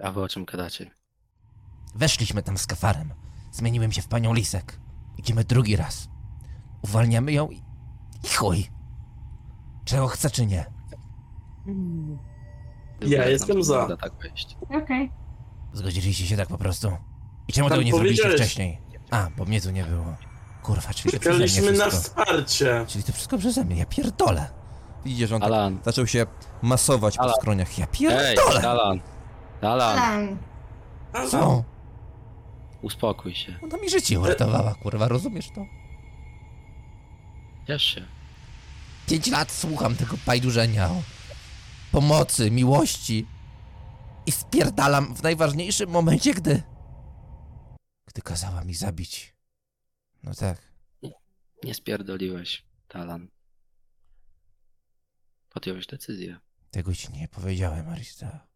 A wy o czym gadacie? Weszliśmy tam z kafarem. Zmieniłem się w panią Lisek. Idziemy drugi raz. Uwalniamy ją i, i chuj. Czego chce czy nie? Ja Jak jestem za. tak wejść. Okej. Zgodziliście się tak po prostu? I czemu Tam tego nie zrobiliście wcześniej? A, bo mnie tu nie było. Kurwa, czyli to przeze mnie Czekaliśmy na wsparcie. Czyli to wszystko przeze mnie, ja pierdolę. Widzicie, że on tak Alan, zaczął się masować po Alan. skroniach. Ja ej, Pierdolę! Alan, Alan, Alan, Co? Uspokój się, Ona mi życie uratowała, kurwa, rozumiesz to? ciesz się. Pięć lat słucham tego pajdurzenia o pomocy, miłości i spierdalam w najważniejszym momencie, gdy... Gdy kazała mi zabić. No tak. Nie spierdoliłeś, Talan. Podjąłeś decyzję. Tego ci nie powiedziałem, Arista.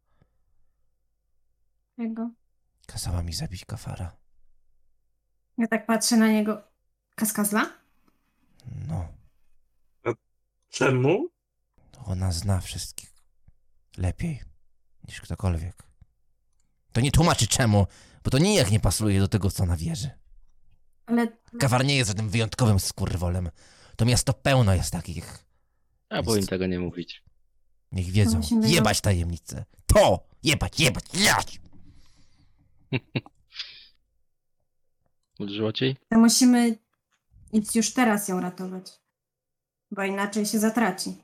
Jego. Kazała mi zabić kafara. Ja tak patrzę na niego. Kaskazla? No, Czemu? ona zna wszystkich lepiej niż ktokolwiek. To nie tłumaczy czemu, bo to nijak nie pasuje do tego, co ona wierzy. Ale Kafar nie jest żadnym wyjątkowym skurwolem. To miasto pełno jest takich. Ja było im tego nie mówić. Niech wiedzą. musimy- Jebać tajemnicę. To! Jebać, jebać, jebać! Ci? to musimy idź już teraz ją ratować. Bo inaczej się zatraci.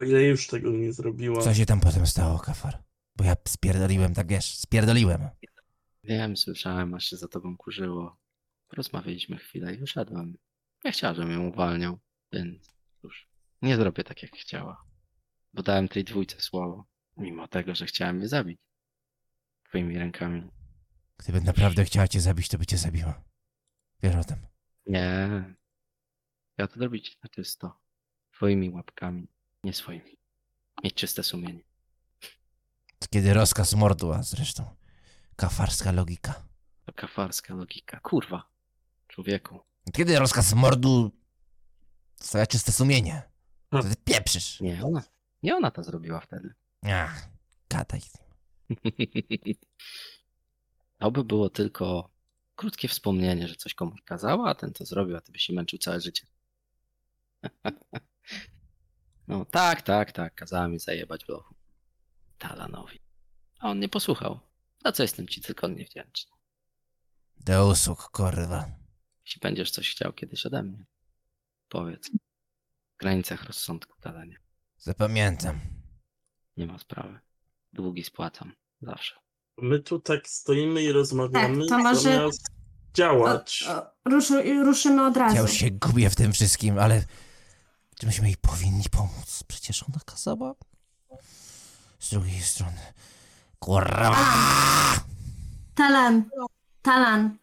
O ile już tego nie zrobiła. Co się tam potem stało, Kafar? Bo ja spierdoliłem, tak wiesz, spierdoliłem. Wiem, słyszałem, aż się za tobą kurzyło. Porozmawialiśmy chwilę i wyszedłem. Nie chciała, żebym ją uwalniał, więc cóż, nie zrobię tak, jak chciała. Bo dałem tej dwójce słowo, mimo tego, że chciałem je zabić. Twoimi rękami. Gdyby naprawdę chciała cię zabić, to by cię zabiła. Wiesz o tym. Nie. Ja to zrobić na czysto. Twoimi łapkami, nie swoimi. Mieć czyste sumienie. To kiedy rozkaz mordu, a zresztą kafarska logika. To kafarska logika. Kurwa. Człowieku. Kiedy rozkaz mordu stawia czyste sumienie? To ty pieprzysz. Nie ona. Nie ona to zrobiła wtedy. Ach, gadaj. To by było tylko krótkie wspomnienie, że coś komuś kazała, a ten to zrobił, a ty byś się męczył całe życie. No tak, tak, tak, kazała mi zajebać w lochu. Talanowi. A on nie posłuchał. Za co jestem ci tylko niewdzięczny. Do usług, kurwa. Jeśli będziesz coś chciał kiedyś ode mnie, powiedz. W granicach rozsądku, Talanie. Zapamiętam. Nie ma sprawy. Długi spłacam. Zawsze. My tu tak stoimy i rozmawiamy, Tak, to może- zamiast działać. O, o, ruszy, ruszymy od razu. Ja już się gubię w tym wszystkim, ale czy myśmy jej powinni pomóc? Przecież ona kazała. Z drugiej strony. Kurwa! Talan, Talan,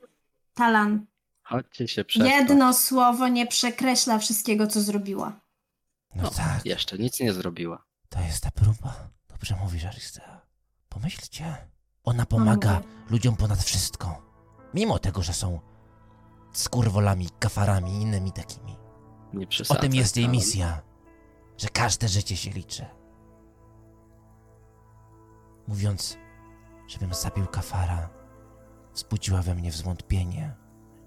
Talan. Chodźcie się przez Jedno słowo nie przekreśla wszystkiego, co zrobiła. No No, tak, Jeszcze nic nie zrobiła. to jest ta próba. Dobrze mówisz, Aristea. Pomyślcie. Ona pomaga ludziom ponad wszystko. Mimo tego, że są skurwolami, kafarami i innymi takimi. Nie O tym jest jej Talan. misja. Że każde życie się liczy. Mówiąc, żebym zabił kafara, wzbudziła we mnie zwątpienie.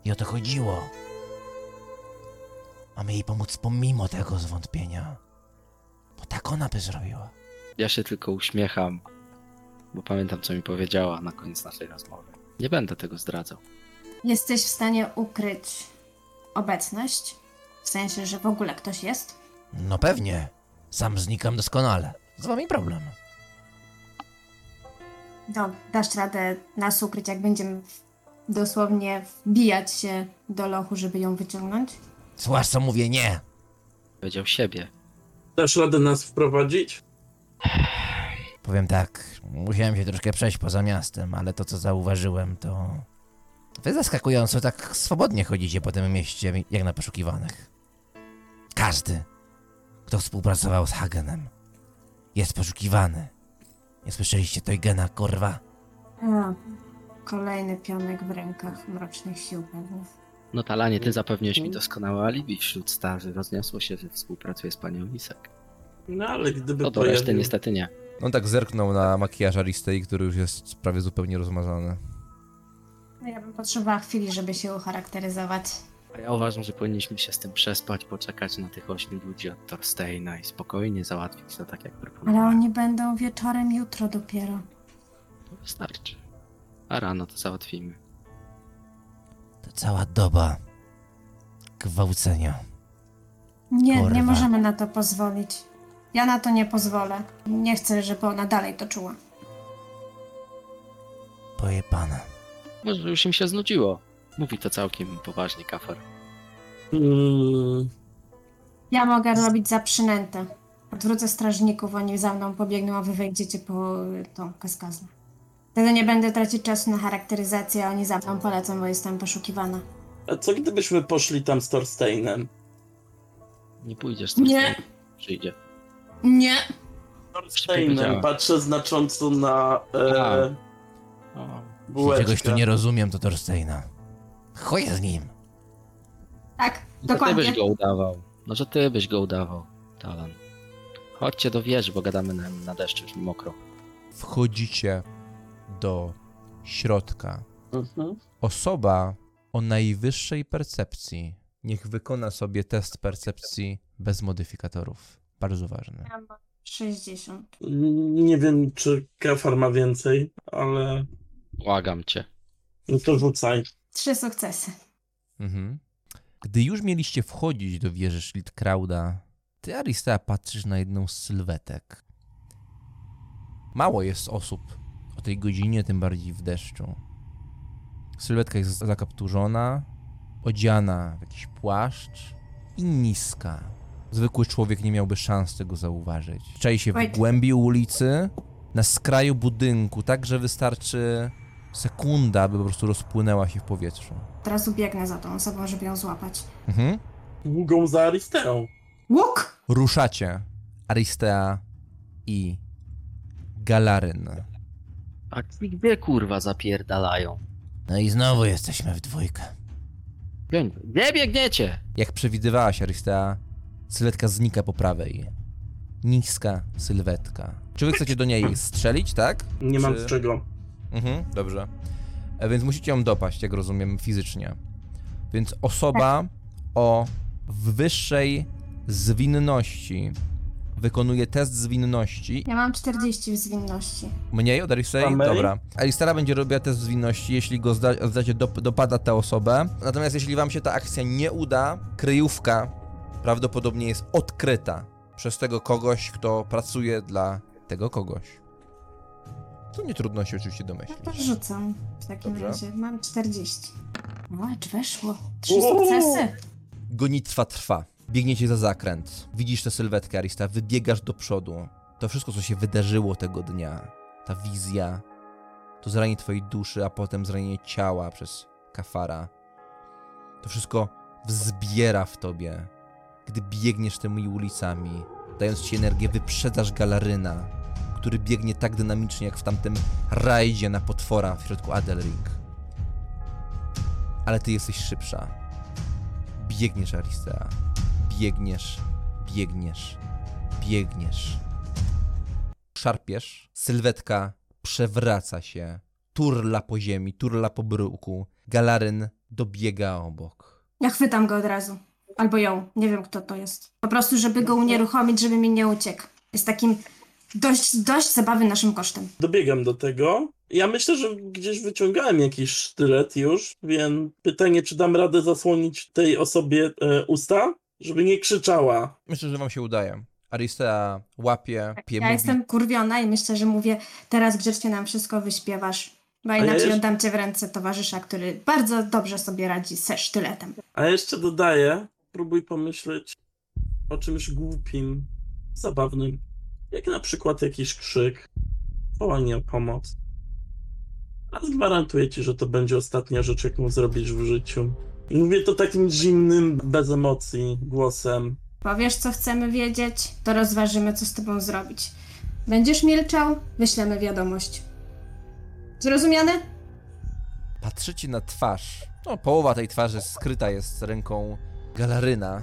I o to chodziło. Mamy jej pomóc pomimo tego zwątpienia. Bo tak ona by zrobiła. Ja się tylko uśmiecham, bo pamiętam, co mi powiedziała na koniec naszej rozmowy. Nie będę tego zdradzał. Jesteś w stanie ukryć obecność? W sensie, że w ogóle ktoś jest? No pewnie. Sam znikam doskonale. Z wami problem. No, dasz radę nas ukryć, jak będziemy dosłownie wbijać się do lochu, żeby ją wyciągnąć? Słuchasz co mówię? Nie. Powiedział siebie. Dasz radę nas wprowadzić? Powiem tak, musiałem się troszkę przejść poza miastem, ale to co zauważyłem to... Wy zaskakująco tak swobodnie chodzicie po tym mieście, jak na poszukiwanych. Każdy, kto współpracował z Hagenem, jest poszukiwany. Nie słyszeliście Toygena, kurwa? A, kolejny pionek w rękach mrocznych sił pewnie. No Talanie, ty zapewniłeś mi doskonałe alibi wśród starzy. Rozniosło się, że współpracuje z panią Lisek. No ale gdyby No do reszty pojawił... niestety nie. On tak zerknął na makijaż Aristei, który już jest prawie zupełnie rozmazany. No ja bym potrzebowała chwili, żeby się ucharakteryzować. A ja uważam, że powinniśmy się z tym przespać, poczekać na tych ośmiu ludzi od Thorsteina i spokojnie załatwić to tak, jak Ale proponowałem. oni będą wieczorem jutro dopiero. To wystarczy. A rano to załatwimy. To cała doba gwałcenia. Nie, Kurwa. nie możemy na to pozwolić. Ja na to nie pozwolę. Nie chcę, żeby ona dalej to czuła. Pojebana. Może już im się znudziło. Mówi to całkiem poważnie, kafer. Mm, Ja mogę robić za przynętę. Odwrócę strażników, oni za mną pobiegną, a wy wejdziecie po y, tą kaskazę. Wtedy nie będę tracić czasu na charakteryzację, a oni za mną polecą, bo jestem poszukiwana. a co gdybyśmy poszli tam z Thorsteinem? Nie pójdziesz Nie. Thorstein. Przyjdzie. Nie! Powiedziałem. patrzę znacząco na e, Jeśli czegoś tu nie rozumiem, to Thorsteina. Chuj z nim. Tak, no to ty dokładnie. byś go udawał. No, że ty byś go udawał, Talan. Chodźcie do wieży, bo gadamy na, na deszczu, już mi mokro. Wchodzicie do środka. Mhm. Osoba o najwyższej percepcji niech wykona sobie test percepcji bez modyfikatorów. Bardzo ważne. Ja mam 60. Nie wiem, czy Kafar ma więcej, ale Błagam cię. no to rzucaj. Trzy sukcesy. Mhm. Gdy już mieliście wchodzić do wieży Schildkrauda, ty, Aristea, patrzysz na jedną z sylwetek. Mało jest osób o tej godzinie, tym bardziej w deszczu. Sylwetka jest zakapturzona, odziana w jakiś płaszcz i niska. Zwykły człowiek nie miałby szans tego zauważyć. Czai się w głębi ulicy, na skraju budynku, tak że wystarczy sekunda, aby po prostu rozpłynęła się w powietrzu. Teraz ubiegnę za tą osobą, żeby ją złapać. Mhm. Długą za Aristeą. Łuk! Ruszacie Aristea i Galaryn. A ci gdzie kurwa zapierdalają? No i znowu jesteśmy w dwójkę. Gdzie- Gdzie biegniecie? Jak przewidywałaś, Aristea, sylwetka znika po prawej. Niska sylwetka. Czy wy chcecie do niej strzelić, tak? Nie mam Czy- z czego. Mhm, dobrze. E, więc musicie ją dopaść, jak rozumiem, fizycznie. Więc osoba o wyższej zwinności wykonuje test zwinności Ja mam 40 w zwinności. Mniej od Aristei? Samej? Dobra. Aristera będzie robiła test zwinności, jeśli go zda, zdacie, dop, dopada tę osobę. Natomiast jeśli wam się ta akcja nie uda, kryjówka prawdopodobnie jest odkryta przez tego kogoś, kto pracuje dla tego kogoś. To nie trudno się oczywiście No to domyślić. rzucam w takim Dobrze. razie. Mam 40. O, czy weszło? Trzy sukcesy. Gonitwa trwa. Biegniecie za zakręt. Widzisz tę sylwetkę, Arista. Wybiegasz do przodu. To wszystko, co się wydarzyło tego dnia, ta wizja, to zranienie twojej duszy, a potem zranienie ciała przez kafara. To wszystko wzbiera w tobie. Gdy biegniesz tymi ulicami, dając ci energię, wyprzedzasz galaryna, który biegnie tak dynamicznie, jak w tamtym rajdzie na potwora w środku Adelring. Ale ty jesteś szybsza. Biegniesz, Aristea. Biegniesz, biegniesz, biegniesz. Szarpiesz, sylwetka przewraca się, turla po ziemi, turla po bruku. Galaryn dobiega obok. Ja chwytam go od razu. Albo ją. Nie wiem, kto to jest. Po prostu, żeby go unieruchomić, żeby mi nie uciekł. Jest takim dość, dość zabawy naszym kosztem. Dobiegam do tego. Ja myślę, że gdzieś wyciągałem jakiś sztylet już, więc pytanie, czy dam radę zasłonić tej osobie e, usta, żeby nie krzyczała. Myślę, że wam się udaje. Aristea łapie, pie, Ja mówi, jestem kurwiona i myślę, że mówię, teraz grzecznie nam wszystko wyśpiewasz. Bo ja inaczej jeszcze- oddam cię w ręce towarzysza, który bardzo dobrze sobie radzi ze sztyletem. A ja jeszcze dodaję, próbuj pomyśleć o czymś głupim, zabawnym, jak na przykład jakiś krzyk, wołanie o pomoc. A gwarantuję ci, że to będzie ostatnia rzecz, jaką zrobisz w życiu. I mówię to takim zimnym, bez emocji głosem. Powiesz, co chcemy wiedzieć, to rozważymy, co z tobą zrobić. Będziesz milczał, wyślemy wiadomość. Zrozumiane? patrzycie na twarz. No, połowa tej twarzy skryta jest ręką Galaryna,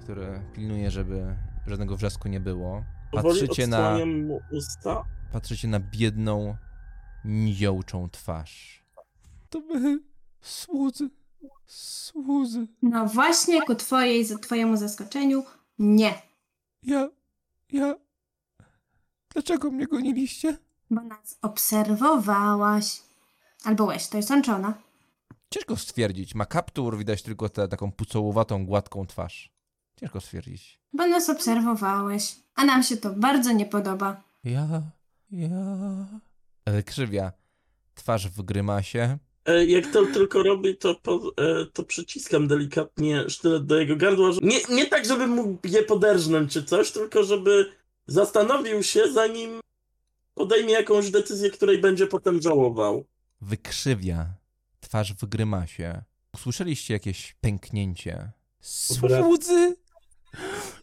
który pilnuje, żeby żadnego wrzasku nie było. Patrzycie na, usta. patrzycie na biedną, niziołczą twarz. To my, słudzy, Słuzy. No właśnie ku twojej, twojemu zaskoczeniu nie, Ja. Ja. Dlaczego mnie goniliście? bo nas obserwowałaś. Albo łeś, to jest łączona. Ciężko stwierdzić. Ma kaptur, widać tylko tę taką pucołowatą, gładką twarz. Ciężko stwierdzić. Bo nas obserwowałeś. A nam się to bardzo nie podoba. Ja. Ja. Ale krzywia. Twarz w grymasie. E, Jak to tylko robi, to, po, e, to przyciskam delikatnie sztylet do jego gardła. Nie, nie tak, żeby mu je poderżnąć czy coś, tylko żeby zastanowił się, zanim podejmie jakąś decyzję, której będzie potem żałował. Wykrzywia. Twarz w grymasie. Usłyszeliście jakieś pęknięcie. Słudzy!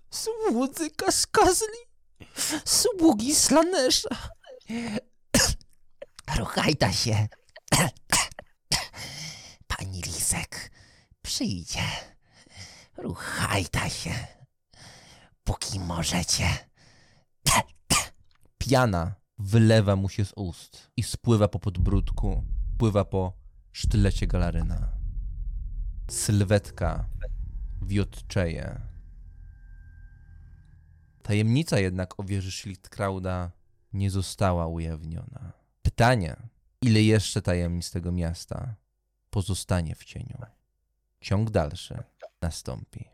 Słudzy kaskazli! Sługi Slanesza! Ruchajta się. Pani Lisek przyjdzie. Ruchajta się. Póki możecie. Piana wylewa mu się z ust i spływa po podbródku, pływa po sztylecie galaryna. Sylwetka wiotczeje. Tajemnica jednak o wieży Schlichtkrauda nie została ujawniona. Pytanie, ile jeszcze tajemnic tego miasta pozostanie w cieniu? Ciąg dalszy nastąpi.